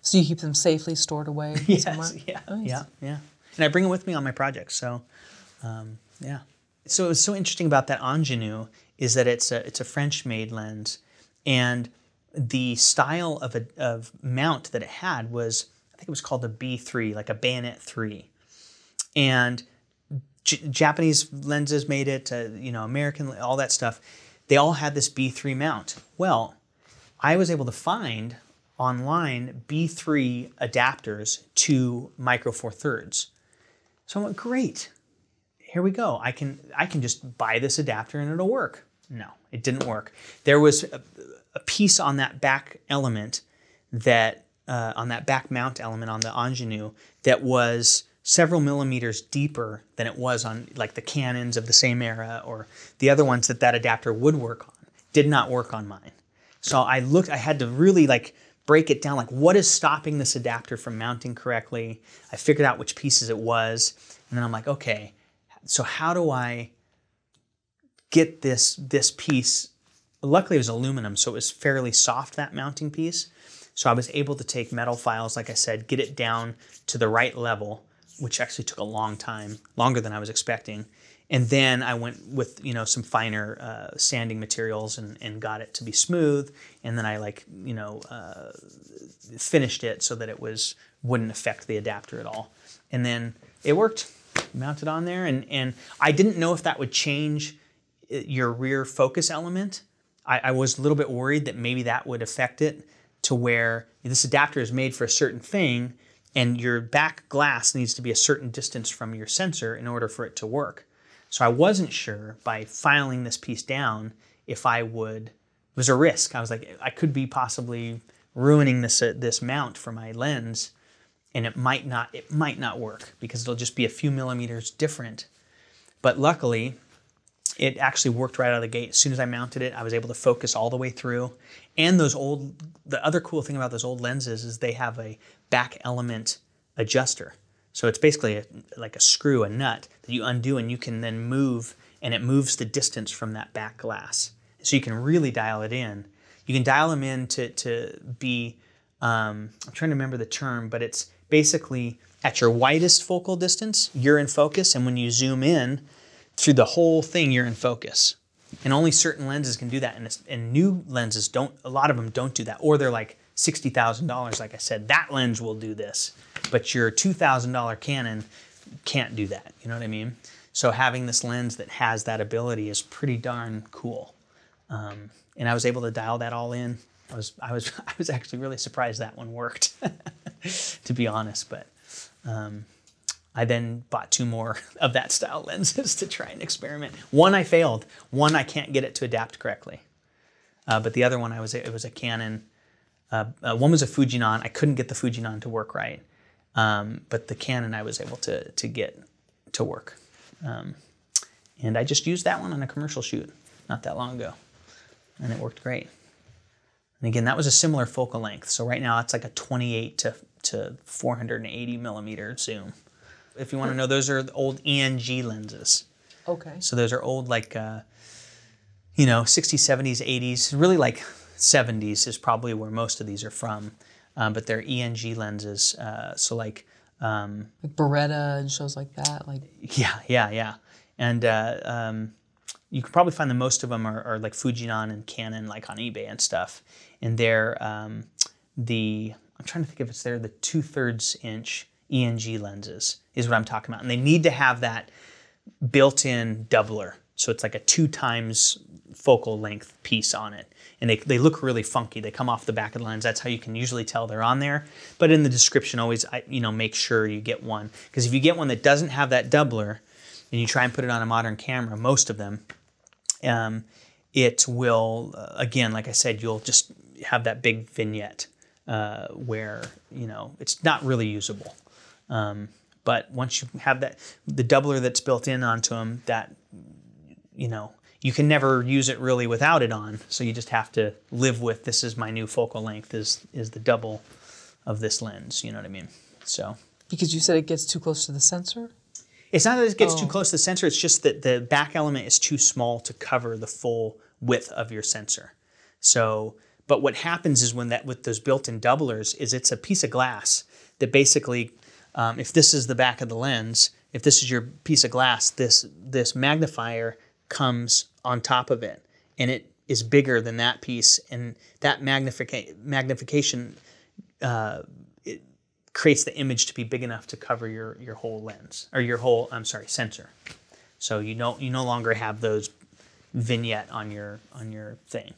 So you keep them safely stored away yes, somewhere? Yeah, nice. yeah, yeah. And I bring them with me on my projects. So um, yeah. So it was so interesting about that Angenieux is that it's a, it's a French-made lens, and the style of a of mount that it had was I think it was called a B3, like a bayonet three, and J- Japanese lenses made it, uh, you know, American, all that stuff. They all had this B3 mount. Well, I was able to find online B3 adapters to Micro Four Thirds. So I went, great, here we go. I can I can just buy this adapter and it'll work. No, it didn't work. There was a, a piece on that back element that, uh, on that back mount element on the Angenieux that was several millimeters deeper than it was on like the Canons of the same era or the other ones that that adapter would work on. Did not work on mine. So I looked, I had to really like break it down like what is stopping this adapter from mounting correctly. I figured out which pieces it was. And then I'm like, okay, so how do I get this, this piece. Luckily, it was aluminum, so it was fairly soft, that mounting piece. So I was able to take metal files, like I said, get it down to the right level, which actually took a long time, longer than I was expecting. And then I went with you know some finer uh, sanding materials and, and got it to be smooth. And then I like you know uh, finished it so that it was wouldn't affect the adapter at all. And then it worked, mounted on there. And and I didn't know if that would change your rear focus element. I, I was a little bit worried that maybe that would affect it to where this adapter is made for a certain thing and your back glass needs to be a certain distance from your sensor in order for it to work. So I wasn't sure by filing this piece down if I would, it was a risk. I was like, I could be possibly ruining this, uh, this mount for my lens and it might not, it might not work because it'll just be a few millimeters different But luckily, it actually worked right out of the gate. As soon as I mounted it, I was able to focus all the way through. And those old, the other cool thing about those old lenses is they have a back element adjuster. So it's basically a, like a screw, a nut that you undo and you can then move and it moves the distance from that back glass. So you can really dial it in. You can dial them in to, to be, um, I'm trying to remember the term, but it's basically at your widest focal distance, you're in focus. And when you zoom in, through the whole thing, you're in focus. And only certain lenses can do that. And, and new lenses don't, a lot of them don't do that. Or they're like $60,000, like I said. That lens will do this. But your $2,000 Canon can't do that. You know what I mean? So having this lens that has that ability is pretty darn cool. Um, and I was able to dial that all in. I was, I was, I was actually really surprised that one worked, to be honest. But um, I then bought two more of that style lenses to try and experiment. One I failed. One I can't get it to adapt correctly. Uh, but the other one I was it was a Canon. Uh, uh, one was a Fujinon. I couldn't get the Fujinon to work right, um, but the Canon I was able to to get to work. Um, and I just used that one on a commercial shoot not that long ago, and it worked great. And again, that was a similar focal length. So right now it's like a 28 to to 480 millimeter zoom if you want to know, those are old ENG lenses. Okay. So those are old, like, uh, you know, 60s, 70s, 80s, really like 70s is probably where most of these are from. Um, but they're ENG lenses. Uh, so like, um, like Baretta and shows like that. Like yeah, yeah, yeah. And uh, um, you can probably find the most of them are, are, like Fujinon and Canon, like on eBay and stuff. And they're um, the I'm trying to think if it's there the two thirds inch ENG lenses is what I'm talking about. And they need to have that built-in doubler. So it's like a two times focal length piece on it. And they, they look really funky. They come off the back of the lens. That's how you can usually tell they're on there. But in the description, always you know make sure you get one. Because if you get one that doesn't have that doubler, and you try and put it on a modern camera, most of them, um, it will, uh, again, like I said, you'll just have that big vignette uh, where, you know, it's not really usable. Um, but once you have that, the doubler that's built in onto them, that, you know, you can never use it really without it on. So you just have to live with this is my new focal length is is the double of this lens. You know what I mean? So because you said it gets too close to the sensor. It's not that it gets oh. too close to the sensor. It's just that the back element is too small to cover the full width of your sensor. So, but what happens is when that with those built-in doublers is it's a piece of glass that basically um, if this is the back of the lens, if this is your piece of glass, this this magnifier comes on top of it, and it is bigger than that piece, and that magnifica- magnification uh, it creates the image to be big enough to cover your your whole lens or your whole I'm sorry sensor. So you don't you no longer have those vignette on your on your thing.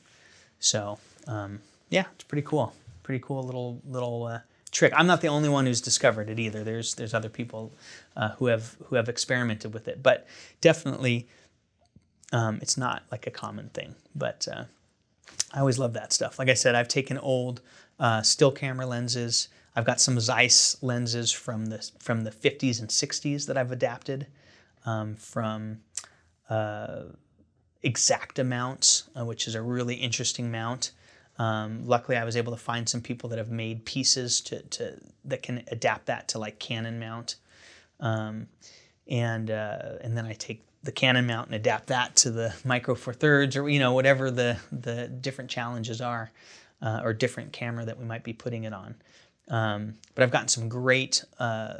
So um, yeah, it's pretty cool. Pretty cool little little uh, trick. I'm not the only one who's discovered it either. There's there's other people uh, who have who have experimented with it, but definitely um, it's not like a common thing. But uh, I always love that stuff. Like I said, I've taken old uh, still camera lenses. I've got some Zeiss lenses from the from the 50s and 60s that I've adapted um, from uh, Exakta mounts, uh, which is a really interesting mount. Um, luckily, I was able to find some people that have made pieces to, to that can adapt that to like Canon mount, um, and uh, and then I take the Canon mount and adapt that to the Micro Four Thirds or you know whatever the the different challenges are, uh, or different camera that we might be putting it on. Um, but I've gotten some great uh,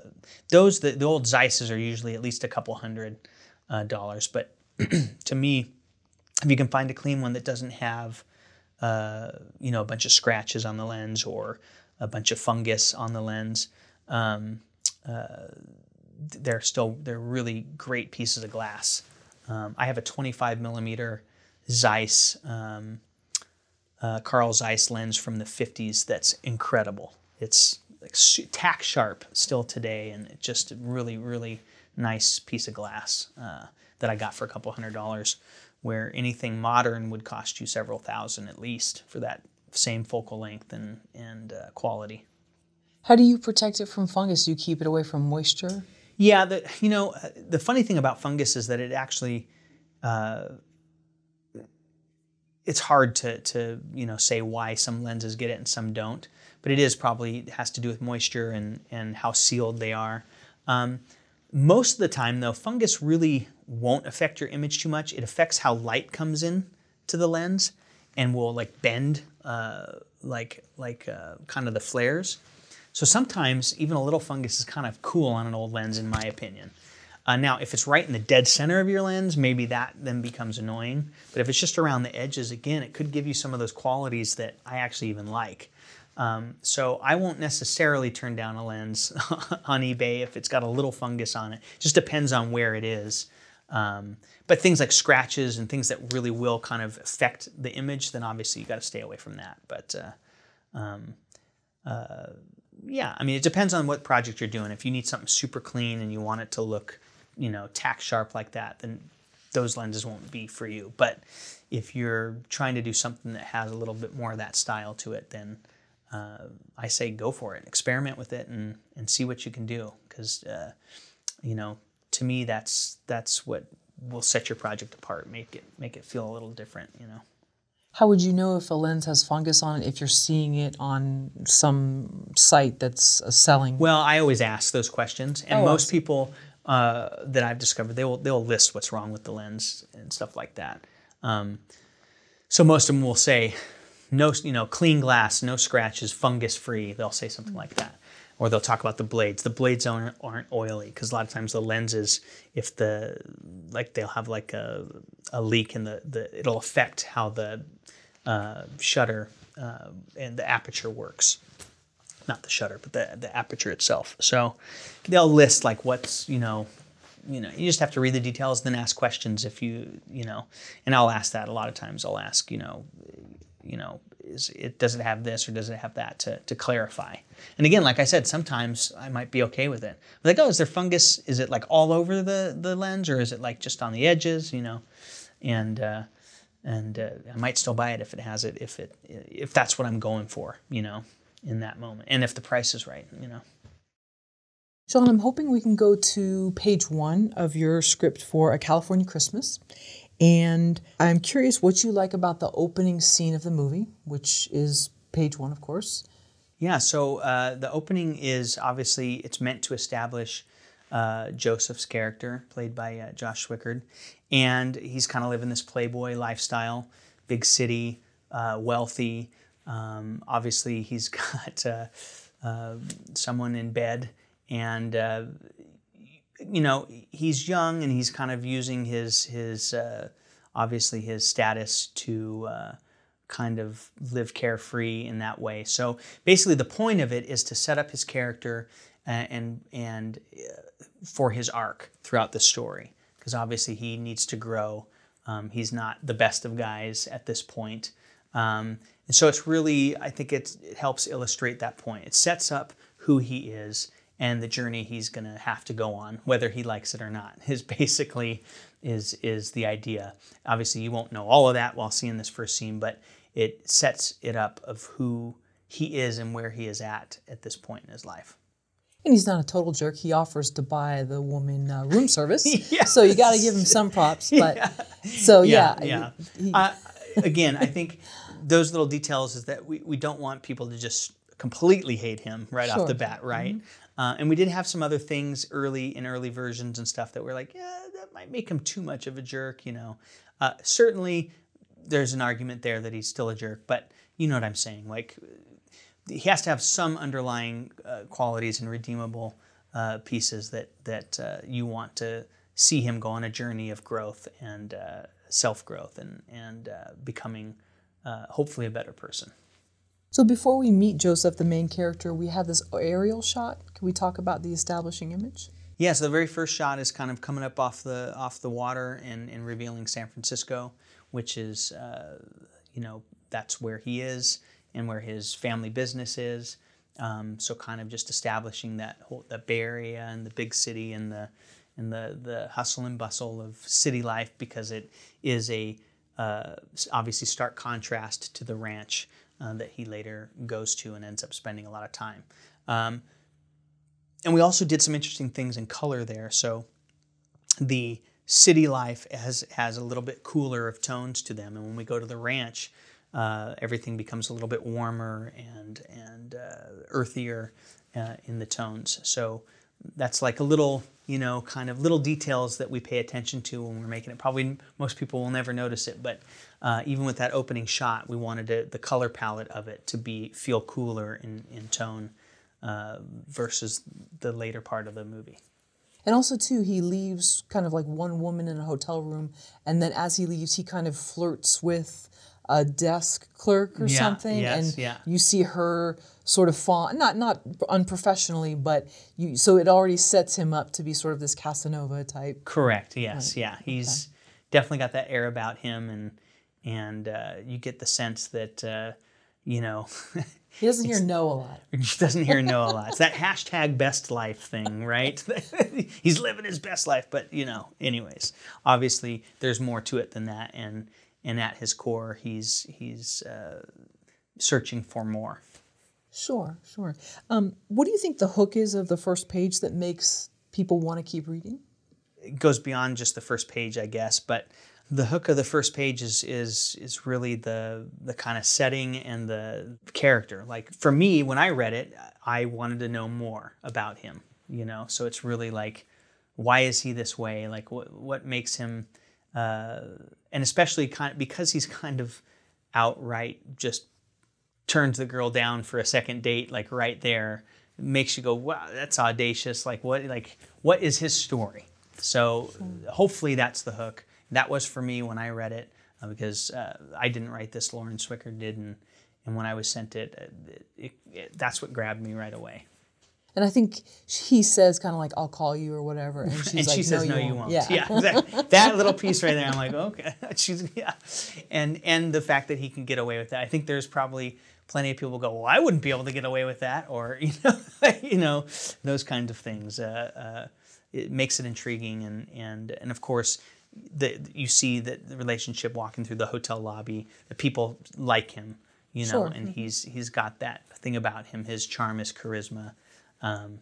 those the, the old Zeiss's are usually at least a couple hundred uh, dollars, but to me, if you can find a clean one that doesn't have uh, you know, a bunch of scratches on the lens or a bunch of fungus on the lens. Um, uh, they're still they're really great pieces of glass. Um, I have a 25 millimeter Zeiss um, uh, Carl Zeiss lens from the 50s that's incredible. It's like tack sharp still today, and just a really really nice piece of glass uh, that I got for a couple hundred dollars where anything modern would cost you several thousand at least for that same focal length and, and uh, quality. How do you protect it from fungus? Do you keep it away from moisture? Yeah, the you know the funny thing about fungus is that it actually uh, it's hard to to you know say why some lenses get it and some don't, but it is probably it has to do with moisture and and how sealed they are. Um, most of the time, though, fungus really won't affect your image too much. It affects how light comes in to the lens and will like bend uh, like like uh, kind of the flares. So sometimes even a little fungus is kind of cool on an old lens, in my opinion. Uh, now, if it's right in the dead center of your lens, maybe that then becomes annoying. But if it's just around the edges, again, it could give you some of those qualities that I actually even like. Um, so I won't necessarily turn down a lens on eBay if it's got a little fungus on it. Just depends on where it is. Um, but things like scratches and things that really will kind of affect the image, then obviously you got to stay away from that. But uh, um, uh, yeah, I mean, it depends on what project you're doing. If you need something super clean and you want it to look, you know, tack sharp like that, then those lenses won't be for you. But if you're trying to do something that has a little bit more of that style to it, then uh, I say go for it. Experiment with it and, and see what you can do. Because, uh, you know, to me, that's that's what will set your project apart. Make it make it feel a little different. You know. How would you know if a lens has fungus on it if you're seeing it on some site that's uh, selling? Well, I always ask those questions, and oh, most people uh, that I've discovered they will they'll list what's wrong with the lens and stuff like that. Um, so most of them will say, no, you know, clean glass, no scratches, fungus free. They'll say something like that, or they'll talk about the blades. The blades aren't, aren't oily because a lot of times the lenses, if the like they'll have like a, a leak in the, the it'll affect how the uh, shutter uh, and the aperture works. Not the shutter, but the, the aperture itself. So they'll list like what's, you know, you know, you just have to read the details, then ask questions if you, you know, and I'll ask that a lot of times. I'll ask, you know, you know, is it does it have this or does it have that to, to clarify? And again, like I said, sometimes I might be okay with it. like, oh, is there fungus? Is it like all over the, the lens or is it like just on the edges, you know? And uh, and uh, I might still buy it if it has it if it if that's what I'm going for, you know, in that moment, and if the price is right, you know. Sean, I'm hoping we can go to page one of your script for A California Christmas. And I'm curious what you like about the opening scene of the movie, which is page one, of course. Yeah, so uh, the opening is obviously it's meant to establish uh, Joseph's character, played by uh, Josh Swickard, and he's kind of living this playboy lifestyle, big city, uh, wealthy. Um, obviously, he's got uh, uh, someone in bed, and uh, you know he's young, and he's kind of using his his obviously his status to kind of live carefree in that way. So basically, the point of it is to set up his character and and for his arc throughout the story because obviously he needs to grow. Um, he's not the best of guys at this point. Um, and so it's really, I think it helps illustrate that point. It sets up who he is and the journey he's going to have to go on, whether he likes it or not. Is basically is is the idea. Obviously, you won't know all of that while seeing this first scene, but it sets it up of who he is and where he is at at this point in his life. And he's not a total jerk. He offers to buy the woman uh, room service. yes. So you got to give him some props. But yeah. so yeah. Yeah. yeah. He, uh, again, I think those little details is that we, we don't want people to just completely hate him right sure. off the bat, right? Mm-hmm. Uh, and we did have some other things early in early versions and stuff that were like, yeah, that might make him too much of a jerk, you know. Uh, certainly, there's an argument there that he's still a jerk, but you know what I'm saying. Like, he has to have some underlying uh, qualities and redeemable uh, pieces that that uh, you want to see him go on a journey of growth and uh, self growth and and becoming hopefully a better person. So before we meet Joseph, the main character, we have this aerial shot. Can we talk about the establishing image? Yeah, so the very first shot is kind of coming up off the off the water and, and revealing San Francisco, which is you know that's where he is and where his family business is. Um, so kind of just establishing that whole the Bay Area and the big city and the and the the hustle and bustle of city life because it is a uh, obviously stark contrast to the ranch uh, that he later goes to and ends up spending a lot of time. Um, and we also did some interesting things in color there. So the city life has has a little bit cooler of tones to them, and when we go to the ranch, uh, everything becomes a little bit warmer and and uh, earthier uh, in the tones. So that's like a little you know kind of little details that we pay attention to when we're making it. Probably most people will never notice it, but uh, even with that opening shot, we wanted to, the color palette of it to be feel cooler in in tone uh, versus the later part of the movie. And also, too, he leaves kind of like one woman in a hotel room, and then as he leaves, he kind of flirts with a desk clerk or Yeah, something, yes, and yeah. you see her sort of fall not not unprofessionally, but you so it already sets him up to be sort of this Casanova type. Correct. Yes. Yeah. He's definitely got that air about him, and and uh, you get the sense that uh, you know He doesn't hear no a lot. he doesn't hear no a lot. It's that hashtag best life thing, right? He's living his best life, but you know, anyways, obviously there's more to it than that, and and at his core, he's he's uh, searching for more. Sure, sure. Um, what do you think the hook is of the first page that makes people want to keep reading? it goes beyond just the first page, I guess. But the hook of the first page is is is really the the kind of setting and the character. Like for me, when I read it, I wanted to know more about him. You know, so it's really like, why is he this way? Like, what what makes him, uh, and especially kind because he's kind of outright just turns the girl down for a second date, like right there, makes you go, wow, that's audacious. Like what, like what is his story? So hopefully that's the hook. That was for me when I read it uh, because uh, I didn't write this. Lauren Swickard did, and and when I was sent it, uh, it, it, it that's what grabbed me right away. And I think he says kind of like, "I'll call you" or whatever, and she's and like, she says, "No, "No, you, you won't." won't." Yeah. exactly. that little piece right there. I'm like, okay, she's yeah, and and the fact that he can get away with that. I think there's probably plenty of people go, well, I wouldn't be able to get away with that, or you know, you know, those kinds of things. Uh, uh, it makes it intriguing, and and and of course. The, you see that the relationship walking through the hotel lobby, the people like him, you know, Sure. and he's he's got that thing about him, his charm, his charisma. Um,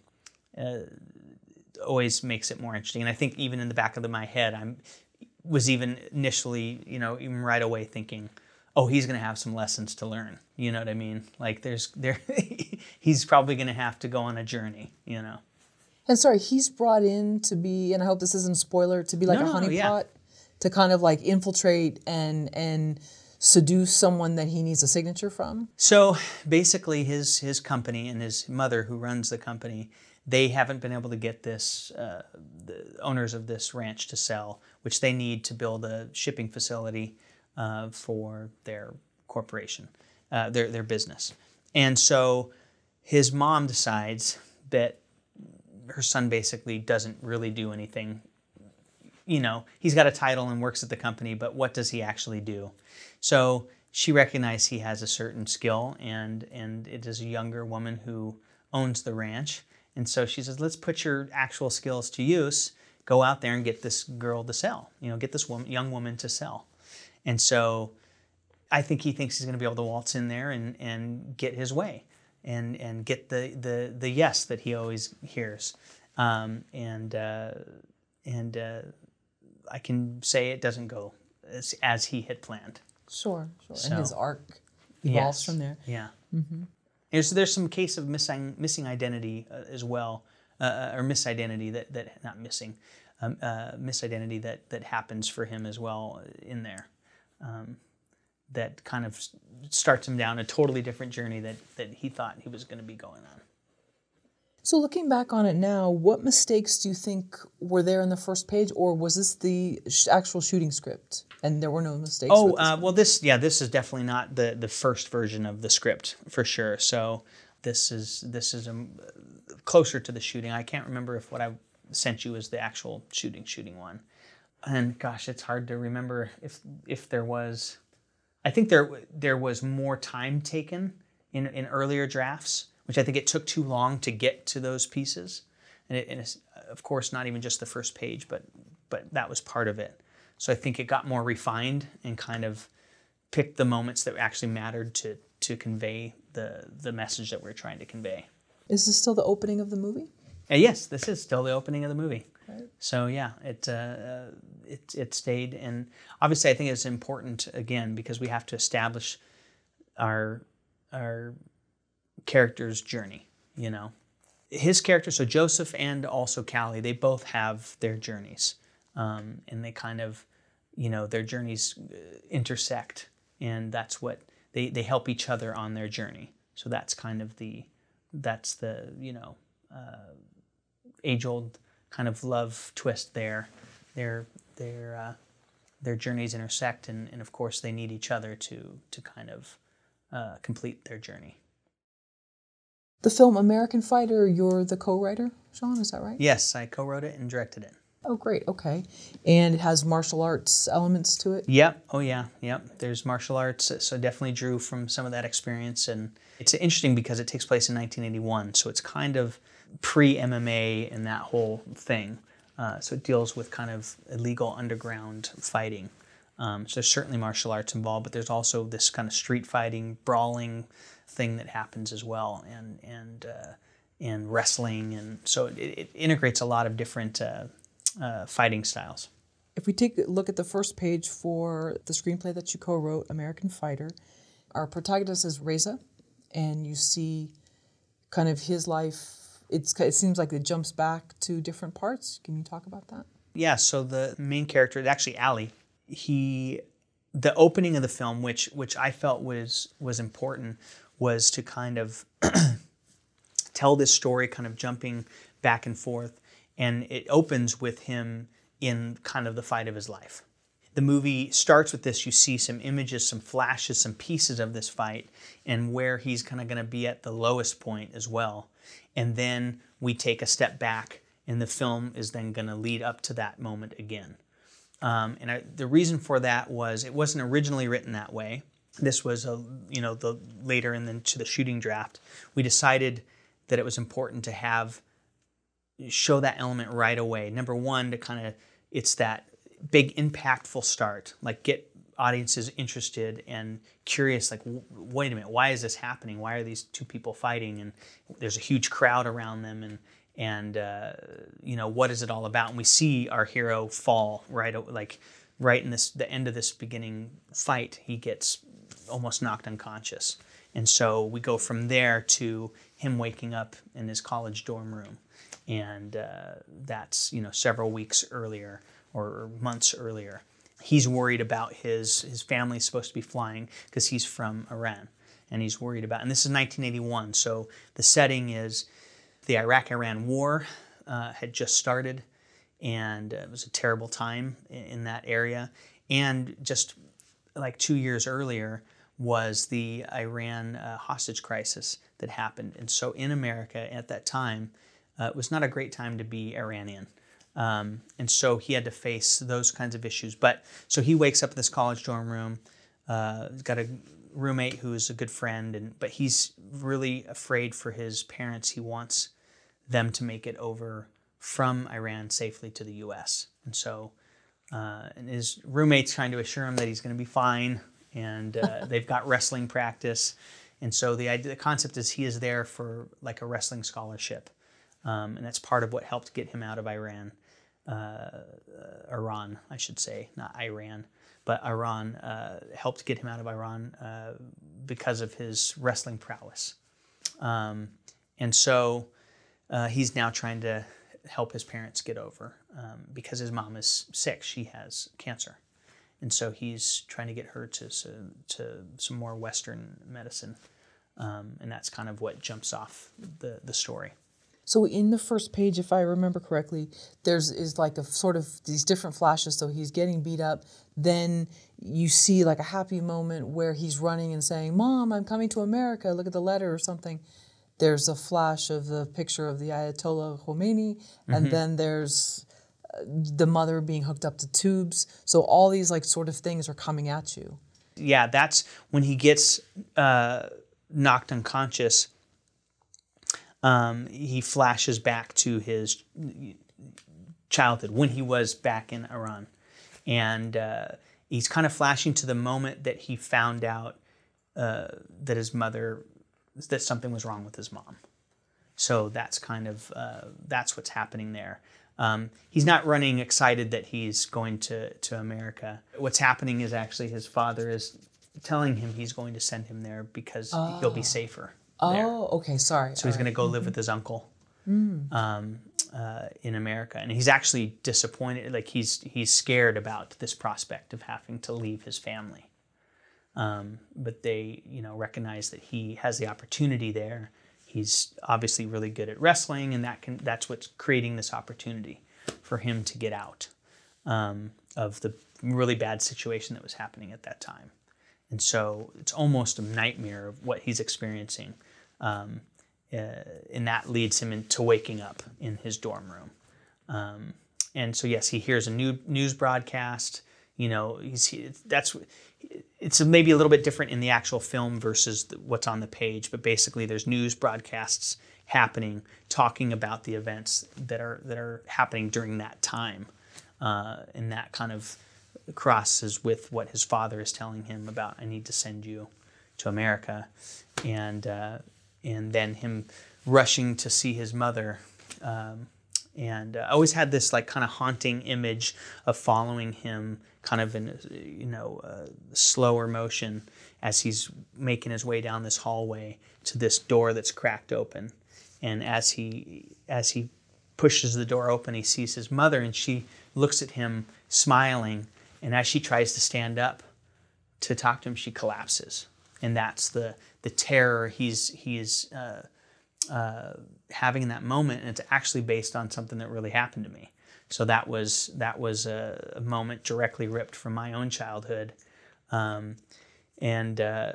always makes it more interesting. And I think even in the back of the, my head, I'm was even initially, you know, even right away thinking, oh, he's going to have some lessons to learn. You know what I mean? Like there's there, he's probably going to have to go on a journey. You know. And sorry, he's brought in to be, and I hope this isn't a spoiler, to be like No, a honeypot, yeah. to kind of like infiltrate and and seduce someone that he needs a signature from. So basically, his his company and his mother, who runs the company, they haven't been able to get this uh, the owners of this ranch to sell, which they need to build a shipping facility uh, for their corporation, uh, their their business. And so his mom decides that her son basically doesn't really do anything you know, he's got a title and works at the company, but what does he actually do? So she recognized he has a certain skill, and and it is a younger woman who owns the ranch, and so she says, let's put your actual skills to use. Go out there and get this girl to sell. You know, get this woman, young woman to sell. And so I think he thinks he's going to be able to waltz in there and, and get his way and, and get the, the, the yes that he always hears. Um, and uh, and uh, I can say it doesn't go as, as he had planned. Sure, sure. So- and his arc evolves Yes. from there. Yeah. There's there's some case of missing missing identity uh, as well, uh, or misidentity that that not missing, um, uh, misidentity that that happens for him as well in there, um, that kind of starts him down a totally different journey that that he thought he was going to be going on. So looking back on it now, what mistakes do you think were there in the first page, or was this the sh- actual shooting script and there were no mistakes? Oh this? uh, well, this yeah, this is definitely not the the first version of the script for sure. So this is this is um, closer to the shooting. I can't remember if what I sent you is the actual shooting shooting one. And gosh, it's hard to remember if if there was. I think there there was more time taken in in earlier drafts, which I think it took too long to get to those pieces. And, it, and it's, of course, not even just the first page, but but that was part of it. So I think it got more refined and kind of picked the moments that actually mattered to to convey the the message that we're trying to convey. Is this still the opening of the movie? Uh, yes, this is still the opening of the movie. Right. So yeah, it, uh, it it stayed, and obviously I think it's important again because we have to establish our our character's journey. You know, his character, so Joseph and also Callie, they both have their journeys, um, and they kind of, you know, their journeys uh, intersect, and that's what they they help each other on their journey. So that's kind of the that's the you know uh, age old kind of love twist there. Their their uh, their journeys intersect, and, and of course they need each other to to kind of uh, complete their journey. The film American Fighter, you're the co-writer, Sean. Is that right? Yes, I co-wrote it and directed it. Oh, great. Okay, and it has martial arts elements to it. Yep. Oh, yeah. Yep. There's martial arts, so definitely drew from some of that experience, and it's interesting because it takes place in 1981, so it's kind of pre MMA and that whole thing. Uh, so it deals with kind of illegal underground fighting. Um, so there's certainly martial arts involved, but there's also this kind of street fighting, brawling thing that happens as well, and and uh, and wrestling, and so it, it, integrates a lot of different uh, uh, fighting styles. If we take a look at the first page for the screenplay that you co-wrote, American Fighter, our protagonist is Reza, and you see kind of his life it's it seems like it jumps back to different parts. Can you talk about that? Yeah. So the main character, actually Ali, he, the opening of the film, which which I felt was was important, was to kind of tell this story, kind of jumping back and forth, and it opens with him in kind of the fight of his life. The movie starts with this. You see some images, some flashes, some pieces of this fight, and where he's kind of going to be at the lowest point as well and then we take a step back, and the film is then going to lead up to that moment again. Um, and I, the reason for that was it wasn't originally written that way. This was a you know the later in to the shooting draft. We decided that it was important to have show that element right away. Number one, to kind of it's that big impactful start, like get audiences interested and curious like wait a minute why is this happening? Why are these two people fighting? And there's a huge crowd around them and and uh, you know what is it all about? And we see our hero fall right like right in this the end of this beginning fight he gets almost knocked unconscious. And so we go from there to him waking up in his college dorm room. And uh, that's you know several weeks earlier or months earlier he's worried about his his family's supposed to be flying because he's from Iran and he's worried about and this is 1981 so the setting is the Iraq-Iran war uh, had just started and it was a terrible time in, in that area. And just like two years earlier was the Iran uh, hostage crisis that happened. And so in America at that time uh, it was not a great time to be Iranian um, and so he had to face those kinds of issues. But so he wakes up in this college dorm room. Uh, he's got a roommate who is a good friend, and but he's really afraid for his parents. He wants them to make it over from Iran safely to the U.S. And so, uh, and his roommate's trying to assure him that he's going to be fine, and uh, they've got wrestling practice. And so the idea, the concept is he is there for like a wrestling scholarship, um, and that's part of what helped get him out of Iran uh, Iran, I should say, not Iran, but Iran uh, helped get him out of Iran uh, because of his wrestling prowess. Um, and so uh, he's now trying to help his parents get over um, because his mom is sick. She has cancer. And so he's trying to get her to, to some more Western medicine. Um, and that's kind of what jumps off the, the story. So in the first page, if I remember correctly, there's is like a sort of these different flashes. So he's getting beat up. Then you see like a happy moment where he's running and saying, "Mom, I'm coming to America. Look at the letter or something." There's a flash of the picture of the Ayatollah Khomeini, mm-hmm. and then there's uh, the mother being hooked up to tubes. So all these like sort of things are coming at you. Yeah, that's when he gets uh, knocked unconscious um, he flashes back to his childhood when he was back in Iran. And uh, he's kind of flashing to the moment that he found out uh, that his mother, that something was wrong with his mom. So that's kind of uh, that's what's happening there. Um, he's not running excited that he's going to to America. What's happening is actually his father is telling him he's going to send him there because oh. he'll be safer. Oh, there. okay, sorry. So he's right. going to go live mm-hmm. with his uncle mm. um, uh, in America, and he's actually disappointed. Like he's he's scared about this prospect of having to leave his family. Um, but they, you know, recognize that he has the opportunity there. He's obviously really good at wrestling, and that can that's what's creating this opportunity for him to get out um, of the really bad situation that was happening at that time. And so it's almost a nightmare of what he's experiencing. Um, uh, and that leads him into waking up in his dorm room. Um, and so, yes, he hears a new news broadcast. You know, he's he, that's it's maybe a little bit different in the actual film versus what's on the page, but basically there's news broadcasts happening talking about the events that are that are happening during that time, uh, and that kind of crosses with what his father is telling him about. I need to send you to America, and uh, and then him rushing to see his mother. Um, and uh, I always had this like kind of haunting image of following him kind of in you know uh, slower motion as he's making his way down this hallway to this door that's cracked open and as he as he pushes the door open he sees his mother and she looks at him smiling and as she tries to stand up to talk to him she collapses and that's the the terror he's he's uh, uh, having in that moment and it's actually based on something that really happened to me so that was that was a, a moment directly ripped from my own childhood, um, and uh,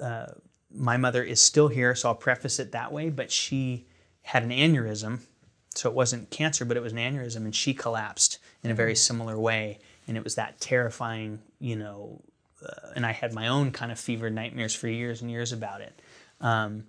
uh, my mother is still here, so I'll preface it that way. But she had an aneurysm, so it wasn't cancer, but it was an aneurysm, and she collapsed in a very similar way, and it was that terrifying, you know. Uh, and I had my own kind of fever nightmares for years and years about it. Um,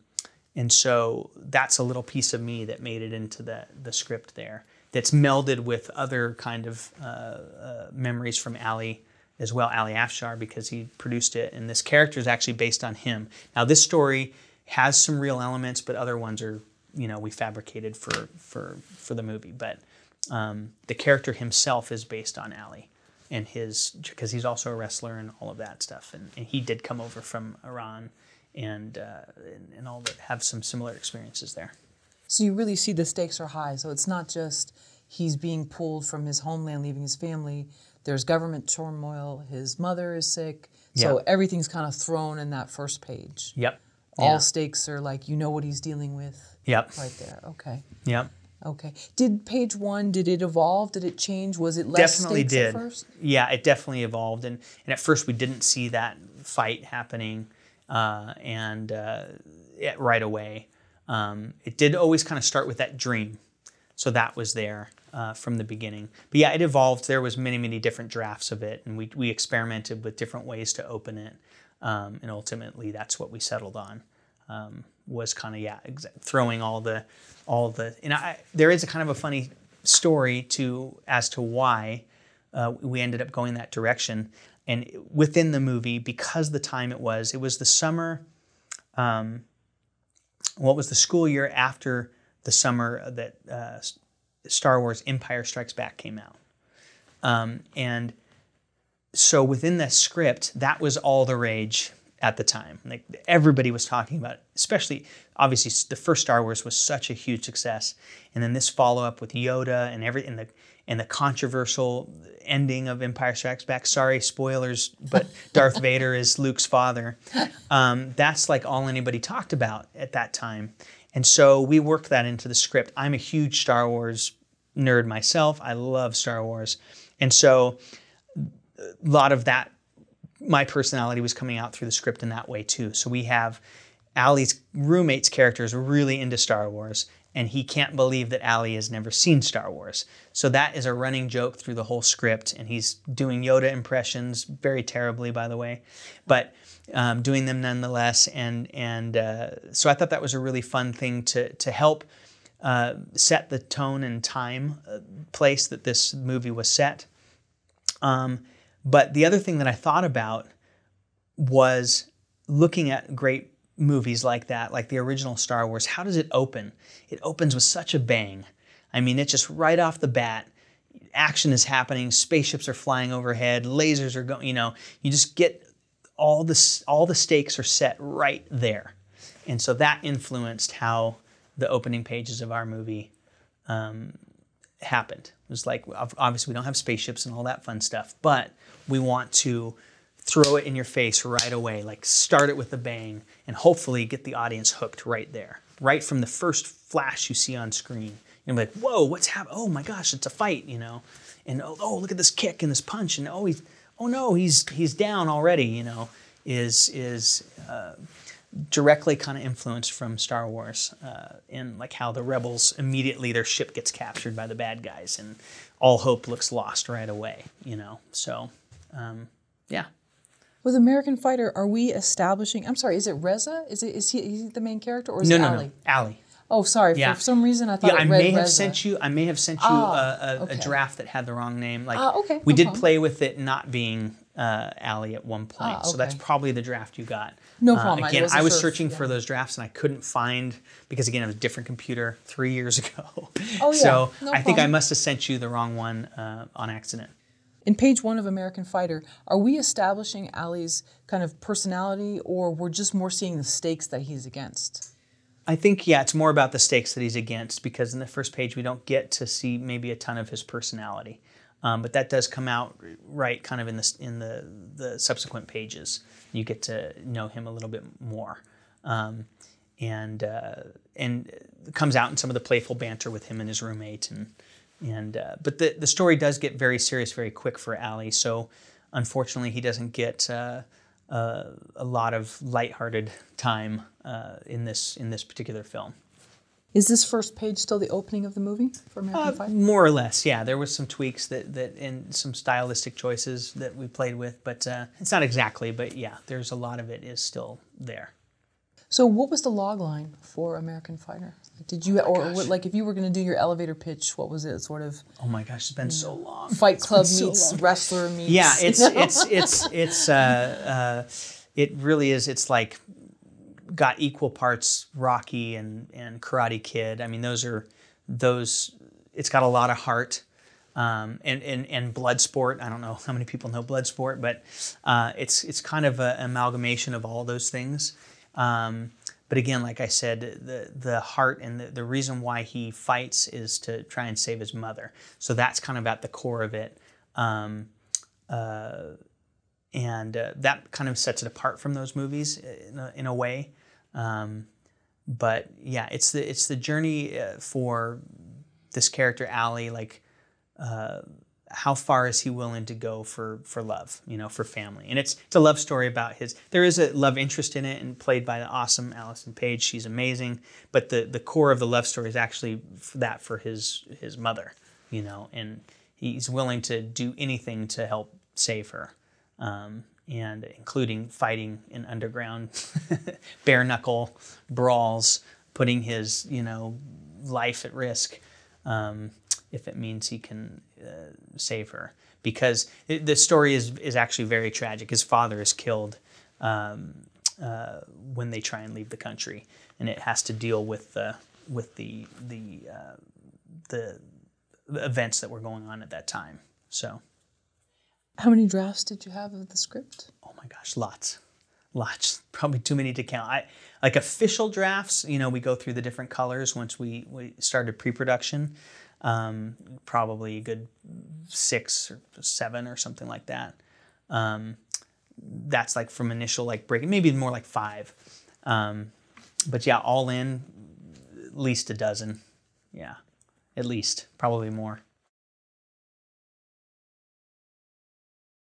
and so that's a little piece of me that made it into the, the script there that's melded with other kind of uh, uh, memories from Ali as well, Ali Afshar, because he produced it. And this character is actually based on him. Now, this story has some real elements, but other ones are, you know, we fabricated for for for the movie. But um, the character himself is based on Ali and his because he's also a wrestler and all of that stuff. And, and he did come over from Iran and, uh, and and all that have some similar experiences there. So you really see the stakes are high. So it's not just he's being pulled from his homeland, leaving his family. There's government turmoil. His mother is sick. So yep. everything's kind of thrown in that first page. Yep. All yeah. stakes are like you know what he's dealing with. Yep. Right there. Okay. Yep. Okay. Did page one? Did it evolve? Did it change? Was it less definitely did. at first? Yeah, it definitely evolved, and and at first we didn't see that fight happening, uh, and uh, right away. Um, it did always kind of start with that dream, so that was there uh, from the beginning. But yeah, it evolved. There was many, many different drafts of it, and we we experimented with different ways to open it, um, and ultimately that's what we settled on. Um, was kind of yeah, throwing all the all the and I there is a kind of a funny story to as to why uh, we ended up going that direction. And within the movie, because the time it was, it was the summer. Um, what was the school year after the summer that uh, Star Wars Empire Strikes Back came out. Um, and so within the script, that was all the rage at the time. Like everybody was talking about it, especially obviously the first Star Wars was such a huge success. And then this follow up with Yoda and every and the and the controversial ending of Empire Strikes Back. Sorry, spoilers, but Darth Vader is Luke's father. Um, that's like all anybody talked about at that time. And so we worked that into the script. I'm a huge Star Wars nerd myself. I love Star Wars. And so a lot of that, my personality was coming out through the script in that way too. So we have Ali's roommate's character is really into Star Wars and he can't believe that Ali has never seen Star Wars. So that is a running joke through the whole script, and he's doing Yoda impressions very terribly, by the way, but um, doing them nonetheless. And and uh, so I thought that was a really fun thing to to help uh, set the tone and time uh, place that this movie was set. Um, but the other thing that I thought about was looking at great movies like that, like the original Star Wars, how does it open? It opens with such a bang. I mean, it's just right off the bat, action is happening, spaceships are flying overhead, lasers are going, you know, you just get all the all the stakes are set right there. And so that influenced how the opening pages of our movie um, happened. It was like obviously we don't have spaceships and all that fun stuff, but we want to throw it in your face right away, like start it with a bang, and hopefully get the audience hooked right there, right from the first flash you see on screen. Be like, whoa, what's happening? Oh my gosh, it's a fight, you know? And oh, oh, look at this kick and this punch, and oh, he's, oh no, he's he's down already, you know? Is is uh, directly kind of influenced from Star Wars uh, in like how the rebels immediately their ship gets captured by the bad guys and all hope looks lost right away, you know? So, um, yeah. With American Fighter, are we establishing? I'm sorry, is it Reza? Is it is he, is he the main character or is no, it no, Ali? No, Ali. Oh, sorry. Yeah. For some reason, I thought. Yeah, I may have sent you. I may have sent you ah, a, a, okay. a, draft that had the wrong name. Like, ah, okay. We no did problem. play with it not being uh, Ali at one point, Ah, so that's probably the draft you got. No Uh, problem. I again, wasn't I was sure if- searching yeah. for those drafts and I couldn't find because again, it was a different computer three years ago. Oh, yeah. So No I think I must have sent you the wrong one uh, on accident. In page one of American Fighter, are we establishing Ali's kind of personality, or we're just more seeing the stakes that he's against? I think yeah, it's more about the stakes that he's against because in the first page we don't get to see maybe a ton of his personality, um, but that does come out right kind of in the in the the subsequent pages. You get to know him a little bit more, um, and uh, and comes out in some of the playful banter with him and his roommate and and uh, but the the story does get very serious very quick for Ali. So unfortunately, he doesn't get. Uh, uh, a lot of lighthearted time uh, in this in this particular film. Is this first page still the opening of the movie for American Uh, Fighter? more or less, yeah. There was some tweaks that that and some stylistic choices that we played with, but uh, it's not exactly. But yeah, there's a lot of it is still there. So, what was the log line for American Fighter? Did you, or what, like, if you were going to do your elevator pitch, what was it? Sort of Oh my gosh, it's been so long. Fight Club been so meets wrestler meets. Yeah, it's you know? it's it's it's uh, uh, it really is. It's like got equal parts Rocky and and Karate Kid. I mean, those are those. It's got a lot of heart. Um, and, and, and Bloodsport. I don't know how many people know Bloodsport, but uh, it's it's kind of an amalgamation of all those things. Um, but again, like I said, the the heart and the, the reason why he fights is to try and save his mother. So that's kind of at the core of it. Um, uh, and uh, that kind of sets it apart from those movies in a, in a way. Um, but yeah, it's the it's the journey uh, for this character Ali. Like, uh, how far is he willing to go for for love? You know, for family, and it's it's a love story about his. There is a love interest in it, and played by the awesome Allison Paige. She's amazing. But the the core of the love story is actually that for his his mother. You know, and he's willing to do anything to help save her um, and including fighting in underground bare knuckle brawls, putting his you know life at risk um, if it means he can uh, save her. Because it, the story is is actually very tragic. His father is killed um, uh, when they try and leave the country, and it has to deal with the with the the uh, the, events that were going on at that time. So. How many drafts did you have of the script? Oh my gosh, lots, lots. Probably too many to count. I like official drafts. You know, we go through the different colors once we we started pre-production. Um, probably a good six or seven or something like that. Um, that's like from initial like breaking, maybe more like five. Um, but yeah, all in, at least a dozen. Yeah, at least, probably more.